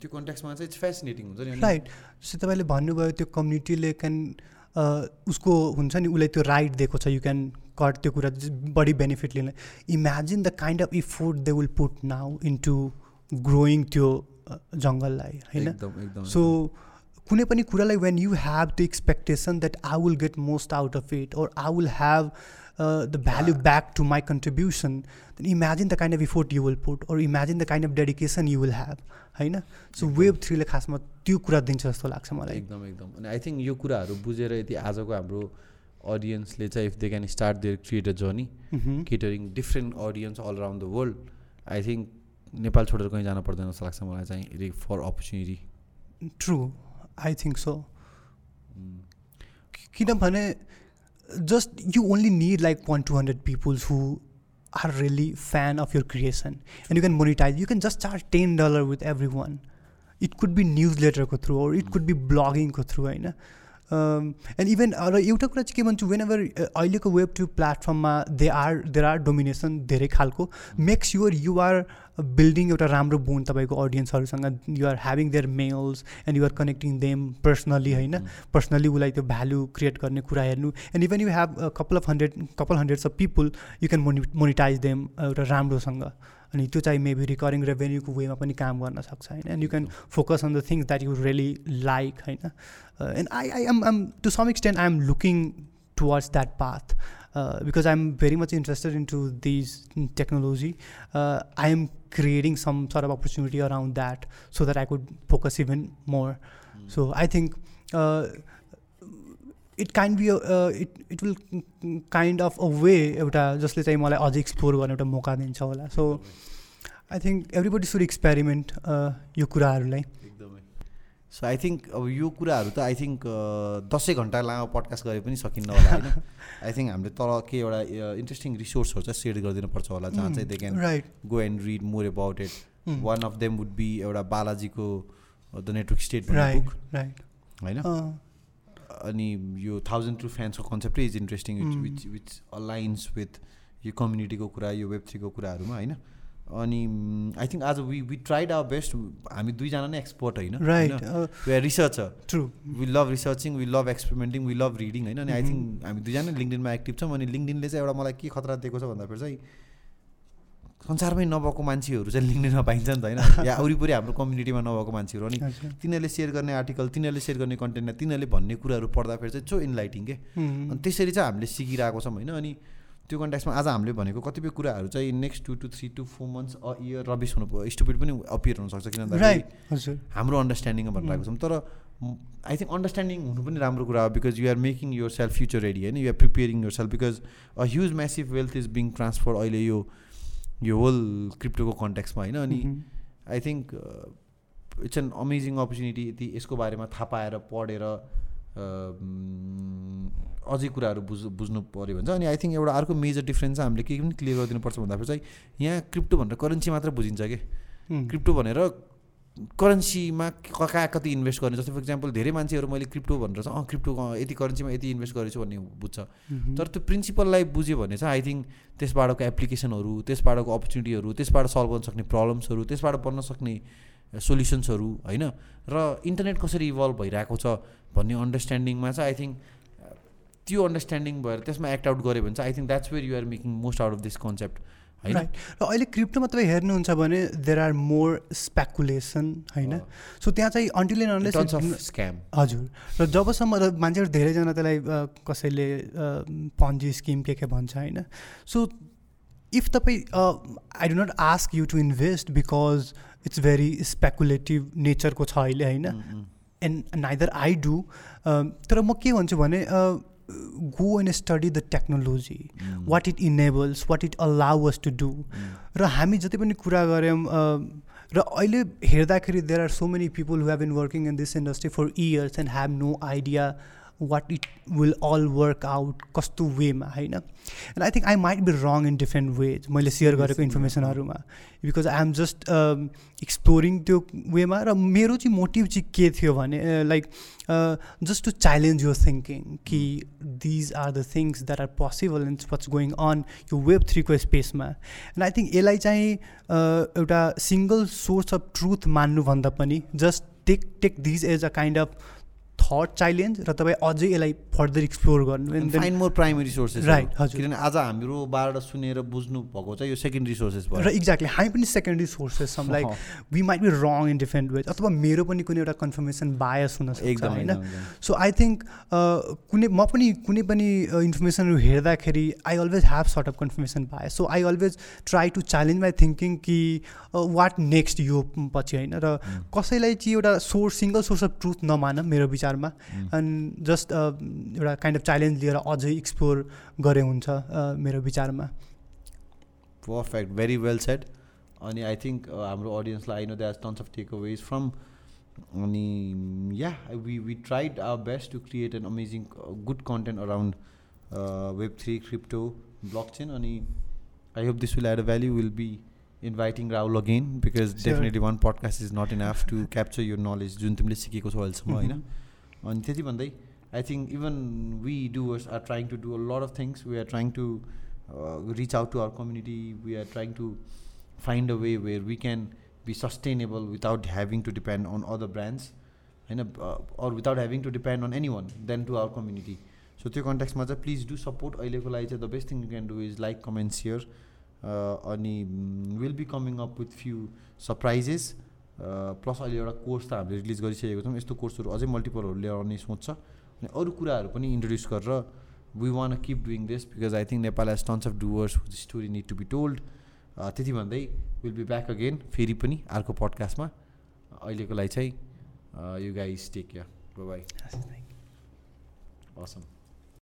त्यो कन्ट्याक्समा चाहिँ इट्स फेसिनेटिङ हुन्छ नि राइट जस्तै तपाईँले भन्नुभयो त्यो कम्युनिटीले क्यान उसको हुन्छ नि उसलाई त्यो राइट दिएको छ यु क्यान कट त्यो कुरा बढी बेनिफिट लिन। Imagine the kind of effort they will put now into growing त्यो अ, जङ्गललाई होइन? सो कुनै पनि कुरालाई when you have the expectation that I will get most out of it or I will have the value back to my contribution then imagine the kind of effort you will put or imagine the kind of dedication you will have होइन? So web थ्रीले खासमा त्यो कुरा दिन्छ जस्तो लाग्छ मलाई। एकदम एकदम। अनि आई थिङ्क यो कुराहरू बुझेर यदि आजको हाम्रो अडियन्सले चाहिँ if they can start their creator journey hmm. Catering different audience all around the world I think Nepal छोडेर कहीँ जानु पर्दैन जस्तो लाग्छ मलाई चाहिँ for opportunity true I think so किनभने just you only need like one two hundred peoples who are really fan of your creation and you can monetize you can just charge ten dollar with every one it could be news लेटरको through it could be ब्लगिङको through होइन? And even र एउटा कुरा चाहिँ के भन्छु whenever अहिलेको web two प्लेटफर्ममा they are there are domination धेरै खालको make sure you are building एउटा राम्रो बोन तपाईँको अडियन्सहरूसँग you are having their mails and you're connecting them personally होइन? पर्सनली उसलाई त्यो भ्यालु क्रिएट गर्ने कुरा हेर्नु. And even you have couple of hundred couple hundreds of people you can moni monetize them एउटा राम्रोसँग. अनि त्यो चाहिँ मेबी रिकरिङ रेभेन्यूको वेमा पनि काम गर्न सक्छ होइन. And you can focus on the things that you really like होइन. And I I am am to some extent I am looking towards that path because I am very much interested in to these technology I am creating some sort of opportunity around that so that I could focus even more so I think uh, be a, uh, it it will kind of a way एउटा जसले चाहिँ मलाई अझै explore गर्ने एउटा मौका दिन्छ होला. So I think everybody should experiment यो कुराहरूलाई. एकदमै. सो आई थिङ्क अब यो कुराहरू त आई थिङ्क दसैँ घन्टा लामो पडकास्ट गरे पनि सकिन्न होला होइन? आई थिङ्क हामीले तल के एउटा इन्ट्रेस्टिङ रिसोर्सहरू चाहिँ सेयर गरिदिनु पर्छ होला जहाँ चाहिँ they can right go and read more about it one of them would be एउटा बालाजीको the network state right book right होइन? अनि यो थाउजन्ड टु फ्यान्सको कन्सेप्टै is interesting which Mm. Which aligns with यो कम्युनिटीको कुरा यो वेब थ्रीको कुराहरूमा होइन? अनि आई थिङ्क आज we we tried our best हामी दुईजना नै एक्सपर्ट होइन right we true we love researching we love experimenting we love reading होइन? अनि आई. थिङ्क हामी दुईजना लिङ्कडिनमा एक्टिभ छौँ अनि लिङ्कडिनले चाहिँ एउटा मलाई के खतरा दिएको छ भन्दाखेरि चाहिँ संसारमै नभएको मान्छेहरू चाहिँ लिङ्कडिनमा पाइन्छ नि त होइन? या वरिपरि हाम्रो कम्युनिटीमा नभएको मान्छेहरू। अनि तिनीहरूले सेयर गर्ने आर्टिकल तिनीहरूले सेयर गर्ने कन्टेन्ट तिनीहरूले भन्ने कुराहरू पढ्दाखेरि चाहिँ सो इन्लाइटिङ के. अनि त्यसरी चाहिँ हामीले सिकिरहेको छौँ होइन? अनि त्यो कन्ट्याक्समा आज हामीले भनेको कतिपय कुराहरू चाहिँ next two two three to four months a year rubbish हुनु स्टुपिड पनि अपियर हुनसक्छ किन हाम्रो अन्डरस्ट्यान्डिङमा भनिरहेको छौँ। तर आई थिङ्क अन्डरस्ट्यान्डिङ हुनु पनि राम्रो कुरा हो because you are making yourself future ready होइन? You are preparing yourself because a huge massive wealth is being transfer अहिले यो यो होल क्रिप्टोको कन्ट्याक्समा होइन अनि. I think it's an amazing opportunity यति यसको बारेमा थाहा पाएर पढेर अम, अझै कुराहरू बुझ बुझ्नु पऱ्यो भने चाहिँ अनि आई थिङ्क एउटा अर्को मेजर डिफ्रेन्स चाहिँ हामीले के पनि क्लियर गरिदिनुपर्छ भन्दाखेरि चाहिँ यहाँ क्रिप्टो भनेर करेन्सी मात्र बुझिन्छ कि. क्रिप्टो भनेर करेन्सीमा कहाँ कति इन्भेस्ट गर्ने? जस्तै फर इक्जाम्पल धेरै मान्छेहरू मैले क्रिप्टो भनेर चाहिँ अँ क्रिप्टो यति करेन्सीमा यति इन्भेस्ट गरेको छु भन्ने बुझ्छ. तर त्यो प्रिन्सिपललाई बुझ्यो भने चाहिँ आई थिङ्क त्यसबाटको एप्लिकेसनहरू त्यसबाटको अपर्च्युनिटीहरू त्यसबाट सल्भ गर्न सक्ने प्रब्लम्सहरू त्यसबाट बन्न सक्ने सोल्युसन्सहरू होइन? र इन्टरनेट कसरी इभल्भ भइरहेको छ भन्ने अन्डरस्ट्यान्डिङमा चाहिँ आई थिङ्क त्यो अन्डरस्ट्यान्डिङ भएर त्यसमा एक्ट आउट गऱ्यो भने चाहिँ I think that's where you're making most out of this concept होइन? र अहिले क्रिप्टोमा तपाईँ हेर्नुहुन्छ भने देयर आर मोर स्पेकुलेसन होइन? सो त्यहाँ चाहिँ अन्टिल एन्ड अनलेस स्क्याम हजुर। र जबसम्म र मान्छेहरू धेरैजना त्यसलाई कसैले पन्जी स्किम के के भन्छ होइन? सो इफ तपाईँ I do not ask you to invest because it's very speculative नेचरको छ अहिले होइन? एन्ड नाइदर आई डु तर म के भन्छु भने go and study the technology what it enables what it allow us to do र हामी जति पनि कुरा गऱ्यौँ र अहिले हेर्दाखेरि there are so many people who have been working in this industry for years and have no idea what it will all work out कस्तो वेमा होइन? And I think I might be wrong in different ways मैले share गरेको इन्फर्मेसनहरूमा because I am just exploring त्यो वेमा र मेरो चाहिँ मोटिभ चाहिँ के थियो भने like just to challenge your thinking कि these are the things that are possible and what's going on यो वेब थ्रीको स्पेसमा एन्ड आई थिङ्क यसलाई चाहिँ uh, एउटा सिङ्गल सोर्स अफ ट्रुथ मान्नुभन्दा पनि just take take these as a kind of thought challenge र तपाईँ अझै यसलाई फर्दर एक्सप्लोर गर्नु find more primary sources Right, हजुर। किनभने आज हामीरोबाट सुनेर बुझ्नु भएको चाहिँ यो सेकेन्डरी सोर्सेस र भयो एक्ज्याक्टली हामी पनि सेकेन्डरी सोर्सेस छौँ like we might be wrong in different ways अथवा मेरो पनि कुनै एउटा कन्फर्मेसन बायस हुनसक्छ एकदम होइन। सो आई थिङ्क कुनै म पनि कुनै पनि इन्फर्मेसनहरू हेर्दाखेरि I always have sort of confirmation पाएँ so I always try to challenge my thinking कि वाट नेक्स्ट यो पछि होइन? र कसैलाई चाहिँ एउटा source single source of truth नमान मेरो विचारमा एन्ड जस्ट एउटा काइन्ड अफ च्यालेन्ज लिएर अझै एक्सप्लोर गरे हुन्छ मेरो विचारमा। पर्फेक्ट भेरी वेल सेट अनि आई थिङ्क हाम्रो अडियन्सलाई I know that tons of takeaways from अनि yeah we we tried our best to create an amazing good content around web three crypto blockchain अनि I hope this will add a value will be inviting Rahul again because. Definitely one podcast is not enough to capture यो knowledge जुन तिमीले सिकेको छौ अहिलेसम्म होइन. अनि त्यति भन्दै I think even we doers are trying to do a lot of things we are trying to reach out to our community we are trying to find a way where we can be sustainable without having to depend on other brands होइन or without having to depend on anyone then to our community. So त्यो कन्ट्याक्समा चाहिँ please do support अहिलेको लागि चाहिँ the best thing you can do is like comment share अनि will be coming up with few surprises plus अहिले एउटा course त हामीले रिलिज गरिसकेको छौँ। यस्तो कोर्सहरू अझै मल्टिपलहरू लिएर आउने सोच छ। अनि अरू कुराहरू पनि इन्ट्रोड्युस गरेर we want keep doing this because I think Nepal has tons of doers story need to be told त्यति भन्दै विल बी ब्याक अगेन फेरि पनि अर्को पडकास्टमा अहिलेको लागि चाहिँ you guys take care bye. Assam